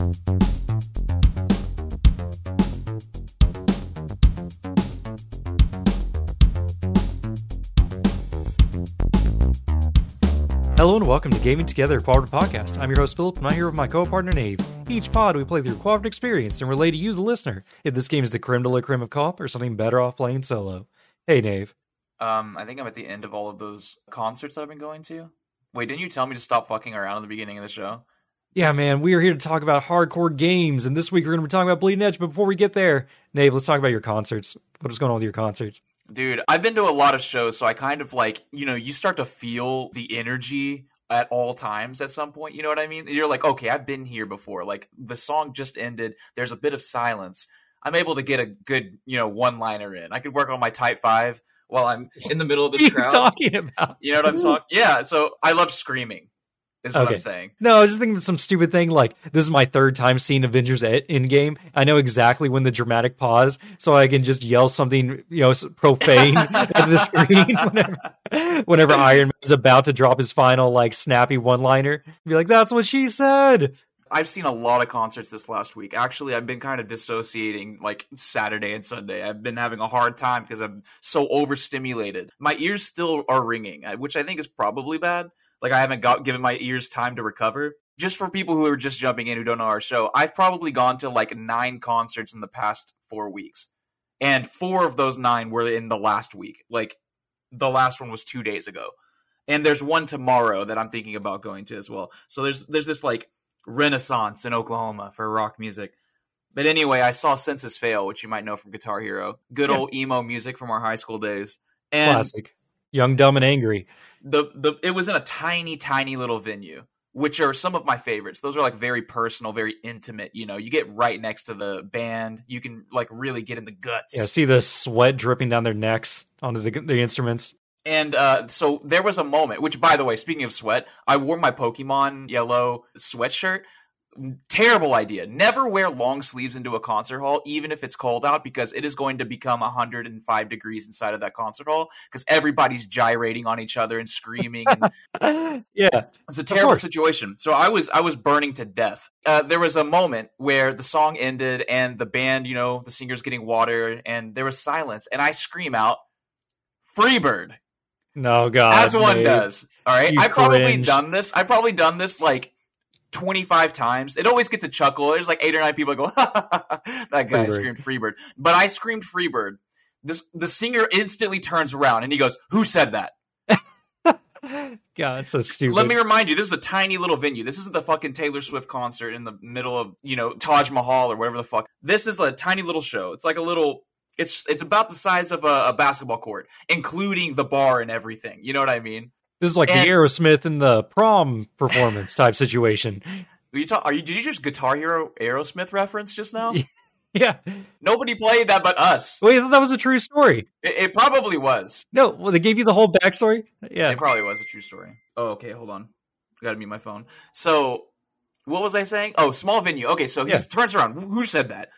Hello and welcome to Gaming Together, Cooperative Podcast. I'm your host Philip, and I'm here with my co-partner Nave. Each pod we play through a cooperative experience and relay to you, the listener, if this game is the creme de la creme of co-op or something better off playing solo. Hey, Nave. Um, I think I'm at the end of all of those concerts I've been going to. Wait, didn't you tell me to stop fucking around at the beginning of the show? Yeah, man, we are here to talk about hardcore games, and this week we're going to be talking about Bleeding Edge. But before we get there, Nave, let's talk about your concerts. What is going on with your concerts? Dude, I've been to a lot of shows, so I kind of like, you know, you start to feel the energy at all times at some point. You know what I mean? You're like, okay, I've been here before. Like the song just ended. There's a bit of silence. I'm able to get a good, you know, one liner in. I could work on my type five while I'm in the middle of this What are crowd. talking about? You know what I'm talking? Yeah. So I love screaming. Is what Okay. I'm saying. No, I was just thinking of some stupid thing like this is my third time seeing Avengers Endgame. I know exactly when the dramatic pause, so I can just yell something, you know, profane at the screen whenever, whenever Iron Man's about to drop his final like snappy one-liner. Be like, "That's what she said." I've seen a lot of concerts this last week. Actually, I've been kind of dissociating like Saturday and Sunday. I've been having a hard time because I'm so overstimulated. My ears still are ringing, uh, which I think is probably bad. Like I haven't got given my ears time to recover. Just for people who are just jumping in who don't know our show, I've probably gone to like nine concerts in the past four weeks, and four of those nine were in the last week. Like the last one was two days ago, and there's one tomorrow that I'm thinking about going to as well. So there's there's this like renaissance in Oklahoma for rock music. But anyway, I saw Senses Fail, which you might know from Guitar Hero. Good Yeah. old emo music from our high school days. And Classic. Young, dumb, and angry. The the it was in a tiny, tiny little venue, which are some of my favorites. Those are like very personal, very intimate. You know, you get right next to the band. You can like really get in the guts. Yeah, see the sweat dripping down their necks onto the, the instruments. And uh, so there was a moment, which, by the way, speaking of sweat, I wore my Pokemon yellow sweatshirt. Terrible idea. Never wear long sleeves into a concert hall, even if it's cold out, because it is going to become 105 degrees inside of that concert hall because everybody's gyrating on each other and screaming. And yeah, it's a terrible situation. So I was I was burning to death. Uh, there was a moment where the song ended and the band, you know, the singer's getting water, and there was silence, and I scream out, "Freebird!" no god, as one Nate. does. All right, I've probably done this. I've probably done this like twenty five times. It always gets a chuckle. There's like eight or nine people go, "That guy Freebird. screamed Freebird," but I screamed Freebird. This the singer instantly turns around and he goes, "Who said that?" God, it's so stupid. Let me remind you, this is a tiny little venue. This isn't the fucking Taylor Swift concert in the middle of, you know, Taj Mahal or whatever the fuck. This is a tiny little show. It's like a little it's it's about the size of a, a basketball court, including the bar and everything. You know what I mean? This is like And- the Aerosmith in the prom performance type situation. Are you talk, are you did you just Guitar Hero Aerosmith reference just now? Yeah. Nobody played that but us. Wait, that was a true story. It, it probably was. No, well, they gave you the whole backstory. Yeah. It probably was a true story. Oh, okay, hold on. I gotta mute my phone. So, what was I saying? Oh, small venue. Okay, so he Yeah. turns around. Who said that?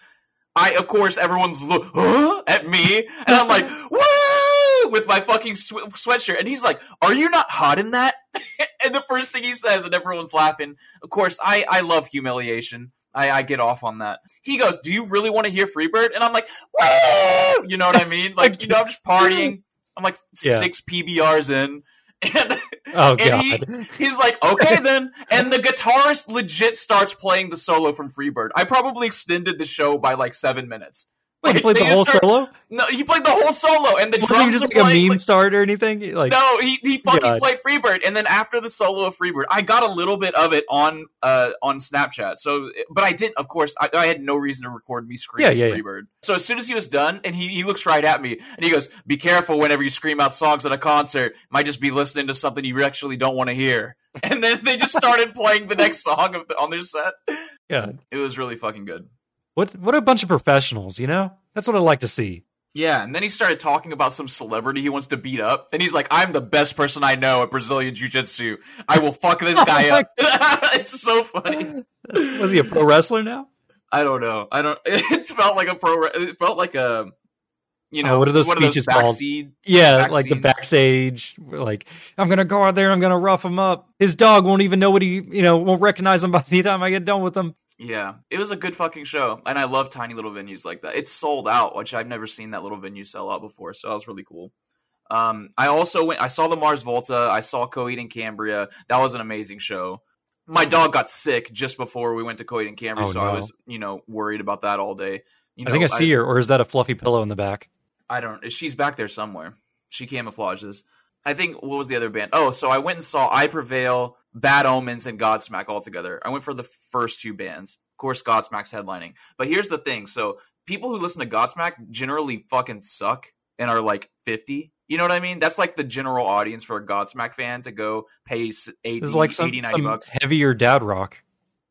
I, of course, everyone's look huh? at me, and I'm like, woo, with my fucking sw- sweatshirt, and he's like, "Are you not hot in that?" and the first thing he says, and everyone's laughing. Of course, I I love humiliation. I, I get off on that. He goes, "Do you really want to hear Freebird?" And I'm like, "Woo!" You know what I mean? Like, you know, I'm just partying. I'm like Yeah. six PBRs in, and Oh and he- he's like, "Okay then." And the guitarist legit starts playing the solo from Freebird. I probably extended the show by like seven minutes. Wait, he played the whole start- solo? No, he played the whole solo, and the he drums just are like a meme like- start or anything? Like, no, he, he fucking God. played Freebird, and then after the solo of Freebird, I got a little bit of it on uh on Snapchat. So, but I didn't. Of course, I, I had no reason to record me screaming Yeah, yeah, yeah. Freebird. So as soon as he was done, and he he looks right at me, and he goes, "Be careful whenever you scream out songs at a concert. Might just be listening to something you actually don't want to hear." And then they just started playing the next song of the, on their set. Yeah, It was really fucking good. What what a bunch of professionals, you know? That's what I like to see. Yeah, and then he started talking about some celebrity he wants to beat up, and he's like, "I'm the best person I know at Brazilian Jiu-Jitsu. I will fuck this Oh guy up." it's so funny. That's- Was he a pro wrestler now? I don't know. I don't. It felt like a pro. It felt like a, you Oh, know, what are those speeches those called? Yeah, Back like the backstage, like I'm gonna go out there, I'm gonna rough him up. His dog won't even know what he, you know, won't recognize him by the time I get done with him. Yeah, it was a good fucking show, and I love tiny little venues like that. It's sold out, which I've never seen that little venue sell out before, so that was really cool. Um, I also went. I saw the Mars Volta. I saw Coheed and Cambria. That was an amazing show. My dog got sick just before we went to Coheed and Cambria, Oh, so I was, you know, worried about that all day. You know, I think I see her, or is that a fluffy pillow in the back? I don't. She's back there somewhere. She camouflages. I think what was the other band? Oh, so I went and saw I Prevail, Bad Omens, and Godsmack all together. I went for the first two bands. Of course, Godsmack's headlining. But here's the thing: so people who listen to Godsmack generally fucking suck and are like 50. You know what I mean? That's like the general audience for a Godsmack fan to go pay 80, This like some, 80 90 some bucks. heavier dad rock.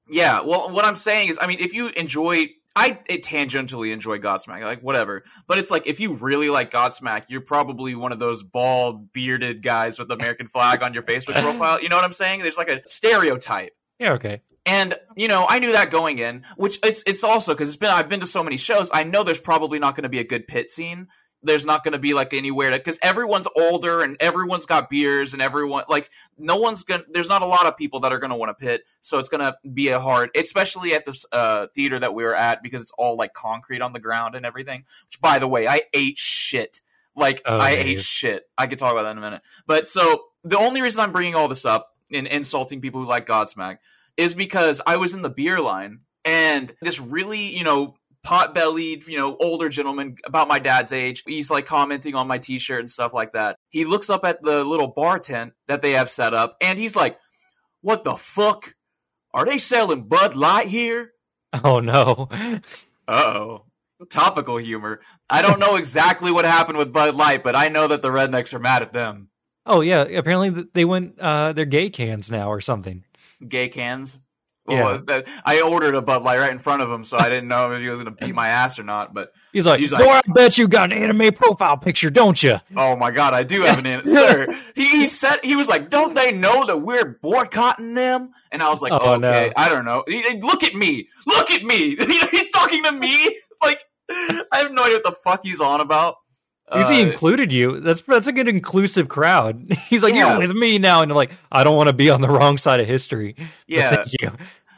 Yeah, well, what I'm saying is, I mean, if you enjoy, I it tangentially enjoy Godsmack, like whatever. But it's like if you really like Godsmack, you're probably one of those bald, bearded guys with the American flag on your Facebook profile. You know what I'm saying? There's like a stereotype. Yeah, okay. And you know, I knew that going in, which it's it's also because it's been I've been to so many shows. I know there's probably not going to be a good pit scene. There's not going to be like anywhere to because everyone's older and everyone's got beers and everyone like no one's gonna. There's not a lot of people that are going to want to pit, so it's going to be a hard, especially at this uh, theater that we were at because it's all like concrete on the ground and everything. Which, by the way, I ate shit. Like Oh, I yeah, ate shit. I could talk about that in a minute. But so the only reason I'm bringing all this up and insulting people who like Godsmack is because I was in the beer line and this really, you know, pot bellied, you know, older gentleman about my dad's age. He's like commenting on my t shirt and stuff like that. He looks up at the little bar tent that they have set up and he's like, What the fuck? Are they selling Bud Light here? Oh no. Uh oh. Topical humor. I don't know exactly what happened with Bud Light, but I know that the rednecks are mad at them. Oh yeah. Apparently they went. Uh, they're gay cans now or something. Gay cans. Yeah. Well, that, I ordered a Bud Light right in front of him, so I didn't know if he was going to beat my ass or not. But He's like, He's boy, like- I bet you got an anime profile picture, don't you? oh my god, I do have an anime, sir. He, he said he was like, "Don't they know that we're boycotting them?" And I was like, Oh, "Okay, no. I don't know. He- look at me, look at me. he's talking to me. Like, I have no idea what the fuck he's on about." Because he Uh, included you. That's that's a good inclusive crowd. He's like, Yeah. you're with me now, and you're like, I don't want to be on the wrong side of history. Yeah, thank you.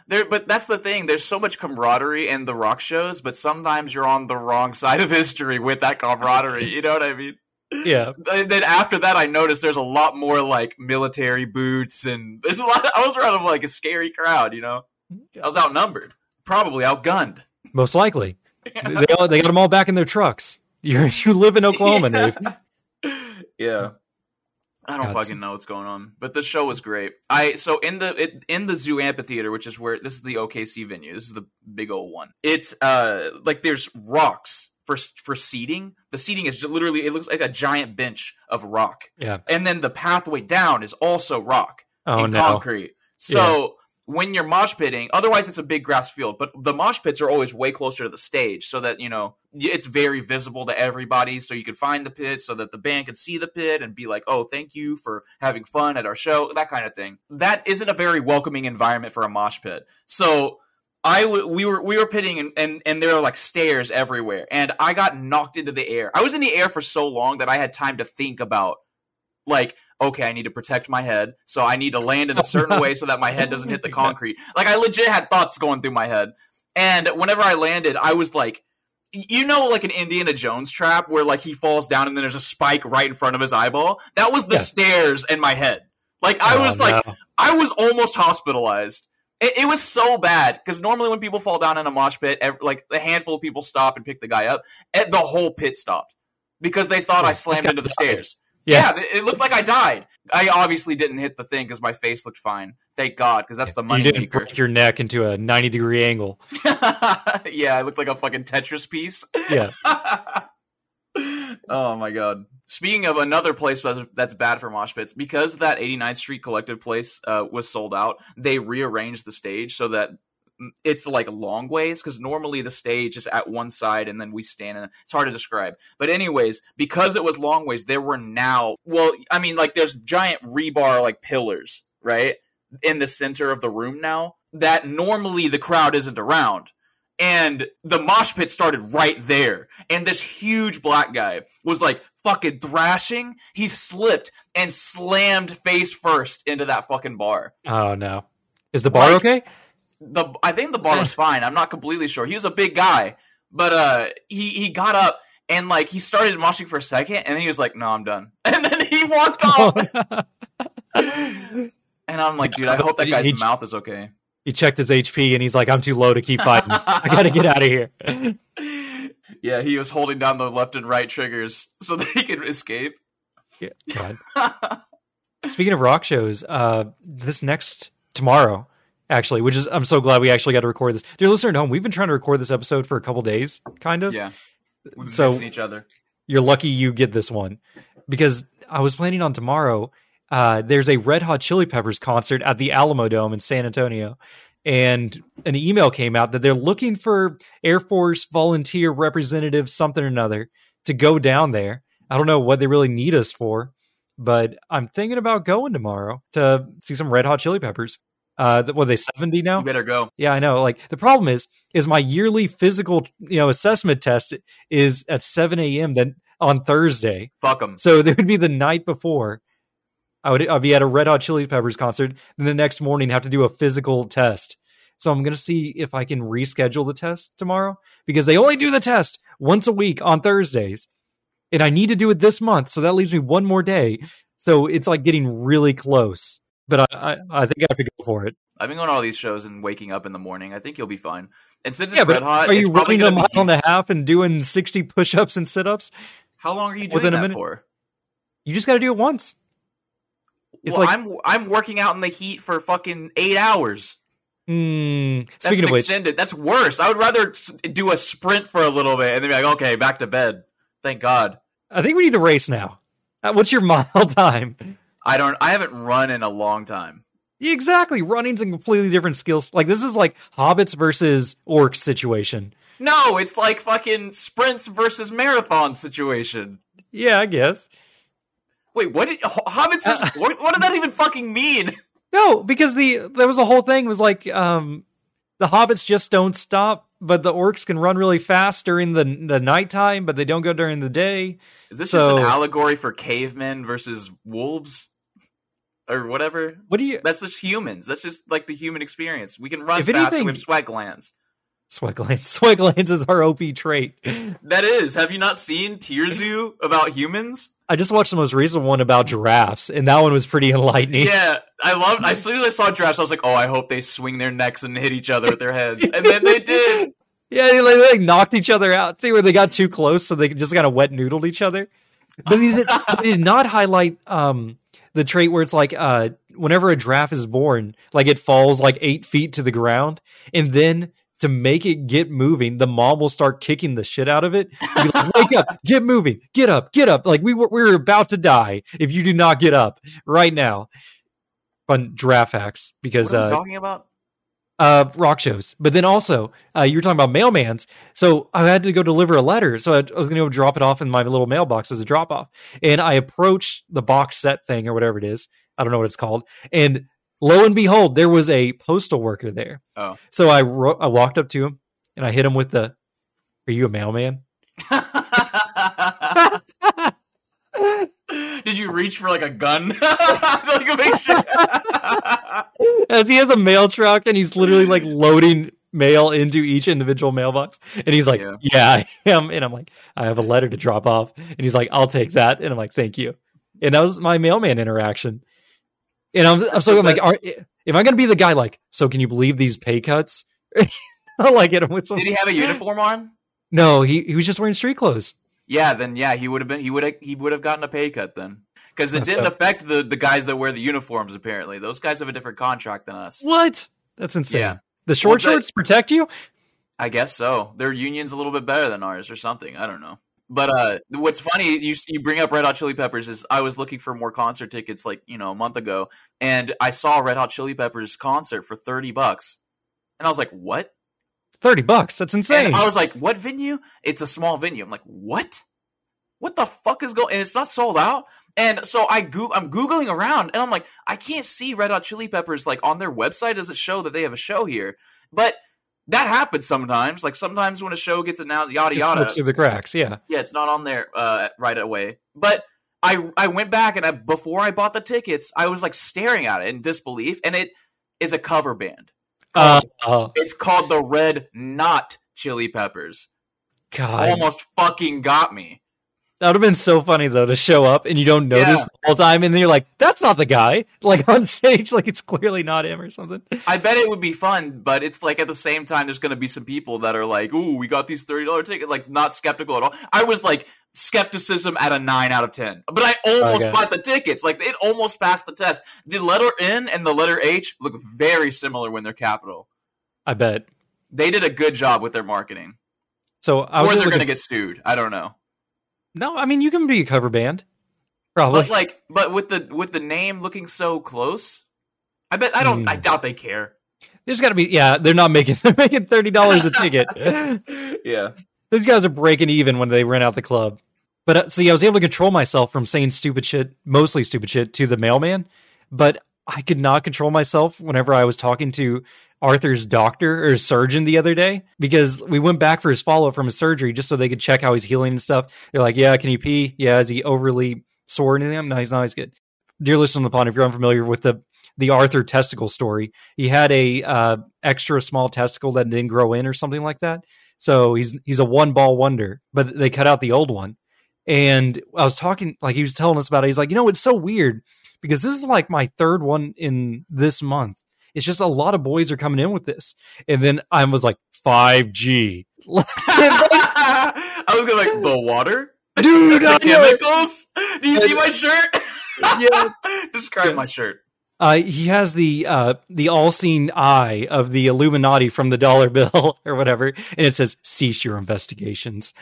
There, but that's the thing. There's so much camaraderie in the rock shows, but sometimes you're on the wrong side of history with that camaraderie. You know what I mean? Yeah. And then after that, I noticed there's a lot more like military boots, and there's a lot. I was around of like a scary crowd. You know, I was outnumbered, probably outgunned. Most likely, they all, they got them all back in their trucks. You you live in Oklahoma, Yeah. Dave. yeah. I don't God, fucking know what's going on, but the show was great. I so in the it, in the zoo amphitheater, which is where this is the OKC venue. This is the big old one. It's uh like there's rocks for for seating. The seating is literally it looks like a giant bench of rock, Yeah. and then the pathway down is also rock Oh and no. concrete. So when you're mosh pitting, otherwise it's a big grass field, but the mosh pits are always way closer to the stage so that, you know, it's very visible to everybody. So you can find the pit so that the band can see the pit and be like, oh, thank you for having fun at our show, that kind of thing. That isn't a very welcoming environment for a mosh pit. So I w- we were we were pitting and, and and there were like stairs everywhere and I got knocked into the air. I was in the air for so long that I had time to think about like okay, I need to protect my head, so I need to land in a certain way so that my head doesn't hit the concrete. Like I legit had thoughts going through my head. And whenever I landed, I was like you know like an Indiana Jones trap where like he falls down and then there's a spike right in front of his eyeball? That was the Yeah. stairs in my head. Like I Oh, was like. I was almost hospitalized. It, it was so bad because normally when people fall down in a mosh pit, ev- like a handful of people stop and pick the guy up, and the whole pit stopped because they thought Yeah, I slammed into the died. stairs. Yeah. Yeah, it looked like I died. I obviously didn't hit the thing because my face looked fine. Thank God, because that's the money. you didn't maker. break your neck into a 90 degree angle. yeah, I looked like a fucking Tetris piece. Yeah. oh my god. Speaking of another place that's, that's bad for mosh pits, because that 89th Street Collective place uh, was sold out, they rearranged the stage so that it's like long ways because normally the stage is at one side and then we stand in it's hard to describe. But anyways because it was long ways there were now well i mean like there's giant rebar like pillars right in the center of the room now that normally the crowd isn't around. And the mosh pit started right there. And this huge black guy was like fucking thrashing. He slipped and slammed face first into that fucking bar. Oh no. Is the bar Like- okay? The I think the bar was fine. I'm not completely sure. He was a big guy, but uh, he he got up and like he started moshing for a second, and then he was like, "No, I'm done," and then he walked off. and I'm like, dude, I hope that guy's He- mouth is okay. he checked his HP and he's like, I'm too low to keep fighting. I gotta get out of here. yeah, he was holding down the left and right triggers so that he could escape. Yeah, God. Speaking of rock shows, uh, this next tomorrow, actually, which is I'm so glad we actually got to record this. Dear listener at home, we've been trying to record this episode for a couple days, kind of. yeah, we've been So- missing each other. You're lucky you get this one because I was planning on tomorrow. Uh, there's a Red Hot Chili Peppers concert at the Alamodome in San Antonio. And an email came out that they're looking for Air Force volunteer representative, something or another, to go down there. I don't know what they really need us for, but I'm thinking about going tomorrow to see some Red Hot Chili Peppers. Uh, what are they 70 now? You better go. Yeah, I know. Like the problem is, is my yearly physical, you know, assessment test is at 7 a.m. then on Thursday. Fuck them. So there would be the night before. I would I'd be at a Red Hot Chili Peppers concert, then the next morning have to do a physical test. So I'm gonna see if I can reschedule the test tomorrow because they only do the test once a week on Thursdays, and I need to do it this month. So that leaves me one more day. So it's like getting really close. But I I, I think I have to go for it. I've been going to all these shows and waking up in the morning. I think you'll be fine. And since it's yeah, red hot, are you running a mile be- and a half and doing 60 push-ups and sit-ups? How long are you doing within a that minute? for? You just got to do it once. It's well, like- I'm I'm working out in the heat for fucking eight hours. Hmm. That's speaking of which, extended. That's worse. I would rather do a sprint for a little bit and then be like, okay, back to bed. Thank God. I think we need to race now. Uh, What's your mile time? I don't. I haven't run in a long time. Exactly. Running's a completely different skill. Like this is like hobbits versus orcs situation. No, it's like fucking sprints versus marathon situation. Yeah, I guess. Wait, what did hobbits versus what, what did that even fucking mean? No, because the there was a whole thing was like um the hobbits just don't stop, but the orcs can run really fast during the the nighttime, but they don't go during the day. Is this just an allegory for cavemen versus wolves or whatever? What do you That's just humans. That's just like the human experience. We can run If fast anything- we have sweat glands. sweat glands? Sweat glands is our OP trait. That is. Have you not seen TierZoo about humans? I just watched the most recent one about giraffes, and that one was pretty enlightening. Yeah, I loved. As soon as I saw giraffes, I was like, "Oh, I hope they swing their necks and hit each other with their heads." And then they did. Yeah, they, like, they knocked each other out too, where they got too close, so they just kind of wet noodled each other. But they did, they did not highlight um, the trait where it's like uh, whenever a giraffe is born, like it falls like eight feet to the ground, and then to make it get moving, the mom will start kicking the shit out of it. Like, Wake up, get moving, get up, get up! Like we were, we were about to die if you do not get up right now. Fun giraffe hacks because What are uh, talking about? Uh rock shows. But then also uh you were talking about mailmans. So i had to go deliver a letter. So i, I was gonna go drop it off in my little mailbox as a drop off and i approached the box set thing or whatever it is. I don't know what it's called. And lo and behold there was a postal worker there. Oh. so i ro- i walked up to him and i hit him with the are you a mailman Did you reach for like a gun? like make sure. as he has a mail truck and he's literally like loading mail into each individual mailbox and he's like Yeah. yeah. i am and i'm like i have a letter to drop off and he's like i'll take that and i'm like thank you and that was my mailman interaction and i'm, I'm so i'm like are, am i gonna be the guy like so can you believe these pay cuts i like hit him with some Did he have a uniform on? no he, he was just wearing street clothes Yeah, then yeah, he would have been. He would have. He would have gotten a pay cut then, because it didn't affect the the guys that wear the uniforms. Apparently, those guys have a different contract than us. what that's insane Yeah. the short Well, that- shorts protect you I guess so. Their union's a little bit better than ours, or something. I don't know. But uh, what's funny, you you bring up Red Hot Chili Peppers is I was looking for more concert tickets like you know a month ago, and I saw Red Hot Chili Peppers concert for thirty bucks, and I was like, what? 30 bucks that's insane And I was like, what venue? It's a small venue. I'm like, what? What the fuck is going? And it's not sold out. And so I go- I'm googling around, and I'm like, I can't see Red Hot Chili Peppers like on their website. Does it show that they have a show here? But that happens sometimes. Like sometimes when a show gets announced, yada it yada. slips through the cracks yeah Yeah, it's not on there uh, right away. But I I went back and I before I bought the tickets, I was like staring at it in disbelief, and it is a cover band. Uh, called, oh, it's called the red not chili peppers. God, Almost fucking got me. that would have been so funny though to show up and you don't notice Yeah. the whole time, and then you're like, "That's not the guy." Like on stage, like it's clearly not him or something. I bet it would be fun, but it's like at the same time, there's going to be some people that are like, "Ooh, we got these thirty dollar tickets," like not skeptical at all. I was like skepticism at a nine out of ten, but I almost Okay. bought the tickets. Like it almost passed the test. The letter N and the letter H look very similar when they're capital. I bet. They did a good job with their marketing, So I or they're going to to get sued. I don't know, No, I mean you can be a cover band, probably. but like, but with the with the name looking so close, I bet I don't. I Hmm. doubt they care. There's got to be. Yeah, they're not making. They're making thirty dollars a ticket. yeah. These guys are breaking even when they rent out the club. But uh, see, I was able to control myself from saying stupid shit, mostly stupid shit, to the mailman. But I could not control myself whenever I was talking to Arthur's doctor or surgeon the other day because we went back for his follow up from his surgery just so they could check how he's healing and stuff. They're like, "Yeah, can he pee? Yeah, is he overly sore?" or anything? No, he's not. He's good. Dear listener on the pond, if you're unfamiliar with the the Arthur testicle story, he had a uh, extra small testicle that didn't grow in or something like that. So he's he's a one ball wonder, but they cut out the old one. And I was talking, like he was telling us about it. He's like, you know, it's so weird because this is like my third one in this month. It's just a lot of boys are coming in with this. And then I was like, 5G. I was gonna like the water, Dude, the chemicals. Do you see my shirt? Yeah. Describe Yeah. my shirt. Uh, he has the uh, the all seeing eye of the Illuminati from the dollar bill or whatever, and it says "Cease your investigations."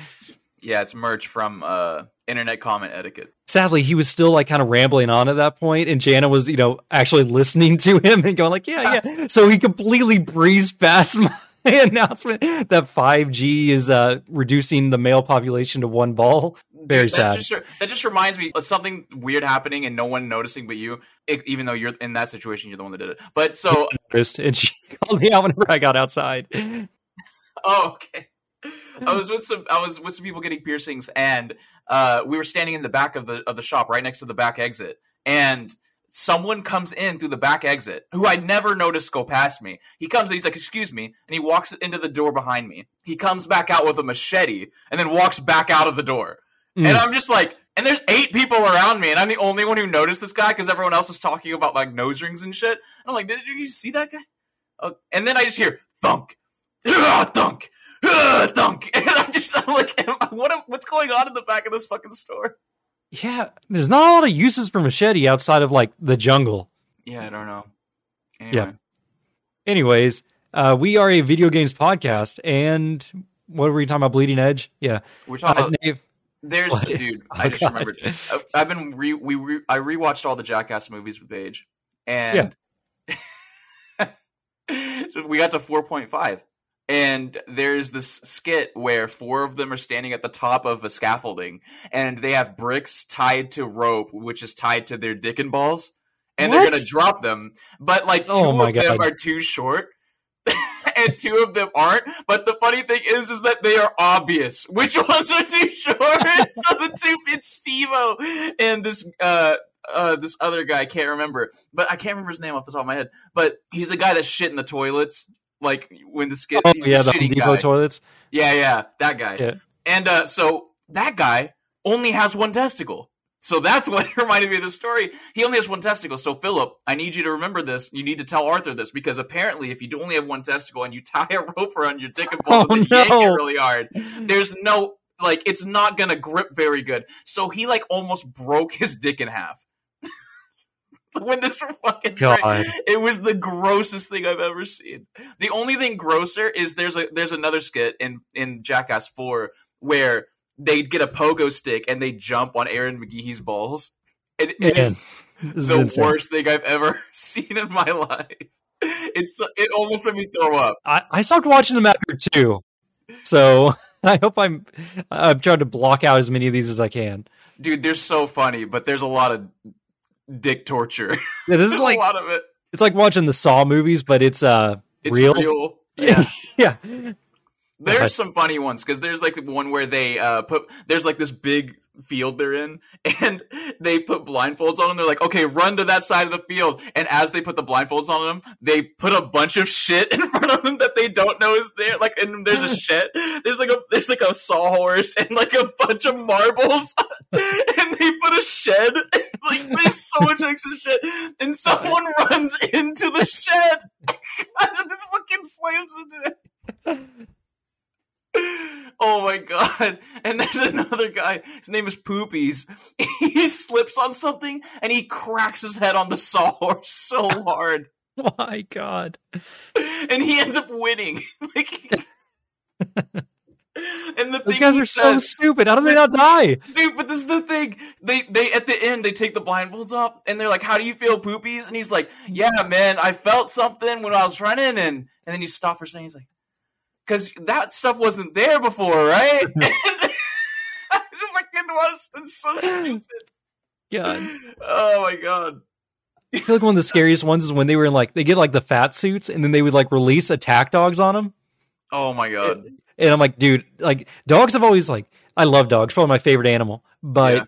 Yeah, it's merch from uh, Internet Comment Etiquette. sadly he was still like kind of rambling on at that point and jana was you know actually listening to him and going like yeah yeah so he completely breezed past my announcement that 5g is uh reducing the male population to one ball very Dude, sad That just, that just reminds me of something weird happening and no one noticing but you. It, even though you're in that situation, you're the one that did it. But so, and she called me out whenever i got outside oh, okay. I was with some. I was with some people getting piercings, and uh, we were standing in the back of the of the shop, right next to the back exit, and someone comes in through the back exit who I'd never noticed go past me. He comes in, he's like, "Excuse me," and he walks into the door behind me. He comes back out with a machete and then walks back out of the door. Mm. And I'm just like, and there's eight people around me, and I'm the only one who noticed this guy because everyone else is talking about like nose rings and shit. And I'm like, did, did you see that guy? Oh, and then I just hear thunk, thunk, thunk, and I'm just I'm like, what what's going on in the back of this fucking store? Yeah there's not a lot of uses for machete outside of like the jungle Yeah, I don't know. Anyway. anyways uh we are a video games podcast and what were we talking about bleeding edge yeah we're talking Uh, about. Nate- There's What? dude. Oh, I just God. remembered. I- I've been re we re, I rewatched all the Jackass movies with Paige, and so we got to four point five, and there's this skit where four of them are standing at the top of a scaffolding, and they have bricks tied to rope, which is tied to their dick and balls, and they're gonna drop them, but like two Oh my of them are too short. and two of them aren't. But the funny thing is, is that they are obvious. Which ones are too short? so the two, it's Steve-O and this uh uh this other guy. I can't remember, but I can't remember his name off the top of my head. But he's the guy that shit in the toilets. Like when the skit, oh yeah the Home Depot guy. toilets Yeah, yeah, that guy. Yeah. And uh, so that guy only has one testicle. So that's what reminded me of the story. He only has one testicle. So Philip, I need you to remember this. You need to tell Arthur this because apparently, if you only have one testicle and you tie a rope around your dick and balls Oh, and then yank it no. really hard, there's no like it's not gonna grip very good. So he like almost broke his dick in half. when this fucking it was the grossest thing I've ever seen. The only thing grosser is there's a there's another skit in in Jackass Four where they get a pogo stick and they jump on Ehren McGhehey's balls. It, it is is the insane. worst thing I've ever seen in my life. It's it almost made me throw up. I, I stopped watching them after two, so I hope I'm I'm trying to block out as many of these as I can. Dude, they're so funny, but there's a lot of dick torture. Yeah, this is like a lot of it. it's like watching the Saw movies, but it's uh It's real. real. Yeah. yeah. There's some funny ones because there's like one where they uh put there's like this big field they're in and they put blindfolds on them. They're like, okay, run to that side of the field. And as they put the blindfolds on them, they put a bunch of shit in front of them that they don't know is there. Like, and there's a shed. There's like a there's like a sawhorse and like a bunch of marbles. and they shed. like there's so much extra shit. And someone runs into the shed. and this fucking slams into it. Oh my god. And there's another guy, his name is Poopies. He slips on something and he cracks his head on the sawhorse so hard. My God. And he ends up winning. like And the Those thing guys are so stupid. How do they not die? dude, but this is the thing. They they at the end they take the blindfolds off and they're like, How do you feel, Poopies? And he's like, Yeah, man, I felt something when I was running and and then he stopped for a second, he's like, Cause that stuff wasn't there before, right? it fucking was. It's so stupid. God. Oh my god. I feel like one of the scariest ones is when they were in like they get like the fat suits and then they would like release attack dogs on them. Oh my god. And I'm like, dude, like dogs have always like I love dogs, probably my favorite animal. But Yeah.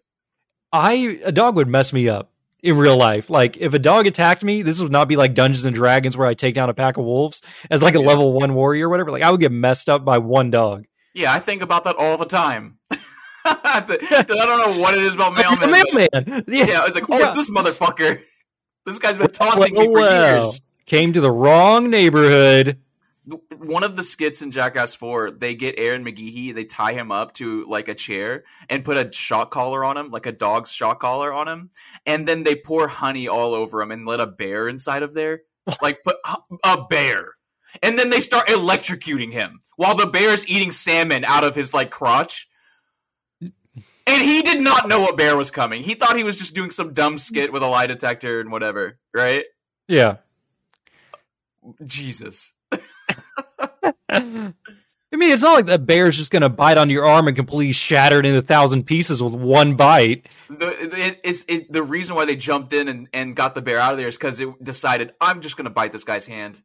I a dog would mess me up in real life. Like if a dog attacked me, this would not be like Dungeons and Dragons where I take down a pack of wolves as like a Yeah. level one warrior or whatever. Like I would get messed up by one dog. Yeah, I think about that all the time. I don't know what it is about mailman. the mailman. Yeah, I was like, oh, Yeah. it's this motherfucker. This guy's been taunting me for Well, years. Came to the wrong neighborhood. One of the skits in Jackass 4, they get Ehren McGhehey, they tie him up to like a chair and put a shock collar on him, like a dog's shock collar on him, and then they pour honey all over him and let a bear inside of there. Like put uh, a bear. And then they start electrocuting him while the bear's eating salmon out of his like crotch. And he did not know a bear was coming. He thought he was just doing some dumb skit with a lie detector and whatever, right? Yeah. Jesus. I mean, it's not like the bear's just going to bite on your arm and completely shatter it into a thousand pieces with one bite. The it, it's it, the reason why they jumped in and, and got the bear out of there is because it decided I'm just going to bite this guy's hand,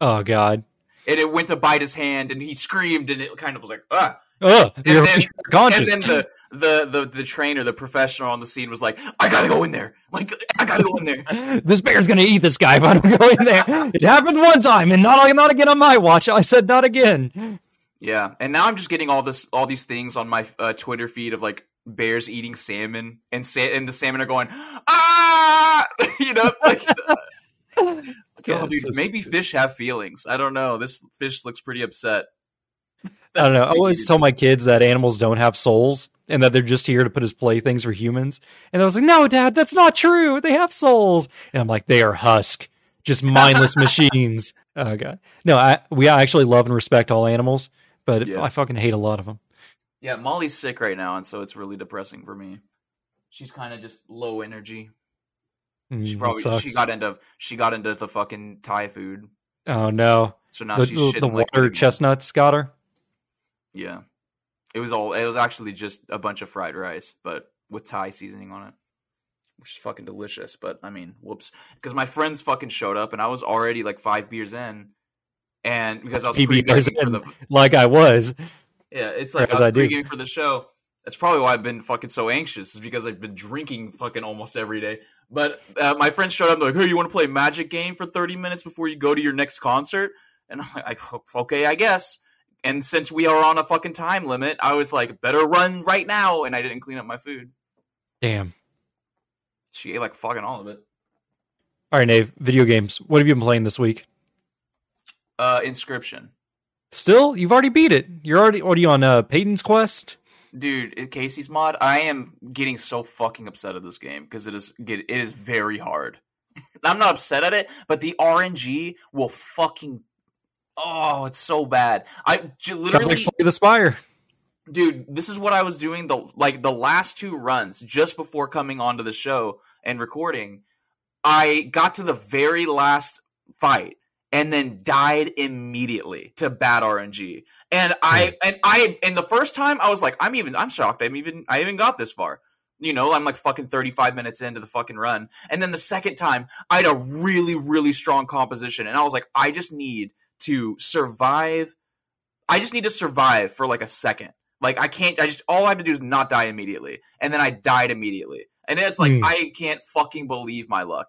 Oh God. and it went to bite his hand, and he screamed, and it kind of was like ah. Ugh, you're, then- you're conscious. And then the, the the the trainer, the professional on the scene, was like, "I gotta go in there. Like, I gotta go in there." this bear's to eat this guy if I don't go in there. It happened one time, and not not again on my watch. I said not again. Yeah, and now I'm just getting all this all these things on my uh, Twitter feed of like bears eating salmon, and sa- and the salmon are going ah, you know, like. Oh, God, dude, so maybe stupid. fish have feelings. I don't know. This fish looks pretty upset. I don't know. I always tell my kids that animals don't have souls and that they're just here to put as playthings for humans. And I was like, no, dad, that's not true. They have souls. And I'm like, they are husk, just mindless machines. Oh god. No, I we actually love and respect all animals, but Yeah. I fucking hate a lot of them. Yeah, Molly's sick right now, and so it's really depressing for me. She's kind of just low energy. Mm, she probably she got into she got into the fucking Thai food, Oh no. so now The, she's the, the water chestnuts got her. Yeah, it was all. It was actually just a bunch of fried rice, but with Thai seasoning on it, which is fucking delicious. But I mean, whoops, because my friends fucking showed up, and I was already like five beers in, and because I was pre-gaming in. the like I was. yeah, it's like I I was do. pre-gaming for the show. That's probably why I've been fucking so anxious. Is because I've been drinking fucking almost every day. But uh, my friends showed up. They're like, "Hey, you want to play a Magic game for thirty minutes before you go to your next concert?" And I'm like, "Okay, I guess." And since we are on a fucking time limit, I was like, "Better run right now!" And I didn't clean up my food. Damn. She ate like fucking all of it. All right, Nave. Video games. What have you been playing this week? Uh, Inscryption, Still, you've already beat it. You're already. What are you on? Uh, Peyton's Quest. dude. Kaycee's mod. I am getting so fucking upset at this game because it is get it is very hard. I'm not upset at it, but the RNG will fucking. Oh, it's so bad. I j- Sounds literally, like Slay the Spire. dude. This is what I was doing the like the last two runs just before coming onto the show and recording. I got to the very last fight and then died immediately to bad RNG. And I and I and the first time I was like, I'm even I'm shocked. I'm even I even got this far. You know, I'm like fucking 35 minutes into the fucking run. And then the second time, I had a really, really strong composition. And I was like, I just need to survive I just need to survive for like a second. Like I can't. I just all I have to do is not die immediately, and then I died immediately, and then it's like Hmm. I can't fucking believe my luck.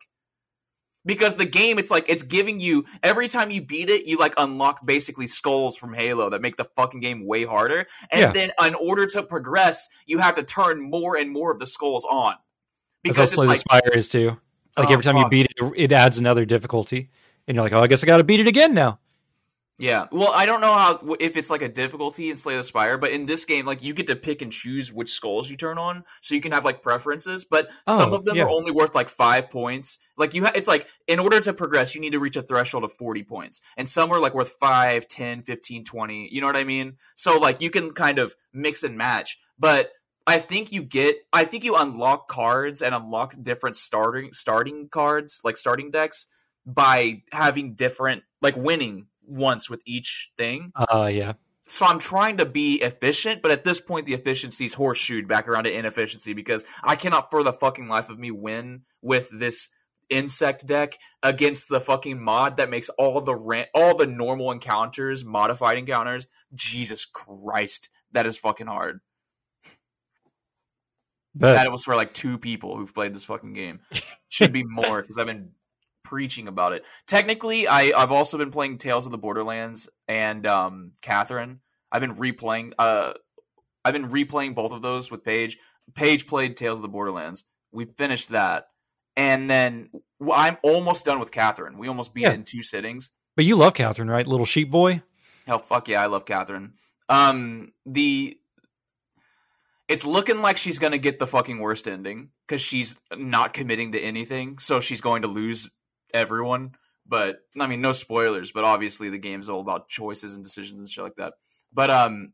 Because the game, it's like it's giving you every time you beat it, you like unlock basically skulls from Halo that make the fucking game way harder. And Yeah. then in order to progress, you have to turn more and more of the skulls on. That's Because also it's the like Spire is too. Like Oh, every time you beat it, it adds another difficulty, and you're like, oh, I guess I got to beat it again now. Yeah. Well, I don't know how if it's like a difficulty in Slay the Spire, but in this game, like you get to pick and choose which skulls you turn on, so you can have like preferences. But oh, some Oh, of them yeah. are only worth like five points. Like you, ha- it's like in order to progress, you need to reach a threshold of forty points, and some are like worth 5, 10, 15, 20. You know what I mean? So like you can kind of mix and match, but. I think you get I think you unlock cards and unlock different starting starting cards, like starting decks by having different like winning once with each thing. Uh, yeah. So I'm trying to be efficient, but at this point the efficiency's horseshoed back around to inefficiency because I cannot for the fucking life of me win with this insect deck against the fucking mod that makes all the ran- all the normal encounters modified encounters. Jesus Christ, that is fucking hard. But that was for like two people who've played this fucking game. Should be more because I've been preaching about it. Technically, I I've also been playing Tales of the Borderlands and um Catherine. I've been replaying uh I've been replaying both of those with Paige. Paige played Tales of the Borderlands. We finished that. And then I'm almost done with Catherine. We almost beat Yeah. it in two sittings. but you love Catherine, right? Little sheep boy. Hell, fuck yeah, I love Catherine. Um, the it's looking like she's gonna get the fucking worst ending because she's not committing to anything, so she's going to lose everyone. But I mean, no spoilers. But obviously, the game's all about choices and decisions and shit like that. But um,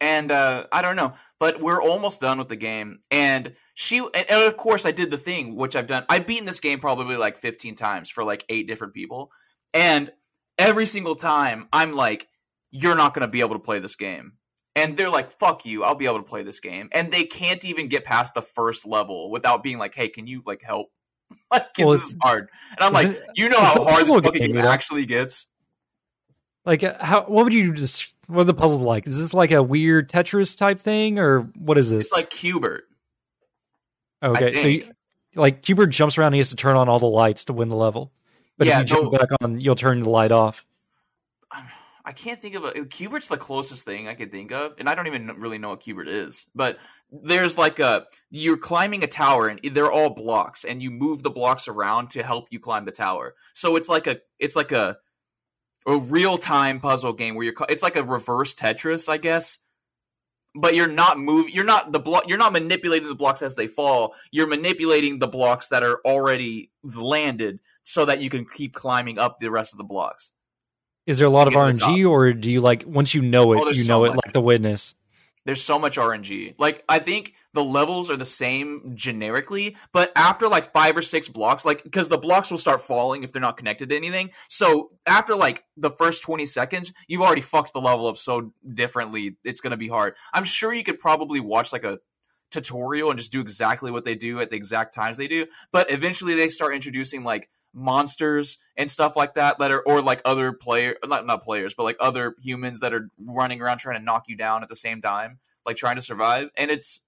and uh, I don't know. But we're almost done with the game, and she and, and of course I did the thing which I've done. I've beaten this game probably like fifteen times for like eight different people, and every single time I'm like, you're not going to be able to play this game. And they're like, fuck you, I'll be able to play this game. And they can't even get past the first level without being like, hey, can you like help? like, Well, this is hard. And I'm like, Isn't- you know how hard this fucking game, game actually gets? Like, uh, how? What would you just? What are the puzzle like? Is this like a weird Tetris type thing, or what is this? It's like Q*bert. okay, so you, like Q*bert jumps around, and he has to turn on all the lights to win the level. But Yeah, if you jump no- back on, you'll turn the light off. I can't think of a Q*bert's the closest thing I could think of, and I don't even really know what Q*bert is. But there's like a you're climbing a tower, and they're all blocks, and you move the blocks around to help you climb the tower. So it's like a it's like a a real time puzzle game where you're it's like a reverse Tetris, I guess. But you're not moving. You're not the block. You're not manipulating the blocks as they fall. You're manipulating the blocks that are already landed, so that you can keep climbing up the rest of the blocks. Is there a lot of get to the RNG, or do you like once you know it, Oh, you so know it like the witness? there's so much RNG. Like I think the levels are the same generically, but after like five or six blocks, like because the blocks will start falling if they're not connected to anything. So after like the first 20 seconds, you've already fucked the level up so differently. It's gonna be hard. I'm sure you could probably watch like a tutorial and just do exactly what they do at the exact times they do. But eventually they start introducing like monsters and stuff like that that are or like other player not not players but like other humans that are running around trying to knock you down at the same time like trying to survive. And it's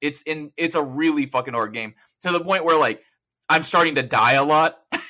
it's in it's a really fucking hard game to the point where like i'm starting to die a lot.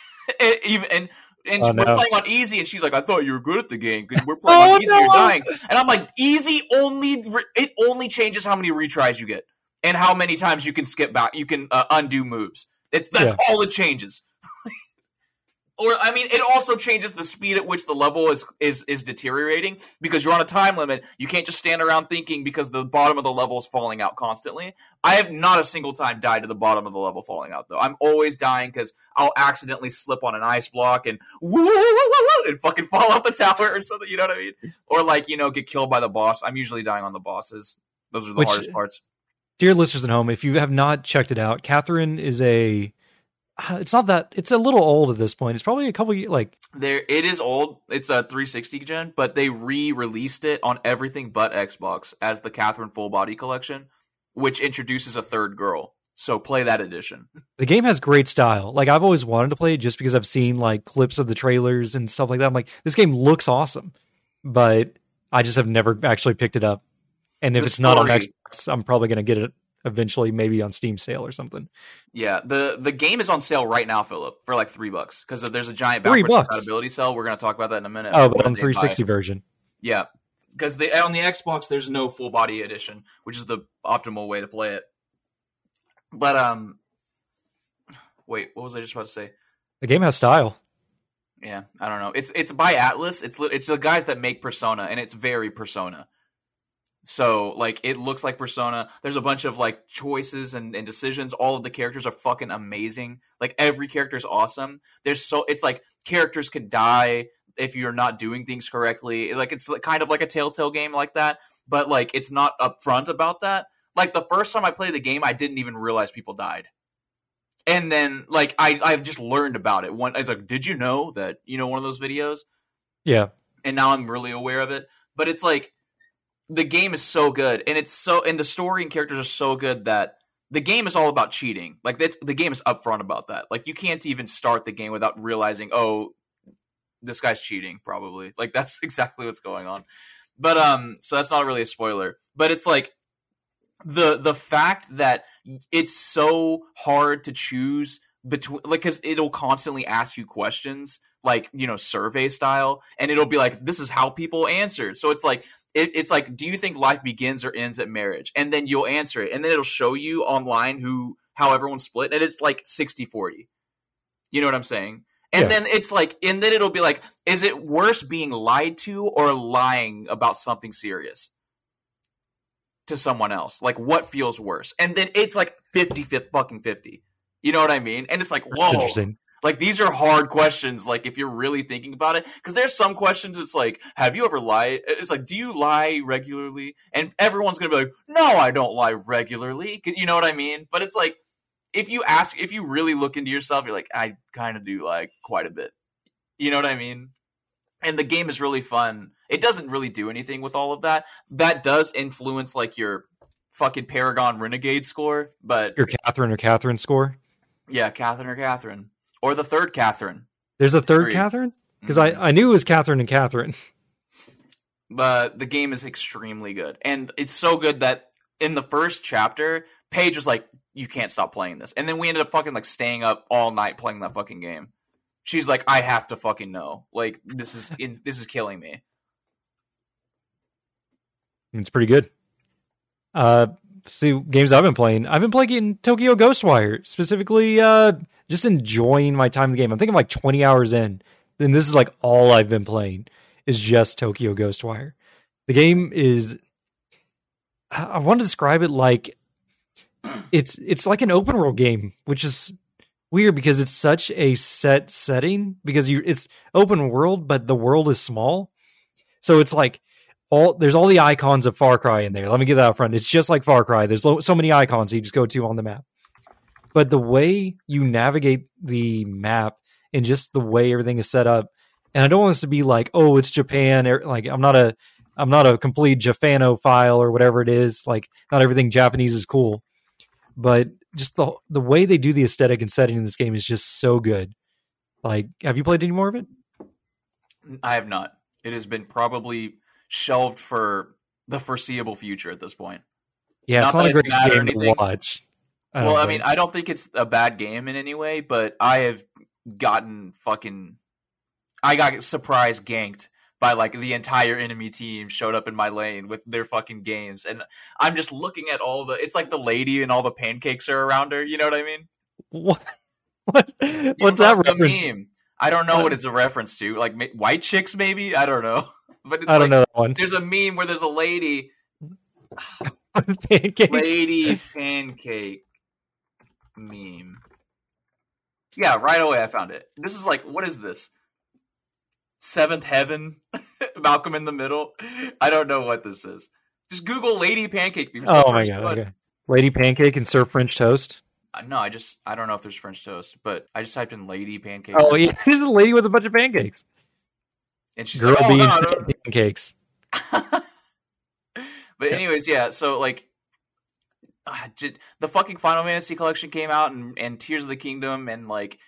And even and and Oh, we're no. playing on easy and she's like i thought you were good at the game 'cause we're playing Oh, on easy you're dying. And i'm like easy only re- it only changes how many retries you get and how many times you can skip back you can uh, undo moves it's that's Yeah. all it changes or I mean, it also changes the speed at which the level is is is deteriorating because you're on a time limit. You can't just stand around thinking because the bottom of the level is falling out constantly. I have not a single time died to the bottom of the level falling out though. I'm always dying because I'll accidentally slip on an ice block and woo, and fucking fall off the tower or something. You know what I mean? Or like you know get killed by the boss. I'm usually dying on the bosses. Those are the Which- hardest parts. Dear listeners at home, if you have not checked it out, Catherine is a. uh, It's not that it's a little old at this point. It's probably a couple ye- like There, it is old. It's a 360 gen, but they re-released it on everything but Xbox as the Catherine Full Body Collection, which introduces a third girl. So play that edition. the game has great style. Like I've always wanted to play it just because I've seen like clips of the trailers and stuff like that. I'm like, this game looks awesome, but I just have never actually picked it up. And if The it's not on Xbox, I'm probably going to get it eventually, maybe on Steam sale or something. Yeah, the the game is on sale right now, Philip, for like three bucks because there's a giant backwards compatibility sale. We're gonna talk about that in a minute. Oh, but on they 360 buy- version. Yeah, because the on the Xbox there's no full body edition, which is the optimal way to play it. But um, wait, what was I just about to say? The game has style. Yeah, I don't know. It's it's by Atlus. It's it's the guys that make Persona, and it's very Persona. So like it looks like Persona. There's a bunch of like choices and, and decisions. All of the characters are fucking amazing. Like every character is awesome. There's so it's like characters can die if you're not doing things correctly. Like it's kind of like a Telltale game like that, but like it's not upfront about that. Like the first time I played the game, I didn't even realize people died. And then like I I've just learned about it. One it's like, did you know that you know one of those videos? Yeah. and now I'm really aware of it. But it's like the game is so good, and it's so and the story and characters are so good that the game is all about cheating. Like that's the game is upfront about that. Like you can't even start the game without realizing, oh, this guy's cheating. Probably like that's exactly what's going on. But um, so that's not really a spoiler. But it's like the the fact that it's so hard to choose between like because it'll constantly ask you questions like you know survey style and it'll be like this is how people answered so it's like it, it's like do you think life begins or ends at marriage? And then you'll answer it. And then it'll show you online who how everyone's split. And it's like 60 40 you know what i'm saying? And Yeah. then it's like and then it'll be like is it worse being lied to or lying about something serious to someone else? Like what feels worse? And then it's like 50 50 fucking 50 you know what i mean? And it's like That's whoa. interesting. Like these are hard questions. Like if you're really thinking about it, because there's some questions. It's like, have you ever lied? It's like, do you lie regularly? And everyone's gonna be like, no, I don't lie regularly. You know what I mean? But it's like, if you ask, if you really look into yourself, you're like, I kind of do lie quite a bit. You know what I mean? And the game is really fun. It doesn't really do anything with all of that. That does influence like your fucking Paragon Renegade score, but Your Catherine or Catherine score. yeah, Catherine or Catherine. Or the third Catherine. There's a third Agreed. Catherine because Mhm. I, I knew it was Catherine and Catherine. but the game is extremely good and it's so good that in the first chapter paige was like you can't stop playing this and then we ended up fucking like staying up all night playing that fucking game she's like i have to fucking know like this is in, this is killing me It's pretty good. Uh, see, games I've been playing. I've been playing Tokyo Ghostwire, specifically uh, just enjoying my time in the game. I'm thinking like 20 hours in, and this is like all I've been playing is just Tokyo Ghostwire. The game is. I want to describe it like it's it's like an open world game, which is weird because it's such a set setting because you it's open world, but the world is small. So it's like all there's all the icons of Far Cry in there. Let me get that up front. It's just like Far Cry. There's so many icons you just go to on the map. But the way you navigate the map and just the way everything is set up, and I don't want this to be like, oh, it's Japan. er- Like I'm not a I'm not a complete Japanophile or whatever it is. Like not everything Japanese is cool, but just the the way they do the aesthetic and setting in this game is just so good. Like, have you played any more of it? i have not it has been probably shelved for the foreseeable future at this point Yeah, Not it's not that a great game to watch. I well don't i mean i don't think it's a bad game in any way but i have gotten fucking i got surprise ganked by like the entire enemy team showed up in my lane with their fucking games and i'm just looking at all the it's like the lady and all the pancakes are around her you know what i mean what? What? What's that reference? meme. I don't know What? it's a reference to like ma- white chicks maybe i don't know but it's I don't like, know that one. there's a meme where there's a lady lady pancake meme. Yeah, right away I found it. This is like, what is this? Seventh Heaven, Malcolm in the Middle. I don't know what this is. Just Google lady pancake meme. Oh my god. Okay. Lady pancake and serve French toast. Uh, No, I just I don't know if there's French toast, but I just typed in lady pancakes. Oh yeah, this is a lady with a bunch of pancakes. and she's Girl like, oh, no, I pancakes. but anyways, yeah. So like, ah, j- the fucking Final Fantasy collection came out, and and Tears of the Kingdom, and like,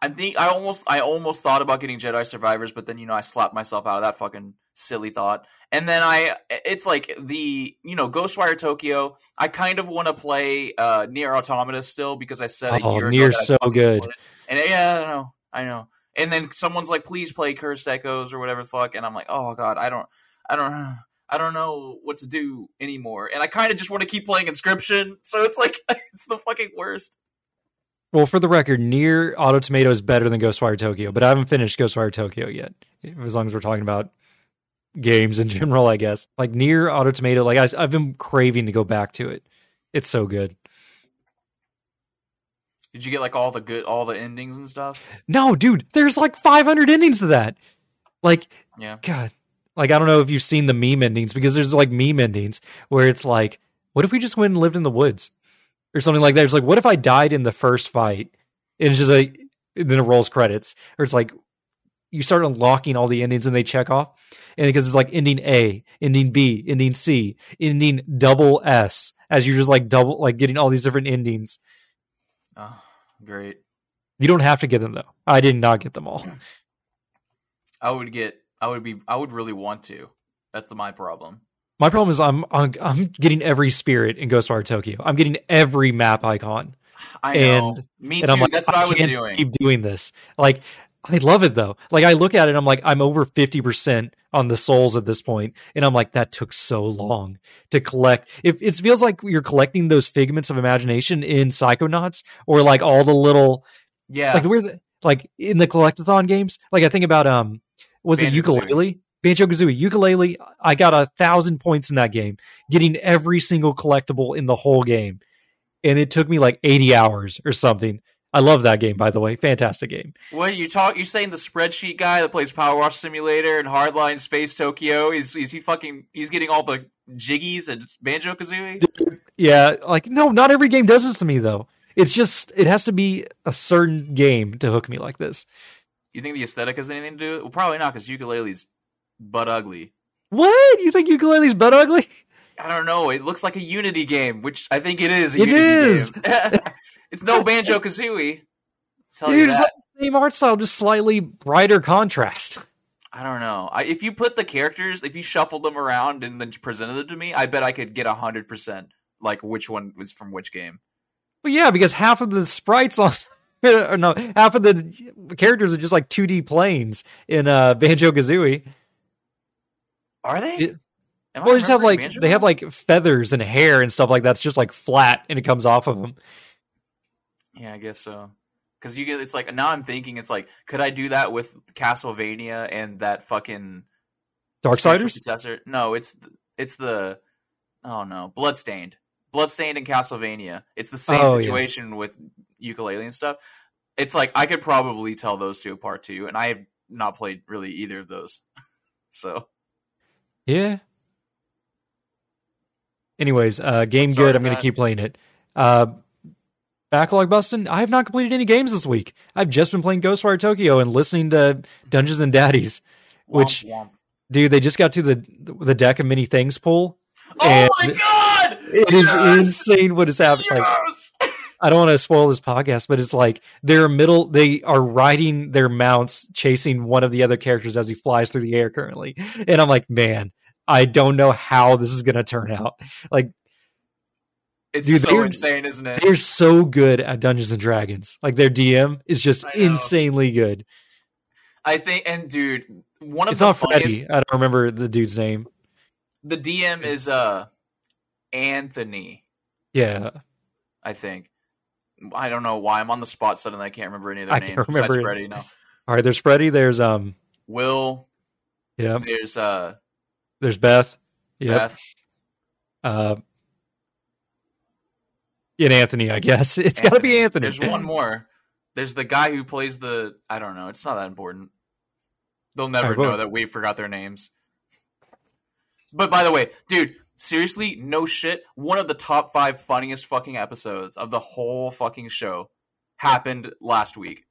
I think I almost I almost thought about getting Jedi Survivors, but then you know I slapped myself out of that fucking silly thought. And then I it's like the you know Ghostwire Tokyo. I kind of want to play uh Nier Automata still because I said a Oh, ago so good. And yeah, I know, I know. And then someone's like, "Please play Cursed Echoes" or whatever the fuck, and I'm like, "Oh god, I don't, I don't." I don't know what to do anymore, and I kind of just want to keep playing Inscryption. So it's like it's the fucking worst. Well, for the record, near Auto Tomato is better than Ghostwire Tokyo, but I haven't finished Ghostwire Tokyo yet. As long as we're talking about games in general, I guess. Like near Auto Tomato, like I, I've been craving to go back to it. It's so good. Did you get like all the good, all the endings and stuff? No, dude, there's like 500 endings to that. Like, Yeah. God, like I don't know if you've seen the meme endings because there's like meme endings where it's like, what if we just went and lived in the woods or something like that? It's like, what if I died in the first fight? And it's just like, then it rolls credits, or it's like you start unlocking all the endings and they check off, and because it's like ending A, ending B, ending C, ending double S, as you're just like double like getting all these different endings. Oh, great. You don't have to get them though. I did not get them all. I would get. I would be. I would really want to. That's the, my problem. My problem is I'm I'm, I'm getting every spirit in Ghostwire Tokyo. I'm getting every map icon, I know. And- Me and too. Like, That's what I, was can't doing. Keep doing this. Like I love it though. Like I look at it, I'm like I'm over fifty percent on the souls at this point, and I'm like that took so long to collect. If it feels like you're collecting those figments of imagination in Psychonauts, or like all the little yeah. like where the like in the collectathon games. Like I think about um was it Banjo-Kazooie. Yooka-Laylee? Banjo Kazooie, Yooka-Laylee. I got a thousand points in that game, getting every single collectible in the whole game, and it took me like eighty hours or something. I love that game, by the way. Fantastic game. what you talk? You saying the spreadsheet guy that plays Power Wash Simulator and Hardline Space Tokyo? Is is he fucking? He's getting all the jiggies and Banjo Kazooie. Yeah, like no, not every game does this to me though. It's just it has to be a certain game to hook me like this. You think the aesthetic has anything to do? with it? Well, probably not because Yooka-Laylee's butt ugly. What? You think Yooka-Laylee's butt ugly? I don't know. It looks like a Unity game, which I think it is. A It Unity is. It's no Banjo Kazooie. Tell you Dude, it's that. like the same art style, just slightly brighter contrast. I don't know. I, if you put the characters, if you shuffled them around and then presented them to me, I bet I could get hundred percent like which one was from which game. Well, yeah, because half of the sprites on, or no, half of the characters are just like 2D planes in uh, Banjo Kazooie. Are they? It- Am Well, they just have like Banjo they have like feathers and hair and stuff like that's just like flat and it comes off of them. Yeah, I guess so. Because you get, it's like now I'm thinking, it's like, could I do that with Castlevania and that fucking Darksiders. successor? No, it's it's the oh no, Bloodstained, Bloodstained and Castlevania. It's the same Oh, yeah. situation with Yooka-Laylee and stuff. It's like I could probably tell those two apart too, and I have not played really either of those. so Yeah. Anyways, uh, game Sorry good. I'm going to keep playing it. Uh, backlog busting. I have not completed any games this week. I've just been playing Ghostwire Tokyo and listening to Dungeons and Daddies. Which- Womp womp. Dude, they just got to the the deck of many things pool. Oh my god! It is Yes! insane what is happening. Like, I don't want to spoil this podcast, but it's like they're middle. They are riding their mounts, chasing one of the other characters as he flies through the air currently, and I'm like, man, I don't know how this is going to turn out. Like It's Dude, so insane, isn't it? they're so good at Dungeons and Dragons. Like their DM is just insanely good. I think, and dude, one of the. It's the not funniest. Freddy. I don't remember the dude's name. The DM is uh Anthony, Yeah, I think. I don't know why I'm on the spot suddenly. I can't remember any of their I names besides remember it. Freddy. No, all right. There's Freddy. There's um, Will. yeah. There's uh There's Beth. Yeah. Beth. Uh, and Anthony, I guess it's got to be Anthony. There's one more. There's the guy who plays the. I don't know. It's not that important. They'll never know that we forgot their names. But by the way, dude, seriously, no shit. One of the top five funniest fucking episodes of the whole fucking show happened last week.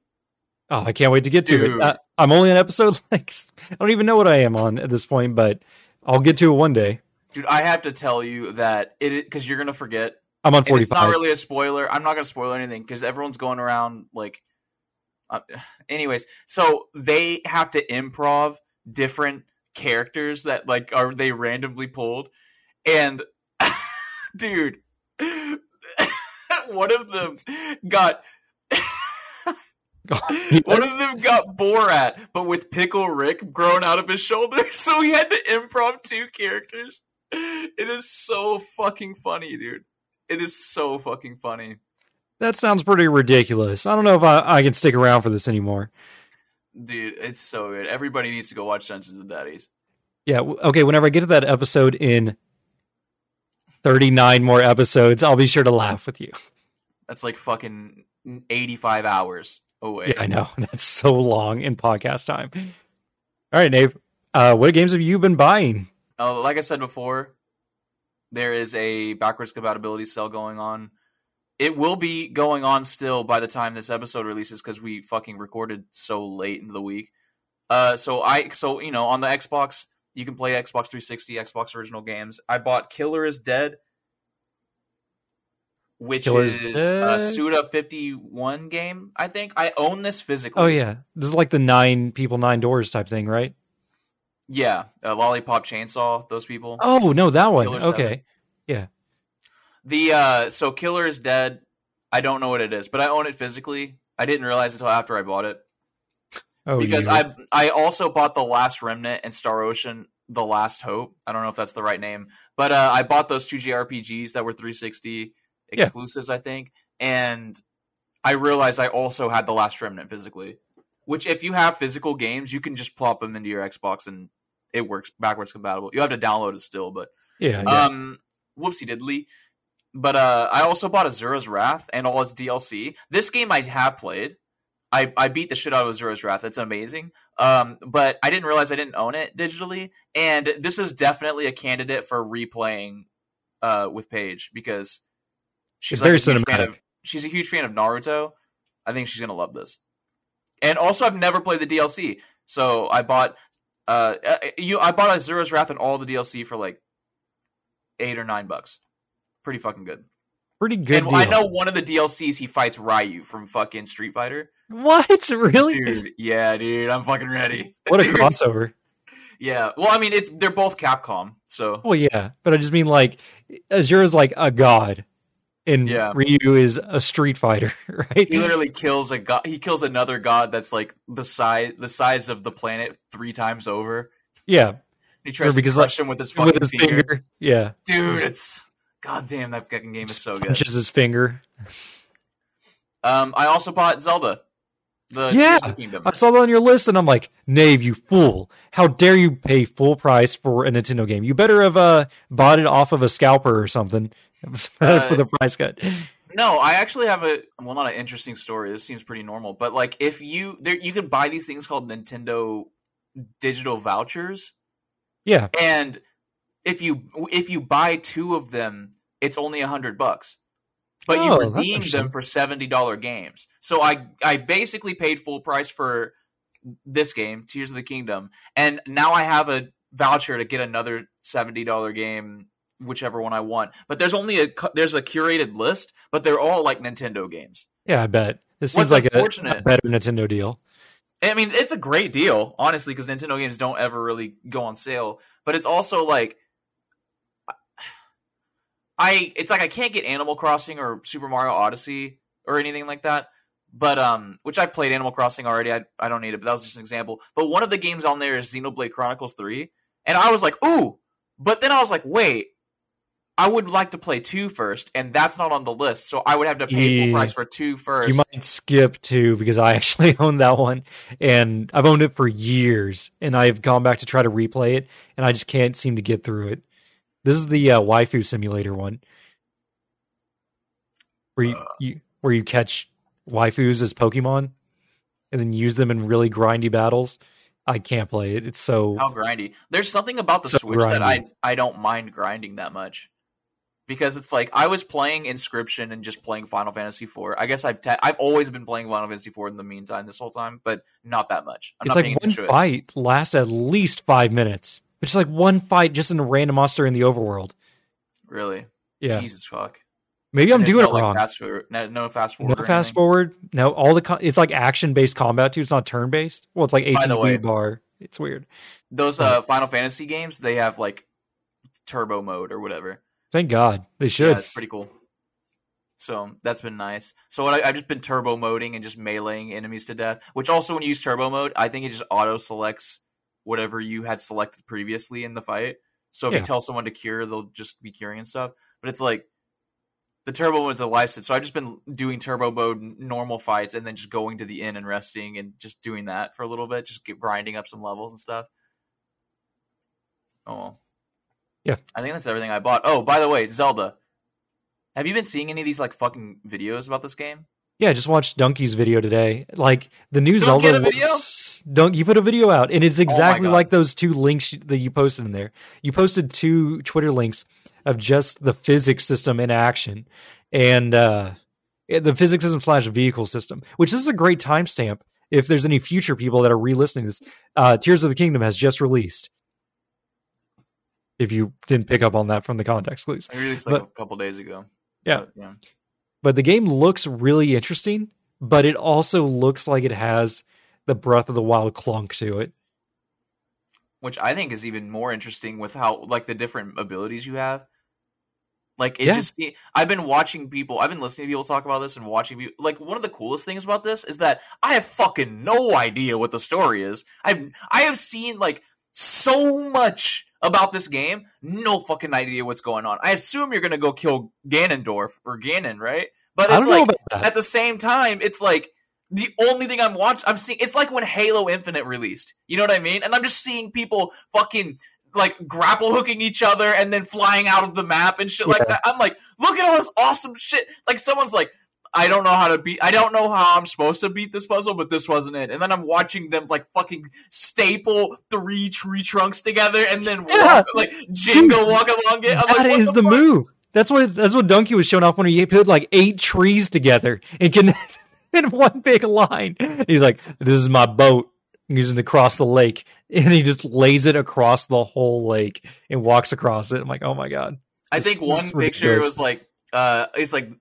Oh, I can't wait to get to Dude. it. Uh, I'm only on episode like I don't even know what I am on at this point, but I'll get to it one day. Dude, I have to tell you that it because you're gonna forget. I'm on And it's not really a spoiler. I'm not gonna spoil anything because everyone's going around like Uh, anyways, so they have to improv different characters that like are they randomly pulled, and dude, one of them got. Yes. One of them got Borat, but with Pickle Rick growing out of his shoulder, so he had to improv two characters. It is so fucking funny, dude. It is so fucking funny. That sounds pretty ridiculous. I don't know if I, I can stick around for this anymore. Dude, it's so good. Everybody needs to go watch Dungeons and Daddies. Yeah. Okay. Whenever I get to that episode in 39 more episodes, I'll be sure to laugh with you. That's like fucking 85 hours away. Yeah, I know. That's so long in podcast time. All right, Nave. Uh, what games have you been buying? Uh, like I said before, there is a backwards compatibility sale going on. It will be going on still by the time this episode releases because we fucking recorded so late into the week. Uh, so I, so you know, on the Xbox, you can play Xbox 360, Xbox original games. I bought Killer is Dead, which Killer is Dead? a Suda 51 game. I think I own this physically. Oh yeah, this is like the nine people, nine doors type thing, right? yeah, uh, Lollipop Chainsaw. Those people. Oh no, that one. Killer Seven. Okay. The uh so Killer is Dead. I don't know what it is, but I own it physically. I didn't realize until after I bought it Oh, because. I I also bought The Last Remnant and Star Ocean The Last Hope. I don't know if that's the right name, but uh, I bought those two JRPGs that were 360 Yeah. exclusives, I think, and I realized I also had The Last Remnant physically. Which, if you have physical games, you can just plop them into your Xbox and it works backwards compatible. You have to download it still, but yeah, yeah. um, whoopsie diddly. But uh, I also bought Asura's Wrath and all its DLC. This game I have played. I, I beat the shit out of Asura's Wrath. It's amazing. Um, but I didn't realize I didn't own it digitally, and this is definitely a candidate for replaying uh, with Paige because she's It's very a huge fan cinematic. of- she's a huge fan of Naruto. I think she's gonna love this. And also, I've never played the DLC, so I bought uh, uh, you. I bought Asura's Wrath and all the DLC for like eight or nine bucks. Pretty fucking good. Pretty good. and I know one of the DLCs he fights Ryu from fucking Street Fighter. What really? Dude, yeah, dude, I'm fucking ready. What a Dude, crossover. Yeah, well, I mean, it's they're both Capcom, so Well, yeah, but I just mean like Asura's like a god, and Yeah. Ryu is a Street Fighter, right? he literally kills a god. He kills another god that's like the size the size of the planet three times over. yeah, He tries because, to crush him with his fucking with his finger. finger. Yeah, Dude, it's goddamn that fucking game is so good. punches his finger. Um, I also bought Zelda. The Yeah, the Kingdom. I saw that on your list, and I'm like, Nave, you fool! How dare you pay full price for a Nintendo game? You better have uh, bought it off of a scalper or something Uh, for the price cut. No, I actually have a well, not an interesting story. This seems pretty normal, but like if you there, you can buy these things called Nintendo digital vouchers, Yeah, and if you if you buy two of them, it's only a hundred bucks. But Oh, you redeem them for seventy dollar games. So I I basically paid full price for this game, Tears of the Kingdom, and now I have a voucher to get another seventy dollar game, whichever one I want. But there's only a there's a curated list, but they're all like Nintendo games. yeah, I bet this What's seems like a, a better Nintendo deal. I mean, it's a great deal, honestly, because Nintendo games don't ever really go on sale. But it's also like, I it's like I can't get Animal Crossing or Super Mario Odyssey or anything like that. But um, which I played Animal Crossing already. I I don't need it, but that was just an example. But one of the games on there is Xenoblade Chronicles Three, and I was like, ooh. But then I was like, wait. I would like to play two first, and that's not on the list, so I would have to pay full price for two first. You might skip two because I actually own that one, and I've owned it for years, and I've gone back to try to replay it, and I just can't seem to get through it. This is the uh, waifu simulator one, where you, you where you catch waifus as Pokemon, and then use them in really grindy battles. I can't play it. It's so How grindy. There's something about the So Switch that I. I don't mind grinding that much. Because it's like I was playing Inscryption and just playing Final Fantasy IV. I guess I've ta- I've always been playing Final Fantasy IV in the meantime this whole time, but not that much. I'm it's not like one to it. fight lasts at least five minutes. It's like one fight just in a random monster in the overworld. Really, Yeah, Jesus fuck. Maybe I'm doing no, it like, wrong. Fast forward, no, no fast forward. No fast anything? forward. No, all the co- it's like action based combat too. It's not turn based. Well, it's like By the way- ATB bar. It's weird. Those uh, Final Fantasy games, they have like turbo mode or whatever. Thank God they should. Yeah, it's pretty cool. So that's been nice. So what I, I've just been turbo moding and just meleeing enemies to death. Which also, when you use turbo mode, I think it just auto selects whatever you had selected previously in the fight. So if Yeah. you tell someone to cure, they'll just be curing and stuff. But it's like the turbo mode's a life set. So I've just been doing turbo mode normal fights and then just going to the inn and resting and just doing that for a little bit, just grinding up some levels and stuff. Oh, well. Yeah. I think that's everything I bought. Oh, by the way, Zelda. Have you been seeing any of these like fucking videos about this game? Yeah, I just watched Donkey's video today. Like the new Zelda a video? Oh you put a video out, and it's exactly God. like those two links that you posted in there. You posted two Twitter links of just the physics system in action, and uh the physics system slash vehicle system, which this is a great timestamp. If there's any future people that are re-listening to this, uh, Tears of the Kingdom has just released. If you didn't pick up on that from the context clues, I released like But- a couple days ago. Yeah. But, yeah. but the game looks really interesting but it also looks like it has the breath of the wild clunk to it Which I think is even more interesting with how like the different abilities you have. Like it Yeah. just I've been watching people I've been listening to people talk about this and watching people like one of the coolest things about this is that I have fucking no idea what the story is. I've I have seen like so much about this game, no fucking idea what's going on. I assume you're gonna go kill Ganondorf or Ganon, right? But it's like at the same time, it's like the only thing I'm watching, I'm seeing. It's like when Halo Infinite released. You know what I mean? And I'm just seeing people fucking like grapple hooking each other and then flying out of the map and shit like that. I'm like, look at all this awesome shit. Like someone's like. I don't know how to beat. I don't know how I'm supposed to beat this puzzle, but this wasn't it. And then I'm watching them like fucking staple three tree trunks together, and then walk, Yeah. like Jingo walk along it. I'm That like, what is the, fuck? move that's what that's what donkey was showing off when he put like eight trees together and connect in one big line he's like this is my boat I'm using to cross the lake and he just lays it across the whole lake and walks across it i'm like oh my god I think one it's picture ridiculous. was like uh it's like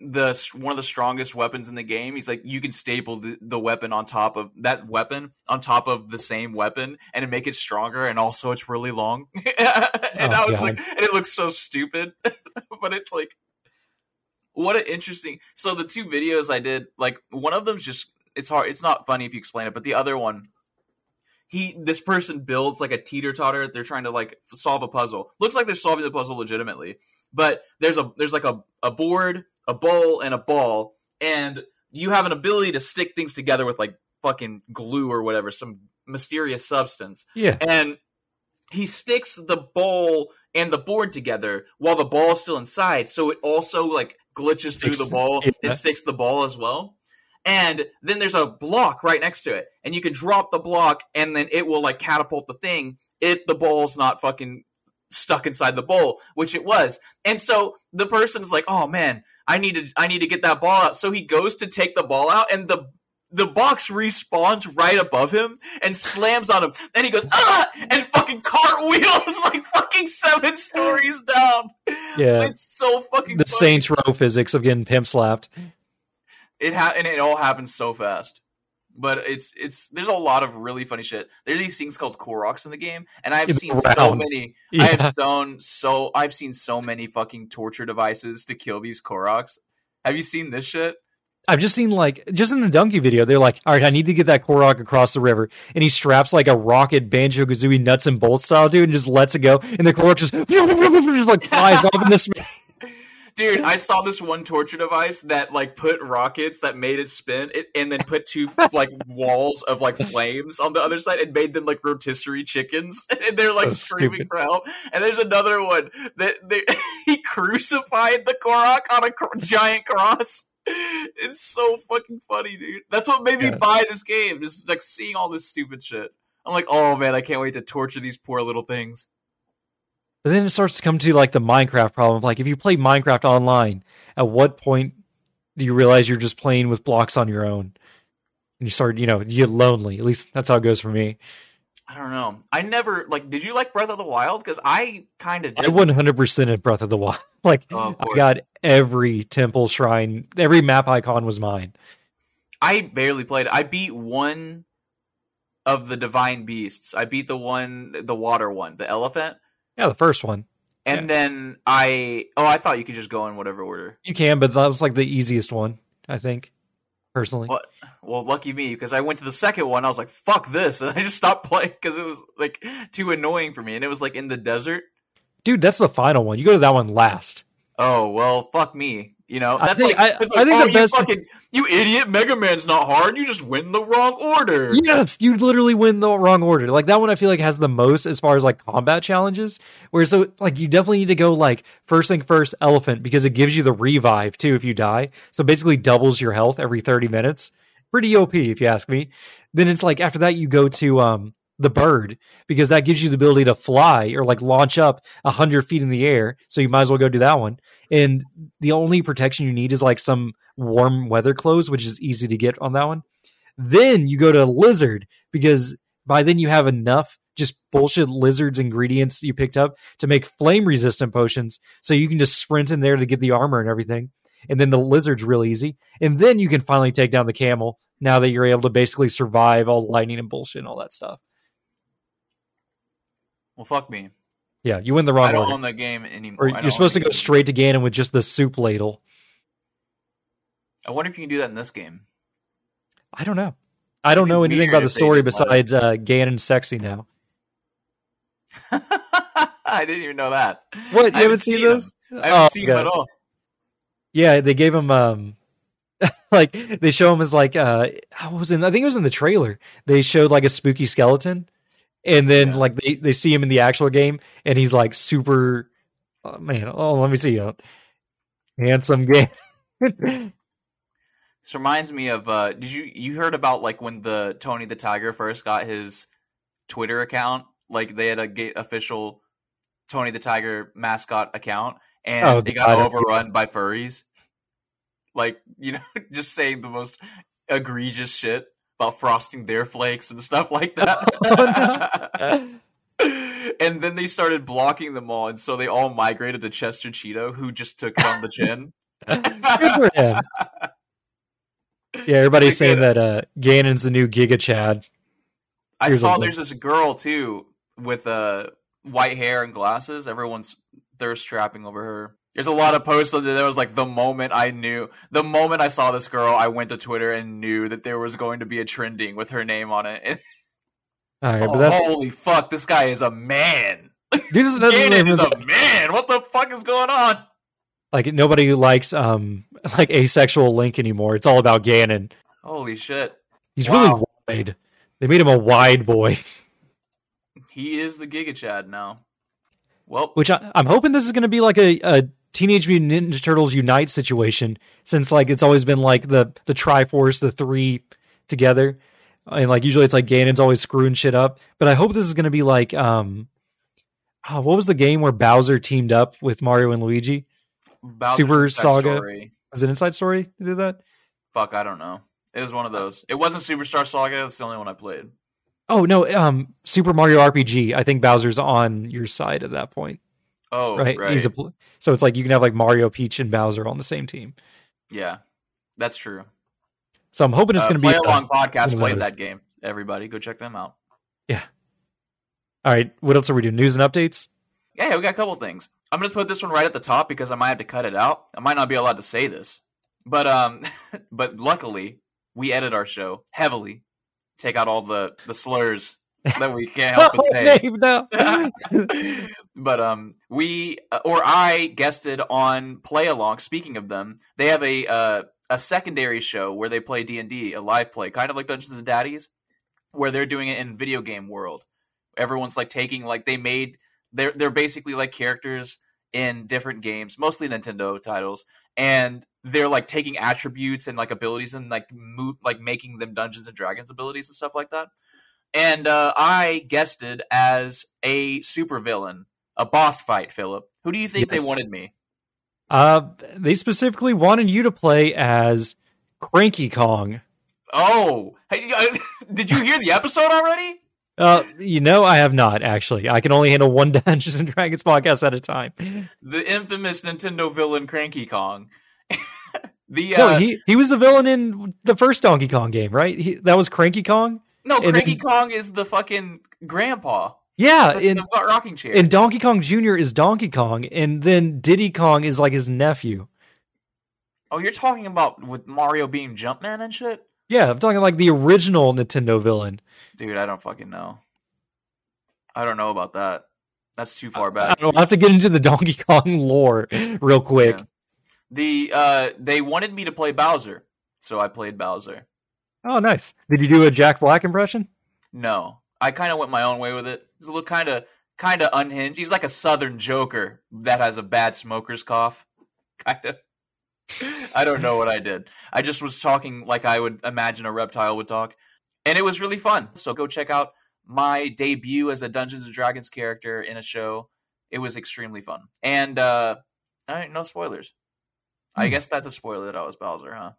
the one of the strongest weapons in the game. He's like you can staple the, the weapon on top of that weapon on top of the same weapon and make it stronger and also it's really long. and Oh, I was God. like and it looks so stupid. but it's like what an interesting so the two videos I did like one of them's just it's hard it's not funny if you explain it, but the other one he this person builds like a teeter totter. They're trying to like solve a puzzle. Looks like they're solving the puzzle legitimately, but there's a there's like a a board, a bowl, and a ball, and you have an ability to stick things together with like fucking glue or whatever, some mysterious substance. yeah And he sticks the bowl and the board together while the ball is still inside, so it also like glitches through the ball yeah. and sticks the ball as well. And then there's a block right next to it, and you can drop the block, and then it will like catapult the thing if the ball's not fucking stuck inside the bowl, which it was. And so the person's like, "Oh man, I need to, I need to get that ball out." So he goes to take the ball out, and the the box respawns right above him and slams on him. Then he goes, "Ah!" and fucking cartwheels like fucking seven stories down. Yeah. it's so fucking the funny. Saints Row physics of getting pimp slapped. It ha- and it all happens so fast. But it's it's there's a lot of really funny shit. There are these things called Koroks in the game, and I've the seen so round. many. I have shown so I've seen so many fucking torture devices to kill these Koroks. Have you seen this shit? I've just seen like just in the donkey video, they're like, "All right, I need to get that Korok across the river," and he straps like a rocket banjo kazooie nuts and bolts style dude, and just lets it go, and the Korok just just like flies off in this. Dude, I saw this one torture device that like put rockets that made it spin it, and then put two like walls of like flames on the other side and made them like rotisserie chickens and they're like So screaming stupid. for help. And there's another one that they, he crucified the Korok on a cr- giant cross. It's so fucking funny, dude. That's what made me Yeah. buy this game. Just like seeing all this stupid shit. I'm like, oh man, I can't wait to torture these poor little things. But then it starts to come to like the Minecraft problem. Like if you play Minecraft online, at what point do you realize you're just playing with blocks on your own? And you start, you know, you get lonely. At least that's how it goes for me. I don't know. I never like. Did you like Breath of the Wild? Because I kind of I did. 100% at Breath of the Wild. like Oh, I got every temple shrine, every map icon was mine. I barely played. I beat one of the divine beasts. I beat the one, the water one, the elephant, Yeah, the first one. and Yeah. then I. Oh, I thought you could just go in whatever order. You can, but that was like the easiest one, I think, personally. What? Well, lucky me because I went to the second one. I was like, "Fuck this," and I just stopped playing because it was like too annoying for me, and it was like in the desert. Dude, that's the final one. You go to that one last. Oh well, fuck me. You know, I think- like, I- it's I think oh, the you best- fucking, you idiot! Mega Man's not hard. You just win the wrong order. Yes, you literally win the wrong order. Like that one, I feel like has the most as far as like combat challenges. Where so like you definitely need to go like first thing first, elephant because it gives you the revive too if you die. So basically doubles your health every thirty minutes. Pretty OP if you ask me. Then it's like after that you go to um the bird because that gives you the ability to fly or like launch up a hundred feet in the air. So you might as well go do that one. And the only protection you need is like some warm weather clothes, which is easy to get on that one. Then you go to lizard because by then you have enough just bullshit lizards ingredients that you picked up to make flame resistant potions. So you can just sprint in there to get the armor and everything. And then the lizard's real easy. And then you can finally take down the camel now that you're able to basically survive all the lightning and bullshit and all that stuff. Well, fuck me. Yeah, you win the wrong. I don't order. own the game anymore. Or you're supposed to go straight to Ganon with just the soup ladle. I wonder if you can do that in this game. I don't know. I don't know anything about the story besides uh, Ganon's sexy now. I didn't even know that. What? I You haven't seen him. those? I haven't Oh, seen him at all. Yeah, they gave him um like they show him as like uh what was in I think it was in the trailer. They showed like a spooky skeleton and then Yeah. like they they see him in the actual game and he's like super oh, man, oh let me see uh, handsome game. This reminds me of uh did you you heard about like when the Tony the Tiger first got his Twitter account? Like they had a ga- official Tony the Tiger mascot account and Oh, it got God, overrun by furries. Like, you know, just saying the most egregious shit about frosting their flakes and stuff like that. and then they started blocking them all, and so they all migrated to Chester Cheeto, who just took it on the chin. Good for him. Yeah, everybody's saying that uh Ganon's the new Giga Chad. I saw there's this girl too with uh, white hair and glasses. Everyone's thirst trapping over her. There's a lot of posts on there. That was like the moment I knew, the moment I saw this girl, I went to Twitter and knew that there was going to be a trending with her name on it. And, All right, oh, holy fuck, this guy is a man. dude, is Ganon is a man. What the fuck is going on? like nobody likes um like asexual Link anymore. It's all about Ganon. Holy shit, He's Wow. really wide. They made him a wide boy, he is the Giga Chad now. Well, which I, I'm hoping this is going to be like a, a Teenage Mutant Ninja Turtles Unite situation, since like it's always been like the the Triforce, the three together, and like usually it's like Ganon's always screwing shit up. But I hope this is going to be like um, oh, what was the game where Bowser teamed up with Mario and Luigi? Bowser's Super Inside Saga. Story. Was it Inside Story to do that? Fuck, I don't know. It was one of those. It wasn't Superstar Saga. It's the only one I played. Oh no, um, Super Mario RPG. I think Bowser's on your side at that point, Oh, right? right. He's a pl- so it's like you can have like Mario, Peach, and Bowser on the same team. yeah, that's true. So I'm hoping it's Uh, going to be Play uh, podcast played that game. Everybody, go check them out. Yeah. All right, what else are we doing? News and updates. Yeah, yeah, we got a couple things. I'm gonna just put this one right at the top because I might have to cut it out. I might not be allowed to say this, but um, but luckily we edit our show heavily, take out all the the slurs that we can't help but say. Dave, no. but um, we uh, or I guested on Play Along. Speaking of them, they have a uh, a secondary show where they play D and D, a live play, kind of like Dungeons and Daddies, where they're doing it in video game world. Everyone's like taking like they made they're they're basically like characters in different games, mostly Nintendo titles, and they're like taking attributes and like abilities and like mo- like making them Dungeons and Dragons abilities and stuff like that. And uh, I guested as a supervillain, a boss fight. Philip, who do you think Yes. they wanted me? uh, they specifically wanted you to play as Cranky Kong. Oh, hey, uh, did you hear the episode already? Uh, you know, I have not actually. I can only handle one Dungeons and Dragons podcast at a time. The infamous Nintendo villain Cranky Kong. the No, uh, he he was the villain in the first Donkey Kong game, right? He, that was Cranky Kong. No, and Cranky then- Kong is the fucking grandpa. Yeah, That's in the rocking chair. and Donkey Kong Jr. is Donkey Kong, and then Diddy Kong is like his nephew. oh, you're talking about with Mario being Jumpman and shit? Yeah, I'm talking like the original Nintendo villain. Dude, I don't fucking know. I don't know about that. That's too far I back. don't I'll have to get into the Donkey Kong lore real quick. Yeah. The uh they wanted me to play Bowser, so I played Bowser. Oh, nice. Did you do a Jack Black impression? No. I kind of went my own way with it. He's a little kind of kind of unhinged. He's like a southern joker that has a bad smoker's cough. Kind of I don't know what I did. I just was talking like I would imagine a reptile would talk. And it was really fun. So go check out my debut as a Dungeons and Dragons character in a show. It was extremely fun. And uh all right, no spoilers. I Hmm. guess that's a spoiler that I was Bowser, huh?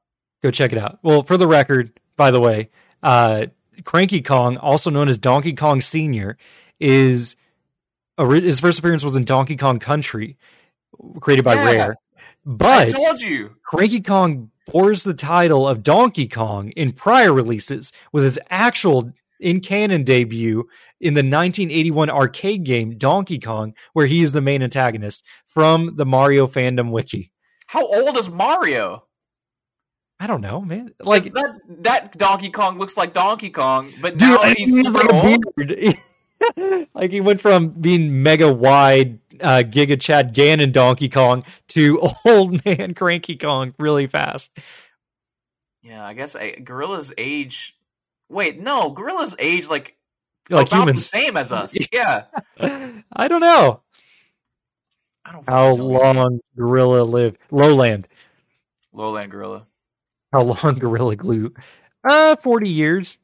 Go check it out. Well, for the record, by the way, uh, Cranky Kong, also known as Donkey Kong Senior, is his first appearance was in Donkey Kong Country, created by Yeah. Rare. I But told you. Cranky Kong bores the title of Donkey Kong in prior releases with his actual in canon debut in the 1981 arcade game Donkey Kong, where he is the main antagonist from the Mario fandom wiki. How old is Mario? I don't know, man. Like that that Donkey Kong looks like Donkey Kong, but dude, now he's he super like old. like he went from being mega wide, uh, Giga Chad Ganon Donkey Kong to old man Cranky Kong really fast. Yeah, I guess I, gorillas age. Wait, no, gorillas age like Like about the humans. same as us. Yeah, I don't know. I don't. How know. long gorilla live? Lowland. Lowland gorilla. How long gorilla glue? Uh, forty years.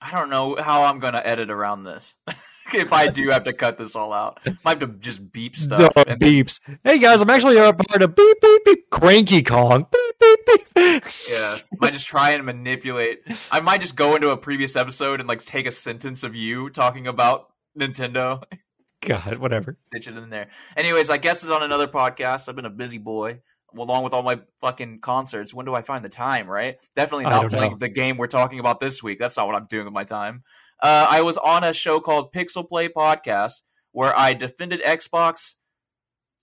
I don't know how I'm gonna edit around this. if I do have to cut this all out, I might have to just beep stuff. Duh, and- beeps. Hey guys, I'm actually a part of beep beep beep. Cranky Kong. Beep beep beep. Yeah, I might just try and manipulate. I might just go into a previous episode and like take a sentence of you talking about Nintendo, God, whatever. stitch it in there. Anyways, I guess it's on another podcast. I've been a busy boy, along with all my fucking concerts. When do I find the time? Right? Definitely not playing know. the game we're talking about this week. That's not what I'm doing with my time. Uh, I was on a show called Pixel Play Podcast where I defended Xbox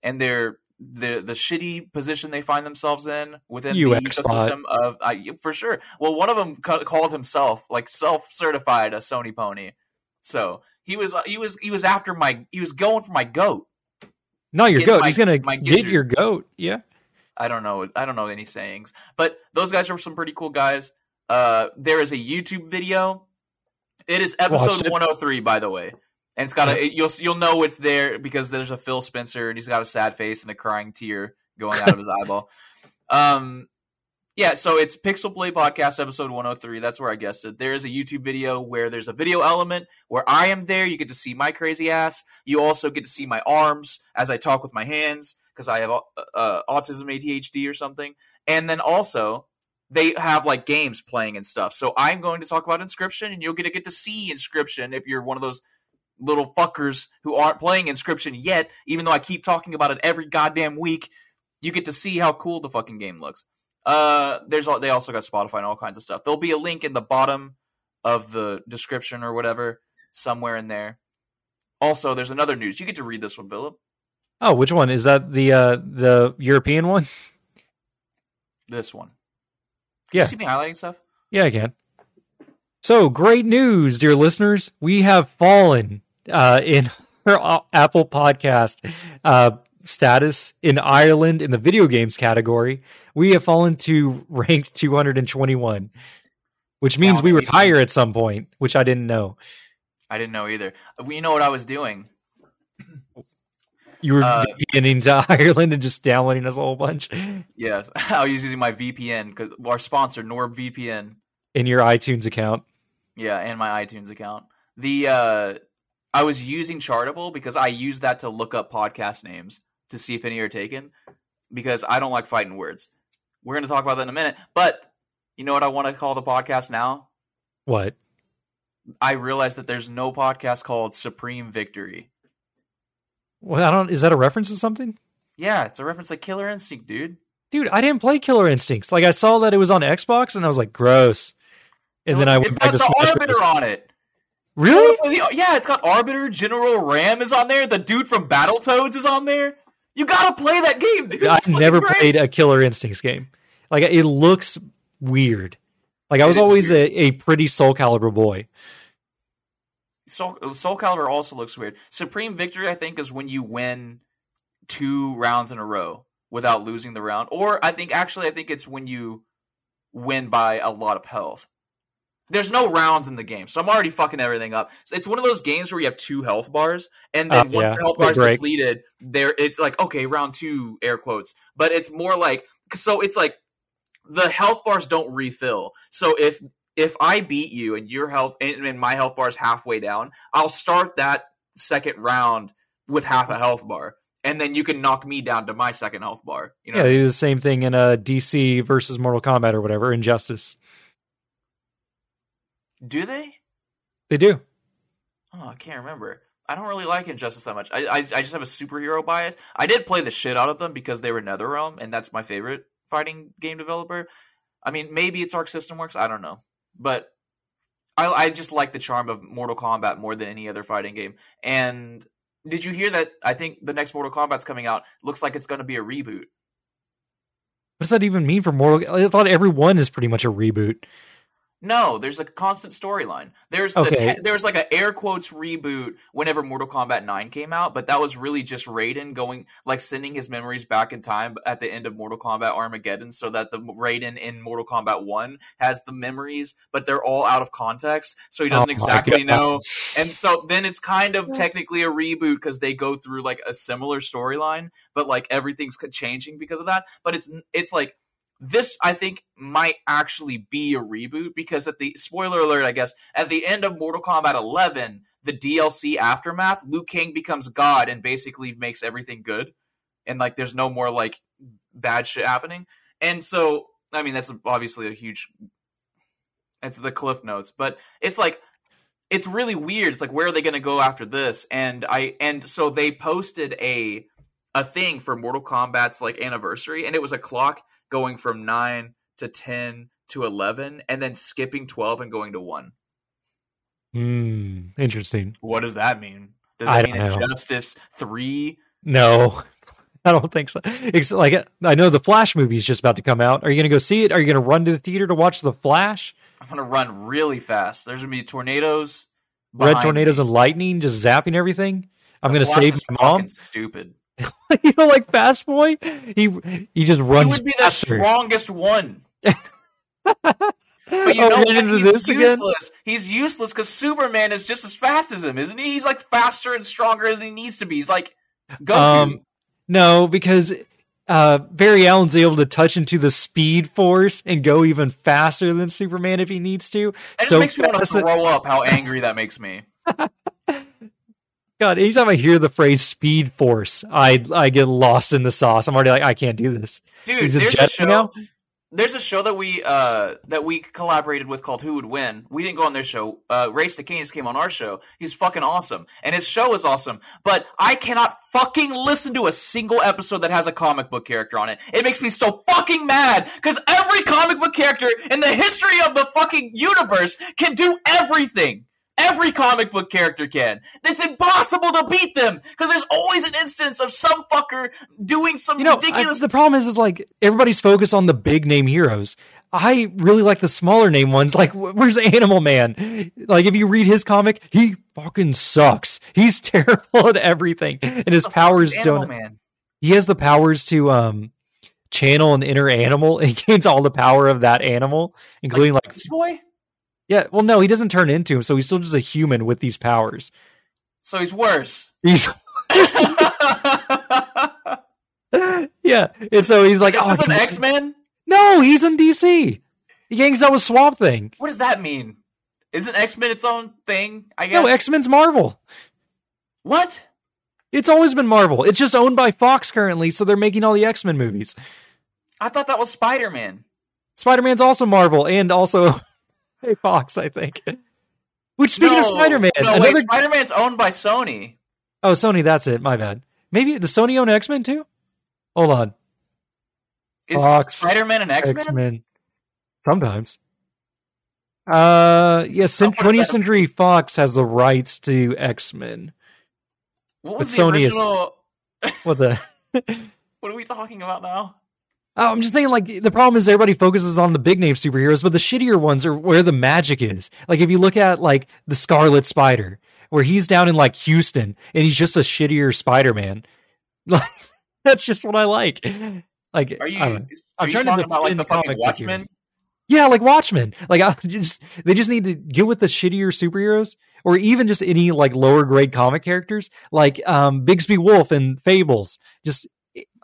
and their the the shitty position they find themselves in within You the Xbot. ecosystem of I for sure. Well, one of them ca- called himself like self certified a Sony pony, so he was uh, he was he was after my he was going for my goat. Not your goat. my- He's gonna my get your goat. Yeah. I don't know. I don't know any sayings, but those guys are some pretty cool guys. Uh, there is a YouTube video. It is episode 103, by the way, and it's got a you'll you'll know it's there because there's a Phil Spencer and he's got a sad face and a crying tear going out of his eyeball. Um, yeah, so it's Pixel Play Podcast episode 103. That's where I guessed it. There is a YouTube video where there's a video element where I am there. You get to see my crazy ass. You also get to see my arms as I talk with my hands because I have uh, uh, autism, ADHD, or something. And then also they have like games playing and stuff. So I'm going to talk about Inscryption, and you'll get to get to see Inscryption if you're one of those little fuckers who aren't playing Inscryption yet. Even though I keep talking about it every goddamn week, you get to see how cool the fucking game looks. Uh, there's they also got Spotify and all kinds of stuff. There'll be a link in the bottom of the description or whatever somewhere in there. Also, there's another news. You get to read this one, Philip. Oh, which one is that? The uh the European one? This one. Yeah. You see me highlighting stuff? Yeah, I can. So great news, dear listeners. We have fallen uh, in our Apple Podcast uh, status in Ireland in the video games category. We have fallen to rank 221, which means we were higher at some point, which I didn't know. I didn't know either. You know what I was doing? You were Uh, getting to Ireland and just downloading us a whole bunch Yes, I was using my VPN because our sponsor NordVPN. in your iTunes account. Yeah, and my iTunes account. The uh I was using Chartable because I use that to look up podcast names to see if any are taken because I don't like fighting words. We're going to talk about that in a minute, but you know what I want to call the podcast now? What? I realized that there's no podcast called Supreme Victory. Well, I don't. Is that a reference to something? Yeah, it's a reference to Killer Instinct, dude. Dude, I didn't play Killer Instincts. Like I saw that it was on Xbox, and I was like, gross. And then I went it's back got to the Smash Arbiter Bros. on it. Really? Yeah, it's got Arbiter. General Ram is on there. The dude from Battletoads is on there. You gotta play that game, dude. I've never great. played a Killer Instincts game. Like it looks weird. Like I was always a, a pretty Soul Calibur boy. Soul, uh, Soul Calibur also looks weird. Supreme Victory, I think, is when you win two rounds in a row without losing the round. Or I think actually, I think it's when you win by a lot of health. There's no rounds in the game, so I'm already fucking everything up. So it's one of those games where you have two health bars, and then Oh, once yeah. the health bars break. depleted, there it's like okay, round two, air quotes. But it's more like so it's like the health bars don't refill. So if if I beat you and your health and, and my health bar is halfway down, I'll start that second round with half a health bar, and then you can knock me down to my second health bar. You know, Yeah, do the same thing in uh, a DC versus Mortal Kombat or whatever, Injustice. do they? They do. Oh, I can't remember. I don't really like Injustice that much. I, I I just have a superhero bias. I did play the shit out of them because they were NetherRealm, and that's my favorite fighting game developer. I mean, maybe it's Arc System Works. I don't know, but I I just like the charm of Mortal Kombat more than any other fighting game. And did you hear that? I think the next Mortal Kombat's coming out. Looks like it's going to be a reboot. What does that even mean for Mortal? I thought every one is pretty much a reboot. No, there's a constant storyline. There's the Okay. te- there's like a air quotes reboot whenever Mortal Kombat 9 came out, but that was really just Raiden going like sending his memories back in time at the end of Mortal Kombat Armageddon so that the Raiden in Mortal Kombat 1 has the memories, but they're all out of context, so he doesn't Oh exactly know. And so then it's kind of technically a reboot because they go through like a similar storyline, but like everything's changing because of that. But it's it's like this I think might actually be a reboot because at the spoiler alert, I guess at the end of Mortal Kombat 11, the DLC aftermath, Liu Kang becomes God and basically makes everything good, and like there's no more like bad shit happening. And so, I mean, that's obviously a huge. It's the cliff notes, but it's like it's really weird. It's like where are they going to go after this? And I and so they posted a a thing for Mortal Kombat's like anniversary, and it was a clock going from nine to ten to eleven, and then skipping twelve and going to one. Hmm. Interesting. What does that mean? Does I that mean don't. Injustice three? No, I don't think so. It's like I know the Flash movie is just about to come out. Are you going to go see it? Are you going to run to the theater to watch the Flash? I'm gonna run really fast. There's gonna be tornadoes, Red tornadoes me. and lightning just zapping everything. I'm going to save my mom. Stupid. you know, like Fast Boy. He he just runs. He would be the strongest one. But you Oh, know what? He's this again? useless. He's useless because Superman is just as fast as him, isn't he? He's like faster and stronger as he needs to be. He's like Goku. Um, no, because uh, Barry Allen's able to touch into the Speed Force and go even faster than Superman if he needs to. it just so makes me want to throw up how angry that makes me. God, anytime I hear the phrase Speed Force, I I get lost in the sauce. I'm already like, I can't do this. Dude, He's a there's a jet show. now? There's a show that we uh that we collaborated with called Who Would Win. We didn't go on their show. Uh Race to Canes came on our show. He's fucking awesome. And his show is awesome. But I cannot fucking listen to a single episode that has a comic book character on it. It makes me so fucking mad because every comic book character in the history of the fucking universe can do everything. Every comic book character can. It's impossible to beat them because there's always an instance of some fucker doing some You know, I, ridiculous the problem is, is like everybody's focused on the big name heroes. I really like the smaller name ones. Like, where's Animal Man? Like, if you read his comic, he fucking sucks. He's terrible at everything, and his powers don't. Man. He has the powers to um channel an inner animal. He gains all the power of that animal, including like, This boy? Yeah. Well, no, he doesn't turn into him, so he's still just a human with these powers. So he's worse. He's yeah, and so he's like, Is oh, this I an X Men? No, he's in DC. He hangs out with Swamp Thing. What does that mean? Isn't X Men its own thing? I guess. No, X Men's Marvel. What? It's always been Marvel. It's just owned by Fox currently, so they're making all the X Men movies. I thought that was Spider Man. Spider Man's also Marvel and also Fox, I think. Which speaking of Spider Man, no, another Spider Man's owned by Sony. oh Sony, that's it. My bad. Maybe does Sony own X Men too? Hold on, Is Spider Man an X Men? Sometimes. Uh, yes, Someone 20th said- Century Fox has the rights to X Men. What But was the Sony is- original? What's that? What are we talking about now? Oh, I'm just thinking like the problem is everybody focuses on the big name superheroes, but the shittier ones are where the magic is. Like if you look at like the Scarlet Spider, where he's down in like Houston and he's just a shittier Spider Man. That's just what I like. Like Are you? I don't know. Are I'm you trying to talking about like the fucking Watchmen? heroes. Yeah, like Watchmen. Like I just they just need to get with the shittier superheroes, or even just any like lower grade comic characters, like um Bigby Wolf and Fables. Just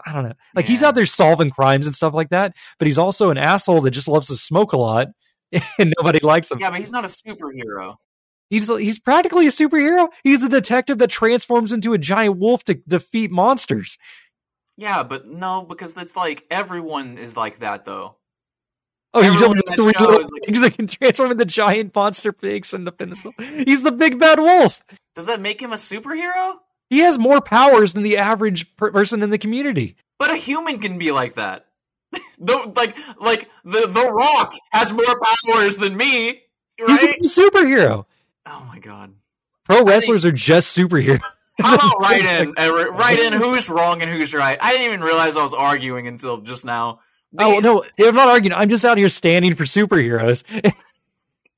I don't know. Like he's out there solving crimes and stuff like that, but he's also an asshole that just loves to smoke a lot, and nobody likes him. Yeah, but he's not a superhero. He's he's practically a superhero. He's a detective that transforms into a giant wolf to defeat monsters. Yeah, but no, because it's like everyone is like that though. Oh, you me the three little is like- that can transform into giant monster pigs and defend themselves. He's the big bad wolf. Does that make him a superhero? He has more powers than the average per- person in the community. But a human can be like that. the, like, like the the Rock has more powers than me, right? a superhero. oh my god! Pro wrestlers are just superheroes. How about write in, write in who's wrong and who's right? I didn't even realize I was arguing until just now. Oh, the- Oh no, I'm not arguing. I'm just out here standing for superheroes.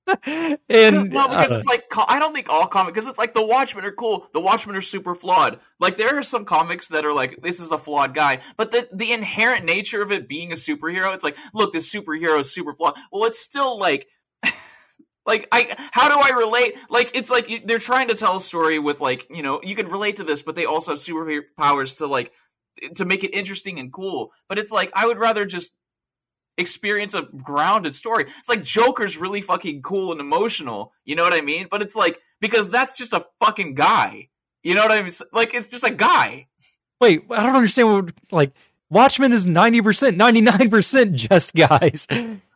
and no, because uh, it's like I don't think all comics because it's like the Watchmen are cool. The Watchmen are super flawed. Like there are some comics that are like this is a flawed guy, but the the inherent nature of it being a superhero, it's like look, this superhero is super flawed. Well, it's still like. Like I, how do I relate? Like it's like you, they're trying to tell a story with like you know you can relate to this, but they also have superpowers to like to make it interesting and cool. But it's like I would rather just experience a grounded story. It's like Joker's really fucking cool and emotional. You know what I mean? But it's like because that's just a fucking guy. You know what I mean? Like it's just a guy. wait, I don't understand what like Watchmen is ninety percent, ninety nine percent just guys.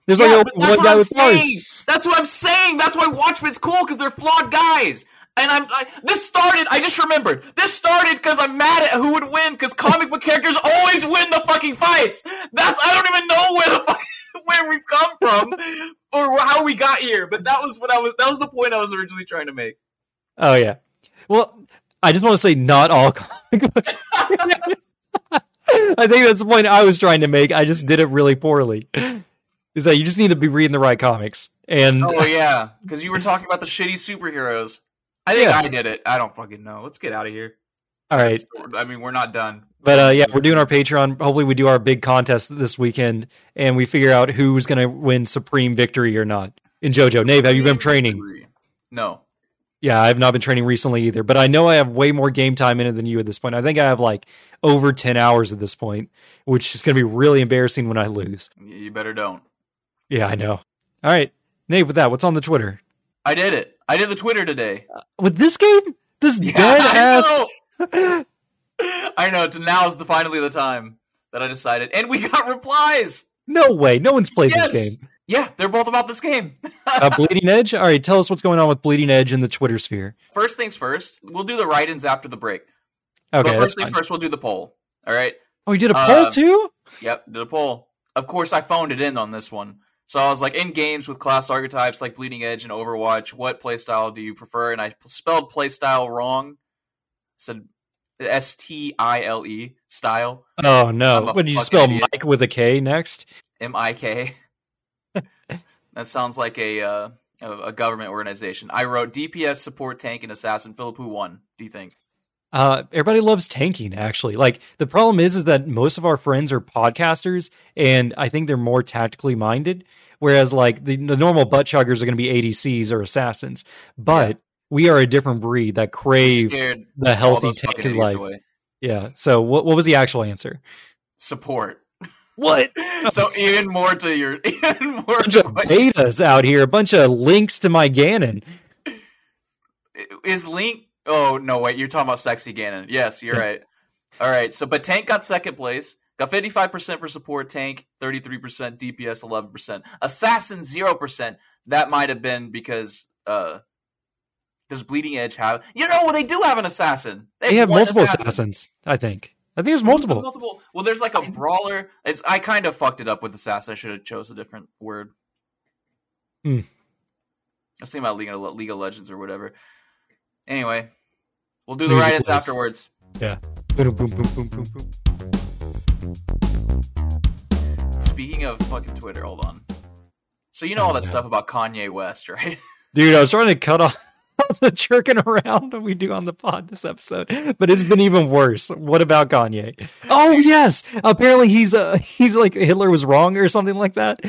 There's Yeah, like a, one guy I'm with saying. That's what I'm saying. That's why Watchmen's cool because they're flawed guys. And I'm I, this started. I just remembered this started because I'm mad at who would win because comic book characters always win the fucking fights. That's I don't even know where the fuck where we've come from or how we got here. But that was what I was. That was the point I was originally trying to make. Oh yeah. Well, I just want to say not all comic book. I think that's the point I was trying to make. I just did it really poorly. Is that you just need to be reading the right comics. And Oh yeah, because you were talking about the shitty superheroes. I think Yeah. I did it. I don't fucking know. Let's get out of here. all right. I mean, we're not done. But uh, yeah, we're doing our Patreon. Hopefully, we do our big contest this weekend, and we figure out who's going to win supreme victory or not. In JoJo, Nave, have you been training? No. Yeah, I've not been training recently either, but I know I have way more game time in it than you at this point. I think I have like over ten hours at this point, which is going to be really embarrassing when I lose. You better don't. Yeah, I know. All right, Nave, with that, what's on the Twitter I did it. I did the Twitter today. with this game? This Yeah, dead I ass. know. I know. Now is the finally the time that I decided, and we got replies. No way, no one's played Yes. this game. Yeah, they're both about this game. Uh, Bleeding Edge. All right, tell us what's going on with Bleeding Edge in the Twitter sphere. first things first. We'll do the write-ins after the break. Okay, but first things fine. first, we'll do the poll. All right. Oh, you did a poll Uh, too? Yep, did a poll. Of course, I phoned it in on this one. So I was like, in games with class archetypes like Bleeding Edge and Overwatch, what playstyle do you prefer? And I spelled playstyle wrong. said S T I L E style. Oh no! Did you spell idiot. Mike with a K next? M I K. That sounds like a uh, a a government organization. I wrote DPS support tank and assassin. Philip, who won? Do you think? Uh, everybody loves tanking. Actually, like the problem is, is that most of our friends are podcasters, and I think they're more tactically minded. Whereas, like the, the normal butt chuggers are going to be ADCs or assassins, but Yeah. we are a different breed that crave the healthy those fucking tanky idiots life. away. Yeah. So, what what was the actual answer? Support. What? so even more to your even more bunch of betas out here, a bunch of links to my Ganon. Is Link? Oh no, wait. You're talking about sexy Ganon. Yes, you're right. All right. So, but Tank got second place. Got 55% for support. Tank 33%. DPS 11%. Assassin 0%. That might have been because uh Does Bleeding Edge have? You know, they do have an assassin. They have one multiple assassin. assassins. I think. I think there's multiple. multiple. Well, there's like a brawler. It's I kind of fucked it up with assassin. I should have chose a different word. Hmm. I was thinking about League of, League of Legends or whatever. Anyway, we'll do the Music write-ins quiz. afterwards. Yeah. Boom, boom, boom, boom, boom, boom. Speaking of fucking Twitter, hold on. So you know all that no. stuff about Kanye West, right? Dude, I was trying to cut off the jerking around that we do on the pod this episode, but it's been even worse. What about Kanye? Oh yes, apparently he's uh he's like Hitler was wrong or something like that.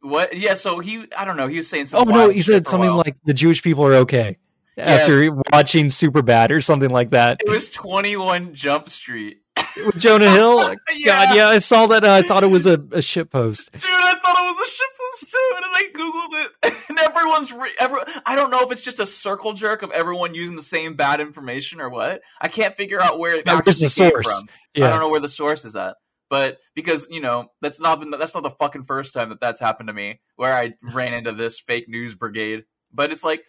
what? Yeah. So he, I don't know. He was saying something. Oh no, he said something like the Jewish people are okay after watching Superbad or something like that it was Twenty One Jump Street. with Jonah Hill. Yeah. God, yeah, I saw that. Uh, I thought it was a, a shit post. Dude, I thought it was a shit post too, and I googled it, and everyone's re- every. I don't know if it's just a circle jerk of everyone using the same bad information or what. I can't figure out where it Yeah, actually the came source? from. I don't know where the source is at, but because you know that's not been, that's not the fucking first time that that's happened to me where I ran into this fake news brigade. But it's like,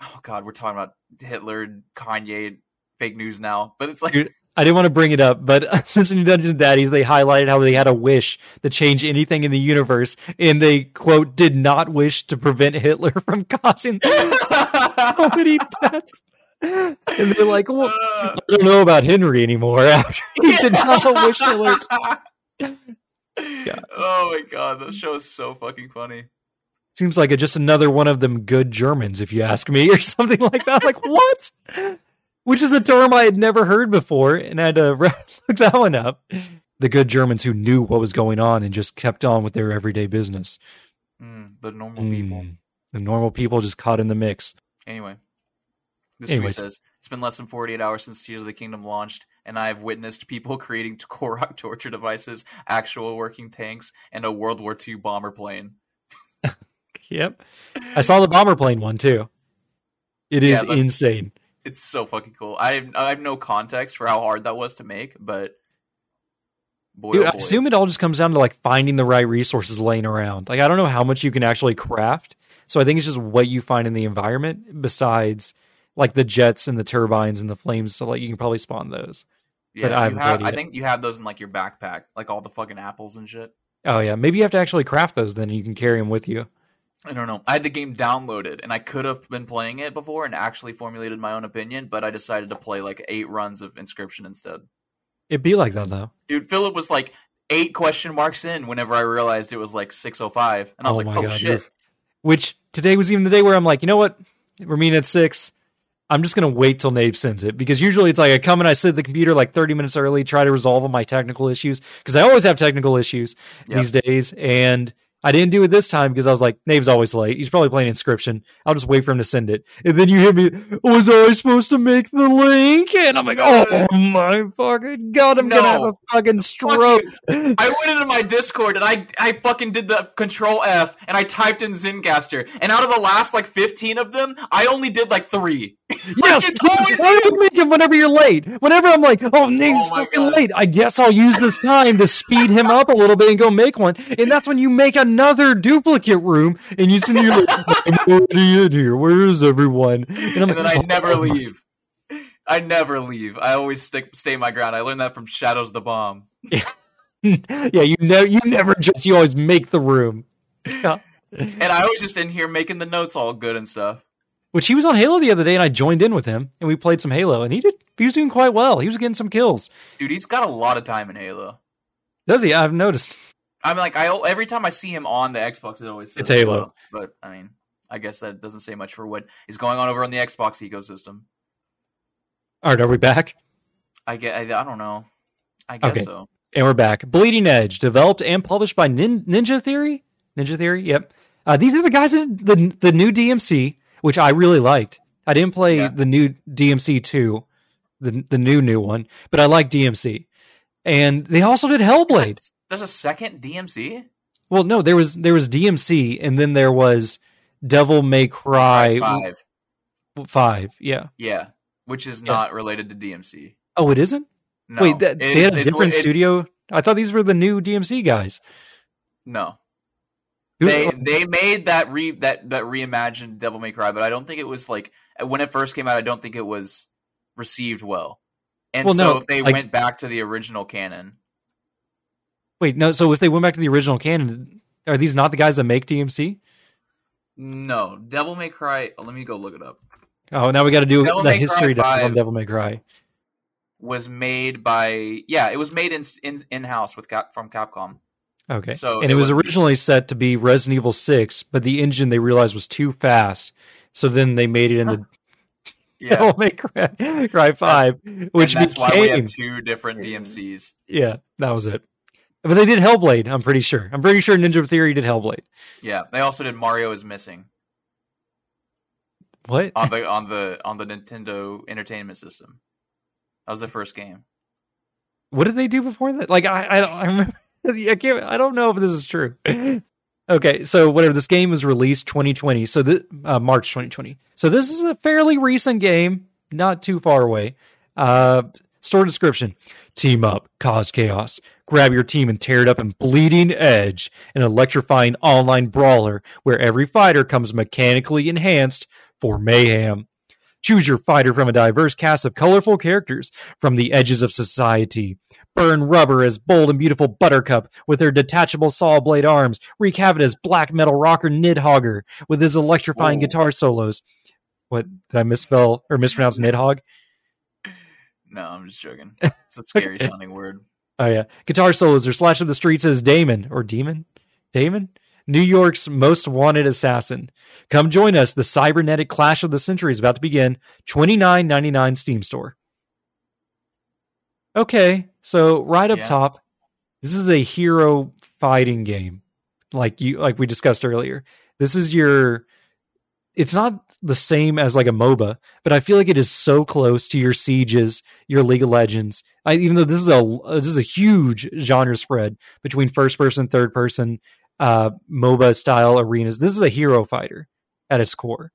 oh god, we're talking about Hitler, Kanye, fake news now. But it's like, Dude, I didn't want to bring it up, but listening to Dungeons and Daddies, they highlighted how they had a wish to change anything in the universe, and they quote did not wish to prevent Hitler from causing so many deaths. And they're like, well, uh, I don't know about Henry anymore. After he did not wish to. Hitler. Oh my god, that show is so fucking funny. Seems like a, just another one of them good Germans, if you ask me, or something like that. Like what? Which is a term I had never heard before, and I had to look that one up. The good Germans who knew what was going on and just kept on with their everyday business. Mm, the normal people. Mm. The normal people just caught in the mix. Anyway, this Anyways. tweet says it's been less than 48 hours since Tears of the Kingdom launched, and I have witnessed people creating Korok torture devices, actual working tanks, and a World War II bomber plane. Yep. I saw the bomber plane one too. It is Yeah, insane. It's so fucking cool. I have, I have no context for how hard that was to make, but boy, Dude, oh I assume it all just comes down to like finding the right resources laying around. Like I don't know how much you can actually craft. So I think it's just what you find in the environment besides like the jets and the turbines and the flames. So like you can probably spawn those. yeah, but I have, I think you have those in like your backpack, like all the fucking apples and shit. Oh yeah, maybe you have to actually craft those then and you can carry them with you. I don't know. I had the game downloaded, and I could have been playing it before and actually formulated my own opinion, but I decided to play like eight runs of Inscryption instead. It'd be like that though. Dude, Philip was like eight question marks in whenever I realized it was like six oh five, and I was Oh like, "Oh God, shit!" Which today was even the day where I'm like, you know what? We're meeting at six. I'm just gonna wait till Nave sends it because usually it's like I come and I sit at the computer like 30 minutes early, try to resolve all my technical issues because I always have technical issues Yep. these days, and I didn't do it this time because I was like, Nave's always late. He's probably playing Inscryption. I'll just wait for him to send it, and then you hit me. Was I supposed to make the link? And I'm like, oh my fucking god, I'm gonna have a fucking stroke. I went into my Discord and I I fucking did the Control F and I typed in Zencastr, and out of the last like fifteen of them, I only did like three. Yes, always why do you make him whenever you're late? Whenever I'm like, oh, Nate's Oh fucking God. late. I guess I'll use this time to speed him up a little bit and go make one. And that's when you make another duplicate room and you send you're like, I'm already in here. Where is everyone? And and like, then I "Oh, never oh my leave. I never leave. I always stick stay my ground. I learned that from Shadows the Bomb. yeah, you know, you never just you always make the room. Yeah. And I was just in here making the notes all good and stuff. Which he was on Halo the other day, and I joined in with him, and we played some Halo, and he did. He was doing quite well. He was getting some kills. Dude, he's got a lot of time in Halo. Does he? I've noticed. I'm like, I every time I see him on the Xbox, it always says It's Halo. Halo. But I mean, I guess that doesn't say much for what is going on over on the Xbox ecosystem. All right, are we back? I get, I, I don't know. I guess Okay. so. And we're back. Bleeding Edge, developed and published by Nin- Ninja Theory. Ninja Theory, yep. Uh, these are the guys that the the new DMC, which I really liked. I didn't play Yeah. the new DMC two, the the new new one, but I like DMC. And they also did Hellblade. There's a second DMC. Well, no, there was there was DMC, and then there was Devil May Cry Five. five. Yeah. Yeah, which is Yeah. not related to DMC. Oh, it isn't. No, Wait, that, they had a different it's- studio. I thought these were the new DMC guys. No, They they made that re that that reimagined Devil May Cry, but I don't think it was like when it first came out. I don't think it was received well, and Well, so no, they like- went back to the original canon. Wait, no. So if they went back to the original canon, are these not the guys that make DMC? No, Devil May Cry. oh, let me go look it up. Oh, now we got to do Devil the May history of Devil May Cry. Was made by yeah, it was made in in in house with Cap, from Capcom. Okay. So and it it was was- originally set to be Resident Evil 6, but the engine they realized was too fast. So then they made it into Yeah, Devil May Cry, Cry 5, which and that's became why we have two different DMCs. Yeah, that was it. But they did Hellblade, I'm pretty sure. I'm pretty sure Ninja Theory did Hellblade. Yeah, they also did Mario is missing What? on the on the on the Nintendo Entertainment System. That was the first game. What did they do before that? Like I, I, don't- I remember. I can't. I don't know if this is true. okay, so whatever. This game was released 2020, so the uh, March 2020. So this is a fairly recent game, not too far away. Uh, store description: Team up, cause chaos. Grab your team and tear it up in Bleeding Edge, an electrifying online brawler where every fighter comes mechanically enhanced for mayhem. Choose your fighter from a diverse cast of colorful characters from the edges of society. Burn rubber as bold and beautiful Buttercup with her detachable saw blade arms. Wreak havoc as black metal rocker Nidhoggr with his electrifying Whoa. guitar solos. What did I misspell or mispronounce Nidhogg? No, I'm just joking. It's a scary sounding word. Oh yeah, guitar solos are slashed up the streets as Damon or Demon, Damon, New York's most wanted assassin. Come join us. The cybernetic clash of the century is about to begin. Twenty nine ninety nine Steam store. Okay, so right up Yeah. top, this is a hero fighting game, like you like we discussed earlier. This is your. It's not the same as like a MOBA, but I feel like it is so close to your sieges, your League of Legends. I, even though this is a this is a huge genre spread between first person, third person, uh, MOBA style arenas. This is a hero fighter at its core.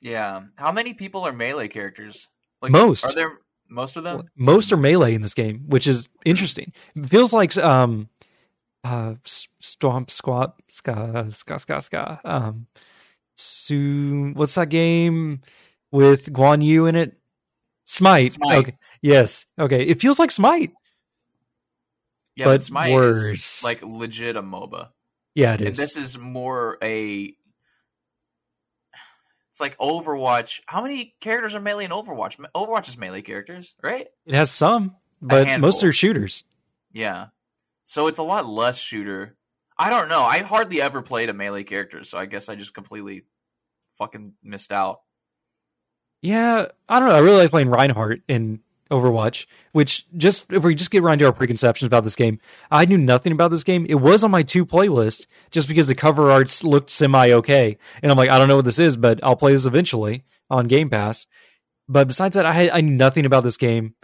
Yeah. How many people are melee characters? Like Most. Are there most of them? Most are melee in this game, which is interesting. It feels like um, uh, stomp, squat, ska, ska, ska, ska. Um, soon, what's that game with Guan Yu in it? Smite. Smite. Okay. Yes. Okay. It feels like Smite. Yeah, But but Smite worse. is like legit a MOBA. Yeah, it And this is more a it's like Overwatch. How many characters are melee in Overwatch? Overwatch is melee characters, right? It has some, but most are shooters. Yeah. So it's a lot less shooter. I don't know. I hardly ever played a melee character, so I guess I just completely fucking missed out. Yeah, I don't know. I really like playing Reinhardt in Overwatch, which just if we just get right into our preconceptions about this game, I knew nothing about this game. It was on my two playlist just because the cover arts looked semi okay, and I'm like, I don't know what this is, but I'll play this eventually on Game Pass. But besides that, I had, I knew nothing about this game,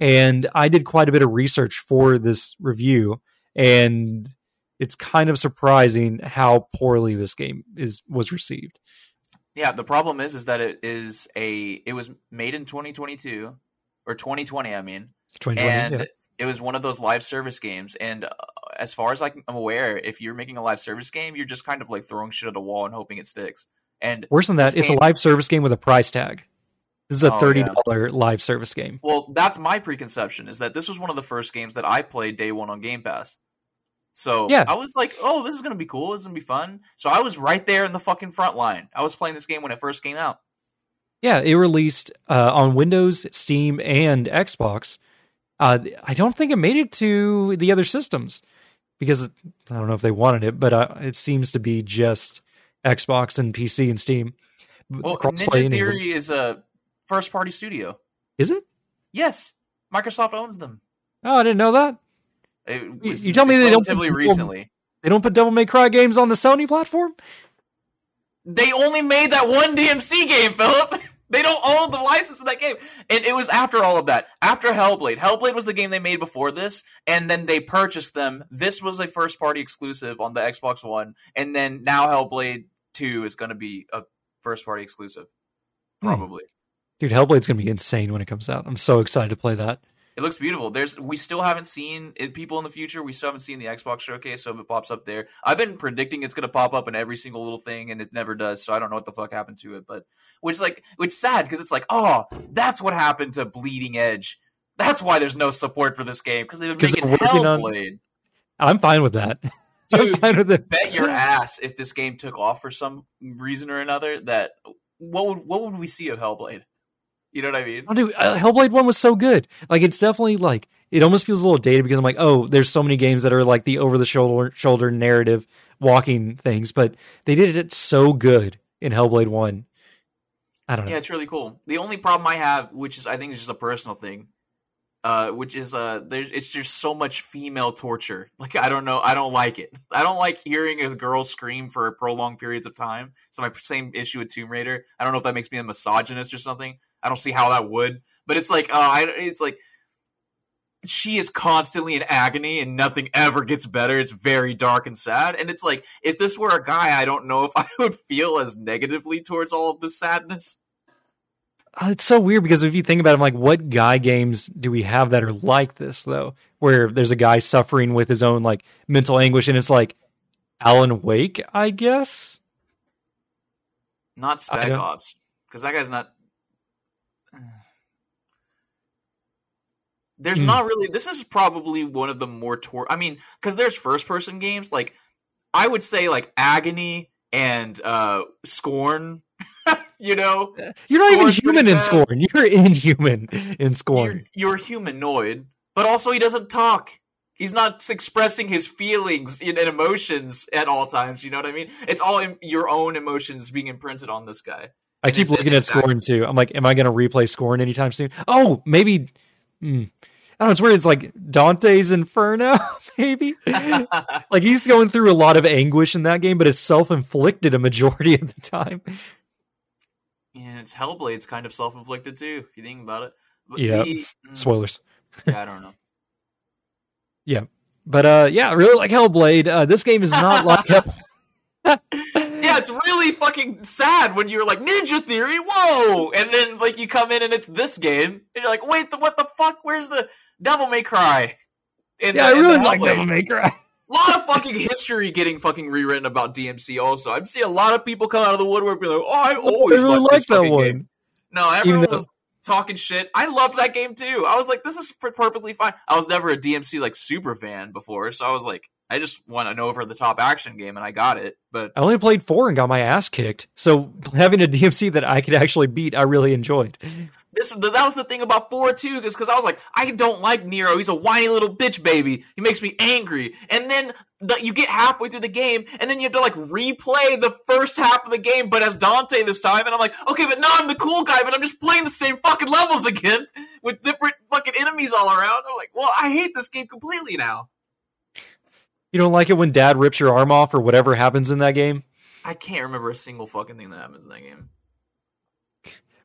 and I did quite a bit of research for this review, and it's kind of surprising how poorly this game is was received. Yeah, the problem is is that it is a it was made in 2022 or 2020, I mean. 2020, and yeah. it was one of those live service games and uh, as far as I'm aware, if you're making a live service game, you're just kind of like throwing shit at a wall and hoping it sticks. And Worse than that, it's a live service game with a price tag. This is a Oh, thirty yeah. live service game. Well, that's my preconception is that this was one of the first games that I played day one on Game Pass. So Yeah. I was like, oh, this is going to be cool. This is going to be fun. So I was right there in the fucking front line. I was playing this game when it first came out. Yeah, it released uh, on Windows, Steam, and Xbox. Uh, I don't think it made it to the other systems because I don't know if they wanted it, but uh, it seems to be just Xbox and PC and Steam. Well, Ninja. Theory is a first party studio. is it? Yes, Microsoft owns them. Oh, I didn't know that. It You- was, you tell me they don't put- recently. They don't put Devil May Cry games on the Sony platform. They only made that one DMC game, Philip. They don't own the license to that game. And it was after all of that. After Hellblade. Hellblade was the game they made before this, and then they purchased them. This was a first party exclusive on the Xbox One, and then now Hellblade 2 is going to be a first party exclusive. Hmm. Probably. Dude, Hellblade's gonna be insane when it comes out. I'm so excited to play that. It looks beautiful. There's we still haven't seen it, people in the future. We still haven't seen the Xbox showcase, so if it pops up there, I've been predicting it's going to pop up in every single little thing, and it never does. So I don't know what the fuck happened to it, but which like which sad because it's like, oh, that's what happened to Bleeding Edge. That's why there's no support for this game because they've been making working on- Hellblade. I'm fine with that. Dude, fine with it. bet your ass if this game took off for some reason or another that what would what would we see of Hellblade? You know what I mean? Oh, dude, uh, Hellblade one was so good. Like it's definitely like it almost feels a little dated because I'm like, oh, there's so many games that are like the over the shoulder shoulder narrative walking things, but they did it so good in Hellblade one. I don't know. Yeah, it's really cool. The only problem I have, which is I think is just a personal thing, uh, which is uh, there's it's just so much female torture. Like I don't know, I don't like it. I don't like hearing a girl scream for prolonged periods of time. It's my same issue with Tomb Raider. I don't know if that makes me a misogynist or something. I don't see how that would, but it's like, uh, I, it's like she is constantly in agony and nothing ever gets better. It's very dark and sad. And it's like, if this were a guy, I don't know if I would feel as negatively towards all of this sadness. Uh, It's so weird because if you think about it, I'm like, what guy games do we have that are like this though? Where there's a guy suffering with his own like mental anguish, and it's like Alan Wake, I guess. Not Spec Ops, because that guy's not. There's Hmm. not really. This is probably one of the more tor. I mean, because there's first person games like I would say like Agony and uh Scorn. you know, You're not even human in. Scorn. You're inhuman in Scorn. You're, you're humanoid, but also he doesn't talk. He's not expressing his feelings and and emotions at all times. You know what I mean? It's all in your own emotions being imprinted on this guy. I keep looking at it's Scorn too. I'm like, am I going to replay Scorn anytime soon? Oh, maybe. Hmm. I don't know. It's weird. It's like Dante's Inferno, maybe. like he's going through a lot of anguish in that game, but it's self inflicted a majority of the time. Yeah, it's Hellblade's kind of self inflicted too, if you think about it. But Yeah. the- mm, Spoilers. yeah, I don't know. Yeah. But uh, yeah, I really like Hellblade. Uh, this game is not like Yeah, it's really fucking sad when you're like Ninja Theory, whoa, and then like you come in and it's this game, and you're like, wait, the, what the fuck? Where's the Devil May Cry? And Yeah, I the- and really like Hellblade. Devil May Cry. A lot of fucking history getting fucking rewritten about DMC. Also, I'm seeing a lot of people come out of the woodwork being like, "Oh, I I always really liked that one. game." No, everyone though- was talking shit. I loved that game too. I was like, this is perfectly fine. I was never a DMC like super fan before, so I was like, I just want an over the top action game, and I got it. But I only played four and got my ass kicked. So having a DMC that I could actually beat, I really enjoyed. This that was the thing about four too, because I was like, I don't like Nero. He's a whiny little bitch baby. He makes me angry. And then the, you get halfway through the game, and then you have to like replay the first half of the game, but as Dante this time. And I'm like, okay, but now I'm the cool guy, but I'm just playing the same fucking levels again with different fucking enemies all around. I'm like, well, I hate this game completely now. You don't like it when Dad rips your arm off or whatever happens in that game? I can't remember a single fucking thing that happens in that game.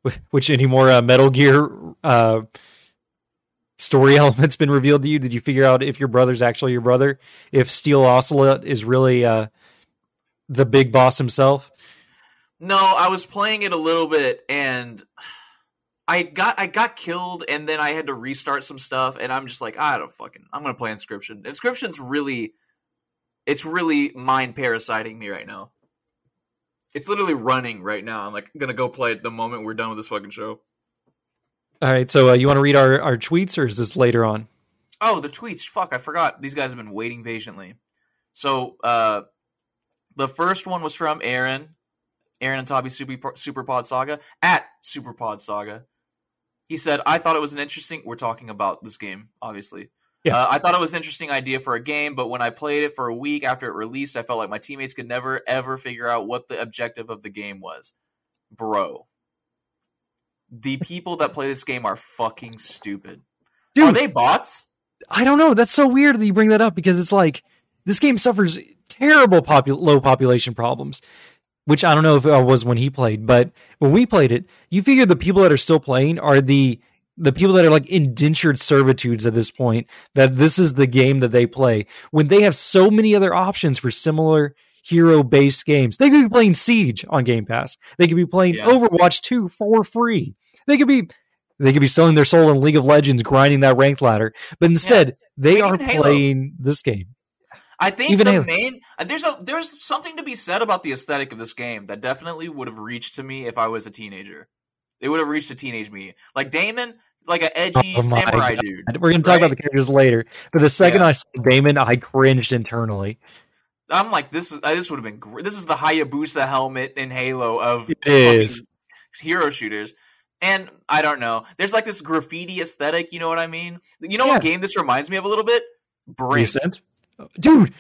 Which any more uh, Metal Gear uh, story elements been revealed to you? Did you figure out if your brother's actually your brother? If Steel Ocelot is really uh, the big boss himself? No, I was playing it a little bit and I got I got killed and then I had to restart some stuff and I'm just like I don't fucking I'm gonna play Inscryption. Inscryption's really it's really mind parasiting me right now. It's literally running right now. I'm like gonna go play it the moment we're done with this fucking show. All right, so uh, you want to read our, our tweets or is this later on? Oh, the tweets. Fuck, I forgot. These guys have been waiting patiently. So, uh, the first one was from Aaron, Aaron and Toby Super Superpod Saga at Superpod Saga. He said, "I thought it was an interesting. We're talking about this game, obviously. Yeah. Uh, I thought it was an interesting idea for a game, but when I played it for a week after it released, I felt like my teammates could never ever figure out what the objective of the game was, bro." The people that play this game are fucking stupid. Dude, Are they bots? I don't know. That's so weird that you bring that up because it's like this game suffers terrible popu- low population problems, which I don't know if it was when he played, but when we played it, you figure the people that are still playing are the the people that are like indentured servitudes at this point that this is the game that they play when they have so many other options for similar hero based games. They could be playing Siege on Game Pass. They could be playing Yeah. Overwatch 2 for free. They could be They could be selling their soul in League of Legends, grinding that ranked ladder. But instead, they Even are Halo. playing this game. I think Even the Halo. main there's a there's something to be said about the aesthetic of this game that definitely would have reached to me if I was a teenager. It would have reached a teenage me. Like Damon, like an edgy Oh samurai God. dude. We're going to talk about the characters later. But the second Yeah. I saw Damon, I cringed internally. I'm like, this is uh, this would have been great. This is the Hayabusa helmet in Halo of hero shooters. And I don't know. There's like this graffiti aesthetic. You know what I mean? You know what game this reminds me of a little bit? Brink. Recent. Dude,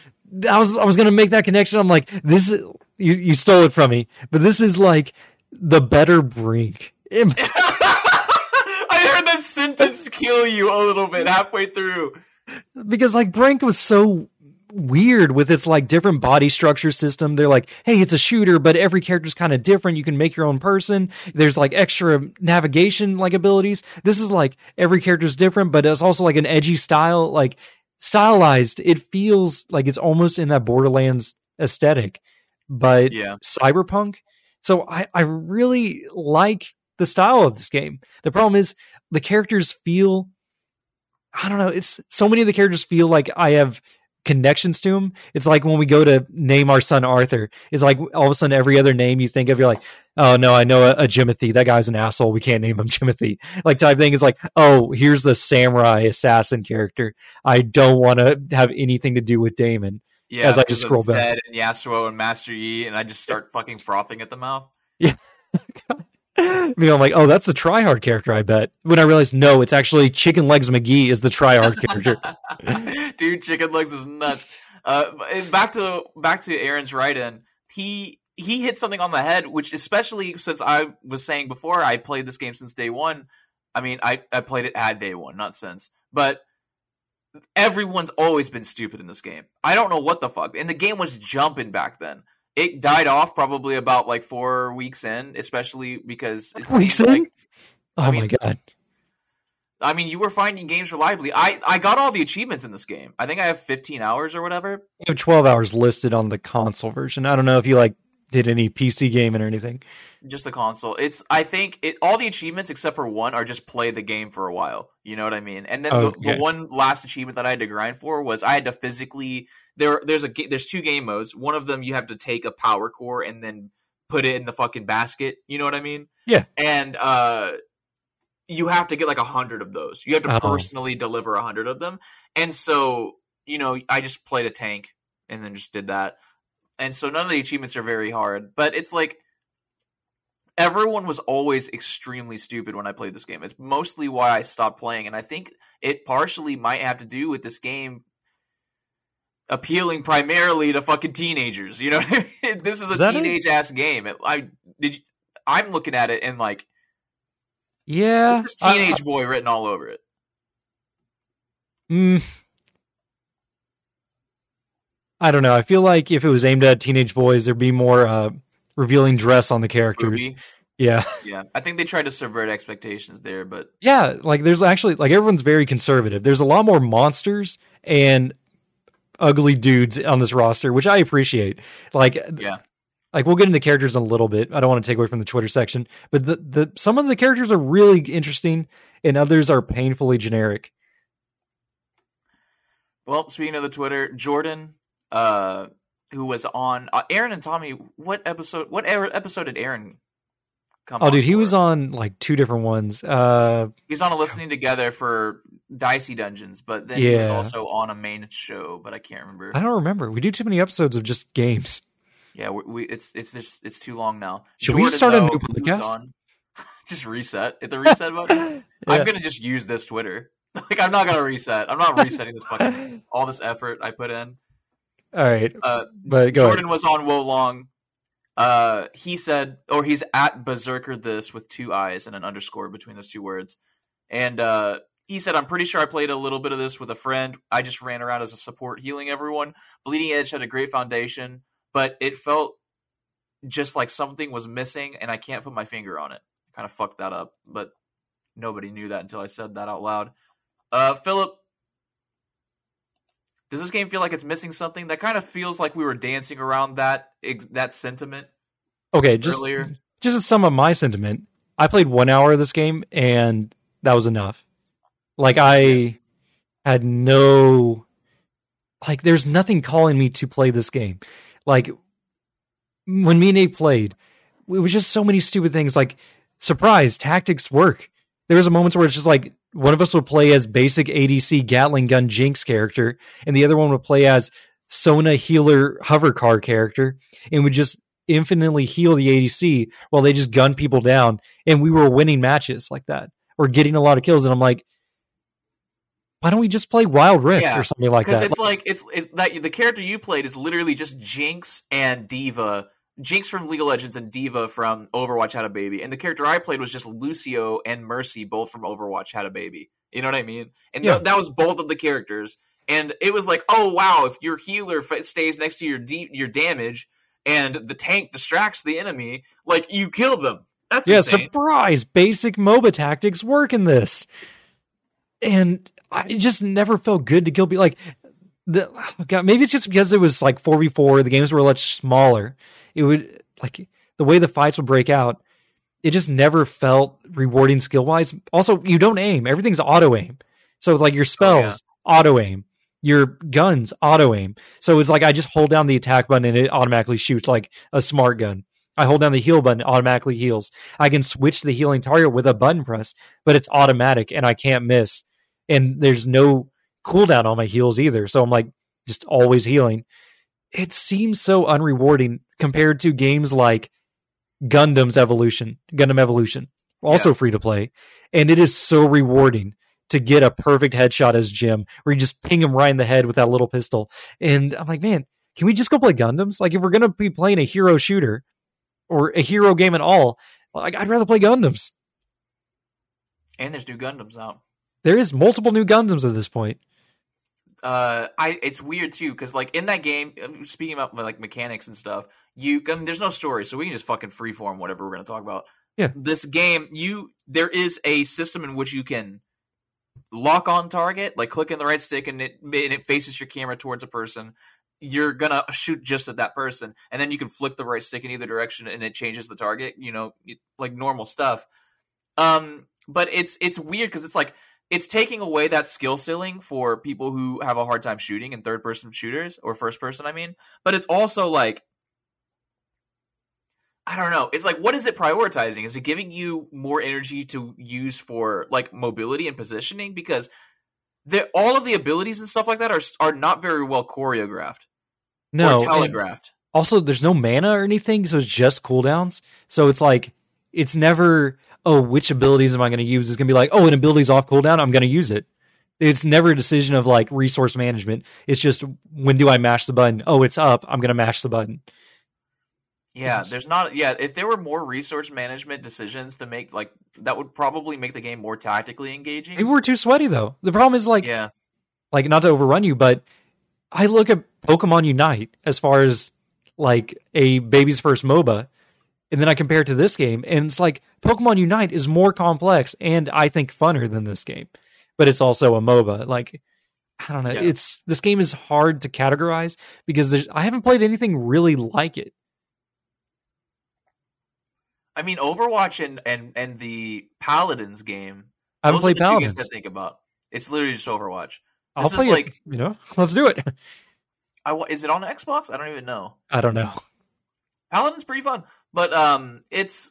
I was I was gonna make that connection. I'm like, this is you, you stole it from me, but this is like the better brink. It- I heard that sentence kill you a little bit halfway through. because like Brink was so weird with its like different body structure system. They're like, hey, it's a shooter, but every character's kind of different. You can make your own person. There's like extra navigation like abilities. This is like every character's different, but it's also like an edgy style, like stylized. It feels like it's almost in that Borderlands aesthetic, but Yeah. cyberpunk. So I, I really like the style of this game. The problem is the characters feel I don't know, it's so many of the characters feel like I have connections to them. It's like when we go to name our son Arthur, it's like all of a sudden every other name you think of, you're like, oh no, I know a, a Jimothy. That guy's an asshole. We can't name him Jimothy. Like type thing is like, oh, here's the samurai assassin character. I don't want to have anything to do with Damon. Yeah, As I just scroll back. Zed and Yasuo and Master Yi, and I just start fucking frothing at the mouth. I mean, I'm like, oh, that's the tryhard character, I bet. When I realized, no, it's actually Chicken Legs McGee is the tryhard character. Dude, chicken legs is nuts. Uh, back to back to Aaron's write-in. He he hit something on the head, which especially since I was saying before, I played this game since day one. I mean, I I played it at day one, not since. But everyone's always been stupid in this game. I don't know what the fuck. And the game was jumping back then. It died off probably about like four weeks in, especially because it Weeks in? like Oh I my god. I mean, you were finding games reliably. I I got all the achievements in this game. I think I have 15 hours or whatever. You have 12 hours listed on the console version. I don't know if you like did any PC gaming or anything. Just the console. It's I think it all the achievements except for one are just play the game for a while. You know what I mean? And then the, Okay. the one last achievement that I had to grind for was I had to physically there. There's a there's two game modes. One of them you have to take a power core and then put it in the fucking basket. You know what I mean? Yeah. And uh, you have to get like a hundred of those. You have to Oh. personally deliver a hundred of them. And so you know, I just played a tank and then just did that. And so none of the achievements are very hard, but it's like everyone was always extremely stupid when I played this game. It's mostly why I stopped playing, and I think it partially might have to do with this game appealing primarily to fucking teenagers. You know, I mean? this is a Is that it? teenage ass game. It- I did. You, I'm looking at it and like Yeah. I- teenage boy written all over it. Mm, I don't know. I feel like if it was aimed at teenage boys, there'd be more uh, revealing dress on the characters. Ruby. Yeah. Yeah, I think they tried to subvert expectations there, but Yeah, like there's actually like everyone's very conservative. There's a lot more monsters and ugly dudes on this roster, which I appreciate. Like Yeah. Like we'll get into characters in a little bit. I don't want to take away from the Twitter section, but the, the some of the characters are really interesting and others are painfully generic. Well, speaking of the Twitter, Jordan, uh, who was on uh, Aaron and Tommy, what episode? What er- episode did Aaron come? Oh dude, he for? was on like two different ones. Uh He's on a listening together for Dicey Dungeons, but then he was also on a main show, but I can't remember. I don't remember. We do too many episodes of just games. yeah, we, we it's it's just it's too long now. Should we start a new podcast? on- just reset. Hit the reset button. Yeah. I'm gonna just use this Twitter. like I'm not gonna reset. I'm not resetting this fucking all this effort I put in. All right. Uh, But go Jordan was on Wo Long. Uh, he said, or he's at Berserker this with two eyes and an underscore between those two words. And uh, he said, I'm pretty sure I played a little bit of this with a friend. I just ran around as a support, healing everyone. Bleeding Edge had a great foundation, but it felt just like something was missing, and I can't put my finger on it. Kind of fucked that up, but nobody knew that until I said that out loud. Uh, Philip, does this game feel like it's missing something? That kind of feels like we were dancing around that that sentiment Okay, just earlier. just sum up my sentiment, I played one hour of this game and that was enough. Like I had no like there's nothing calling me to play this game. Like when me and Nate played, it was just so many stupid things like surprise tactics work. There was a moments where it's just like one of us would play as basic ADC Gatling gun Jinx character, and the other one would play as Sona healer hover car character, and would just infinitely heal the ADC while they just gun people down, and we were winning matches like that or getting a lot of kills. And I'm like, why don't we just play Wild Rift Yeah, or something like Because that? it's like it's it's that the character you played is literally just Jinx and D.Va. Jinx from League of Legends and D.Va from Overwatch had a baby, and the character I played was just Lucio and Mercy, both from Overwatch had a baby. You know what I mean? And Yeah. th- that was both of the characters, and it was like, oh wow, if your healer f- stays next to your de- your damage, and the tank distracts the enemy, like you kill them. That's yeah, insane. surprise! Basic MOBA tactics work in this, and I just never felt good to kill people. Like, the oh, God, maybe it's just because it was like four v four. The games were much smaller. It would like the way the fights would break out. It just never felt rewarding skill wise. Also, you don't aim; everything's auto aim. So like your oh, spells, auto aim. Your guns, auto aim. So it's like I just hold down the attack button and it automatically shoots like a smart gun. I hold down the heal button, it automatically heals. I can switch the healing target with a button press, but it's automatic and I can't miss. And there's no cooldown on my heals either. So I'm like just always healing. It seems so unrewarding compared to games like Gundam's Evolution, Gundam Evolution, also free to play. And it is so rewarding to get a perfect headshot as Jim, where you just ping him right in the head with that little pistol. And I'm like, man, can we just go play Gundams? Like, if we're gonna be playing a hero shooter or a hero game at all, like I'd rather play Gundams. and there's new Gundams out. There is multiple new Gundams at this point. Uh i it's weird too because like in that game speaking about like mechanics and stuff you I mean, there's no story so we can just fucking freeform whatever we're going to talk about. Yeah. this game you there is a system in which you can lock on target like click in the right stick and it and it faces your camera towards a person. You're gonna shoot just at that person and then you can flick the right stick in either direction and it changes the target you know like normal stuff. Um but it's it's weird because it's like it's taking away that skill ceiling for people who have a hard time shooting in third person shooters or first person i mean. But it's also like i don't know. It's like what is it prioritizing? Is it giving you more energy to use for like mobility and positioning? Because the, all of the abilities and stuff like that are are not very well choreographed No, or and telegraphed. also there's no mana or anything, so it's just cooldowns. So it's like it's never oh which abilities am I going to use? It's going to be like oh an ability's off cooldown, I'm going to use it. It's never a decision of like resource management. It's just when do I mash the button? Oh, it's up. I'm going to mash the button. Yeah, there's not. Yeah, if there were more resource management decisions to make, like that would probably make the game more tactically engaging. Maybe we're too sweaty though. The problem is like yeah, like not to overrun you, but I look at Pokemon Unite as far as like a baby's first MOBA, and then I compare it to this game, and it's like Pokemon Unite is more complex and I think funner than this game, but it's also a MOBA. Like I don't know, Yeah. it's this game is hard to categorize because there's I haven't played anything really like it. I mean Overwatch and and and the Paladins game. I haven't played the two games Paladins. to think about. It's literally just Overwatch. I'll this is play like- it. You know, let's do it. I is it on Xbox? I don't even know. I don't know. Paladin's pretty fun, but um, it's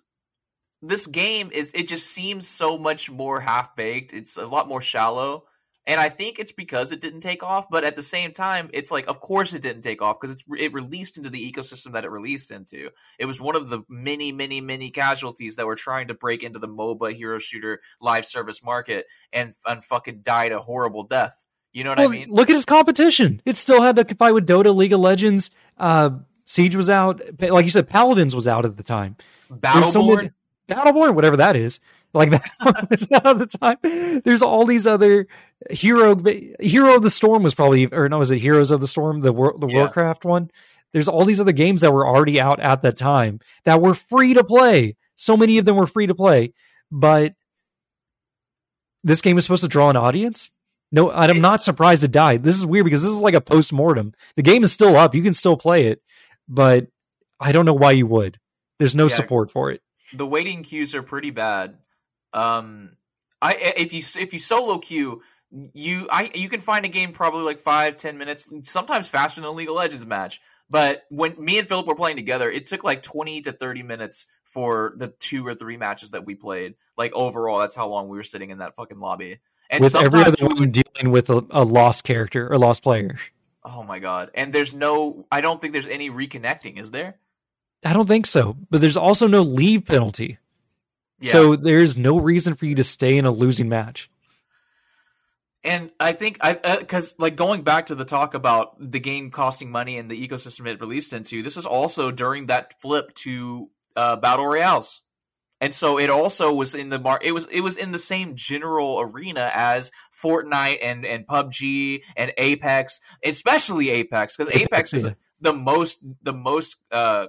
this game is it just seems so much more half baked. It's a lot more shallow, and I think it's because it didn't take off. But at the same time, it's like, of course, it didn't take off because it's it released into the ecosystem that it released into. It was one of the many, many, many casualties that were trying to break into the MOBA hero shooter live service market and and fucking died a horrible death. You know what Well, I mean? look at his competition. It still had to fight with Dota, League of Legends. Uh, Siege was out. Like you said, Paladins was out at the time. There's so Battleborn. many- Battleborn, whatever that is. Like that was out at the time. There's all these other hero. Hero of the Storm was probably, or no, was it Heroes of the Storm, the War, the Yeah. Warcraft one? There's all these other games that were already out at that time that were free to play. So many of them were free to play, but this game is supposed to draw an audience. No, I'm not surprised it died. This is weird because this is like a post mortem. The game is still up. You can still play it, but I don't know why you would. There's no Yeah. support for it. the waiting queues are pretty bad. Um, I if you if you solo queue, you I you can find a game probably like five ten minutes, sometimes faster than a League of Legends match. But when me and Philip were playing together, it took like twenty to thirty minutes for the two or three matches that we played. Like overall, that's how long we were sitting in that fucking lobby. And with every other one dealing with a, a lost character or lost player. Oh my god! And there's no, I don't think there's any reconnecting, is there? I don't think so. But there's also no leave penalty. Yeah. So there's no reason for you to stay in a losing match. And I think I because uh, like going back to the talk about the game costing money and the ecosystem it released into, this is also during that flip to uh, battle royales, and so it also was in the mar- it was it was in the same general arena as Fortnite and and PUBG and Apex, especially Apex because Apex is the most the most uh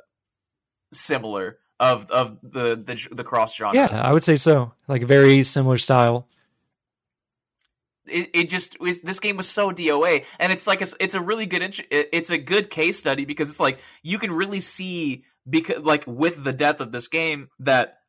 similar of of the the, the cross genre. Yeah, I would say so. Like very similar style. It, it just it, this game was so DOA, and it's like a, it's a really good it's a good case study because it's like you can really see because like with the death of this game that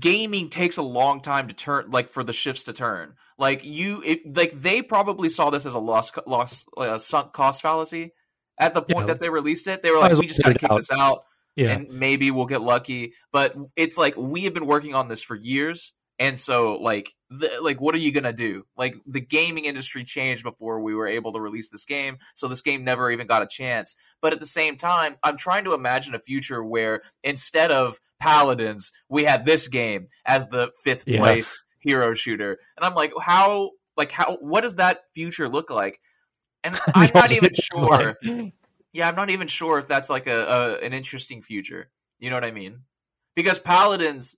gaming takes a long time to turn like for the shifts to turn like you if like they probably saw this as a lost lost uh, sunk cost fallacy at the point yeah. that they released it they were like we just gotta kick out. this out yeah. and maybe we'll get lucky but it's like we have been working on this for years and so, like, the, like, what are you gonna do? Like, the gaming industry changed before we were able to release this game, so this game never even got a chance. But at the same time, I'm trying to imagine a future where instead of Paladins, we had this game as the fifth yeah. place hero shooter, and I'm like, how, like, how, what does that future look like? And I'm not even sure. Yeah, I'm not even sure if that's like a, a an interesting future. You know what I mean? Because Paladins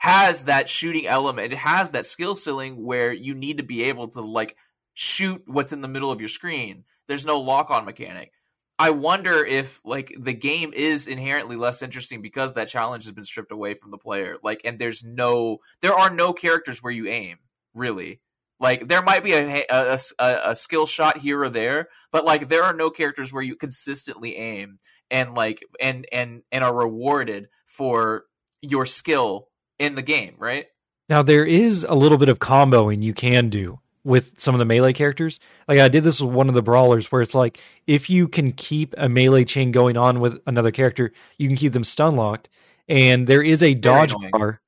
has that shooting element. It has that skill ceiling where you need to be able to like shoot what's in the middle of your screen. There's no lock on mechanic. I wonder if like the game is inherently less interesting because that challenge has been stripped away from the player. Like, and there's no, there are no characters where you aim really. Like, there might be a a, a, a skill shot here or there, but like there are no characters where you consistently aim and like and and and are rewarded for your skill in the game, right? Now there is a little bit of comboing you can do with some of the melee characters. Like I did this with one of the brawlers where it's like if you can keep a melee chain going on with another character, you can keep them stun locked. And there is a dodge bar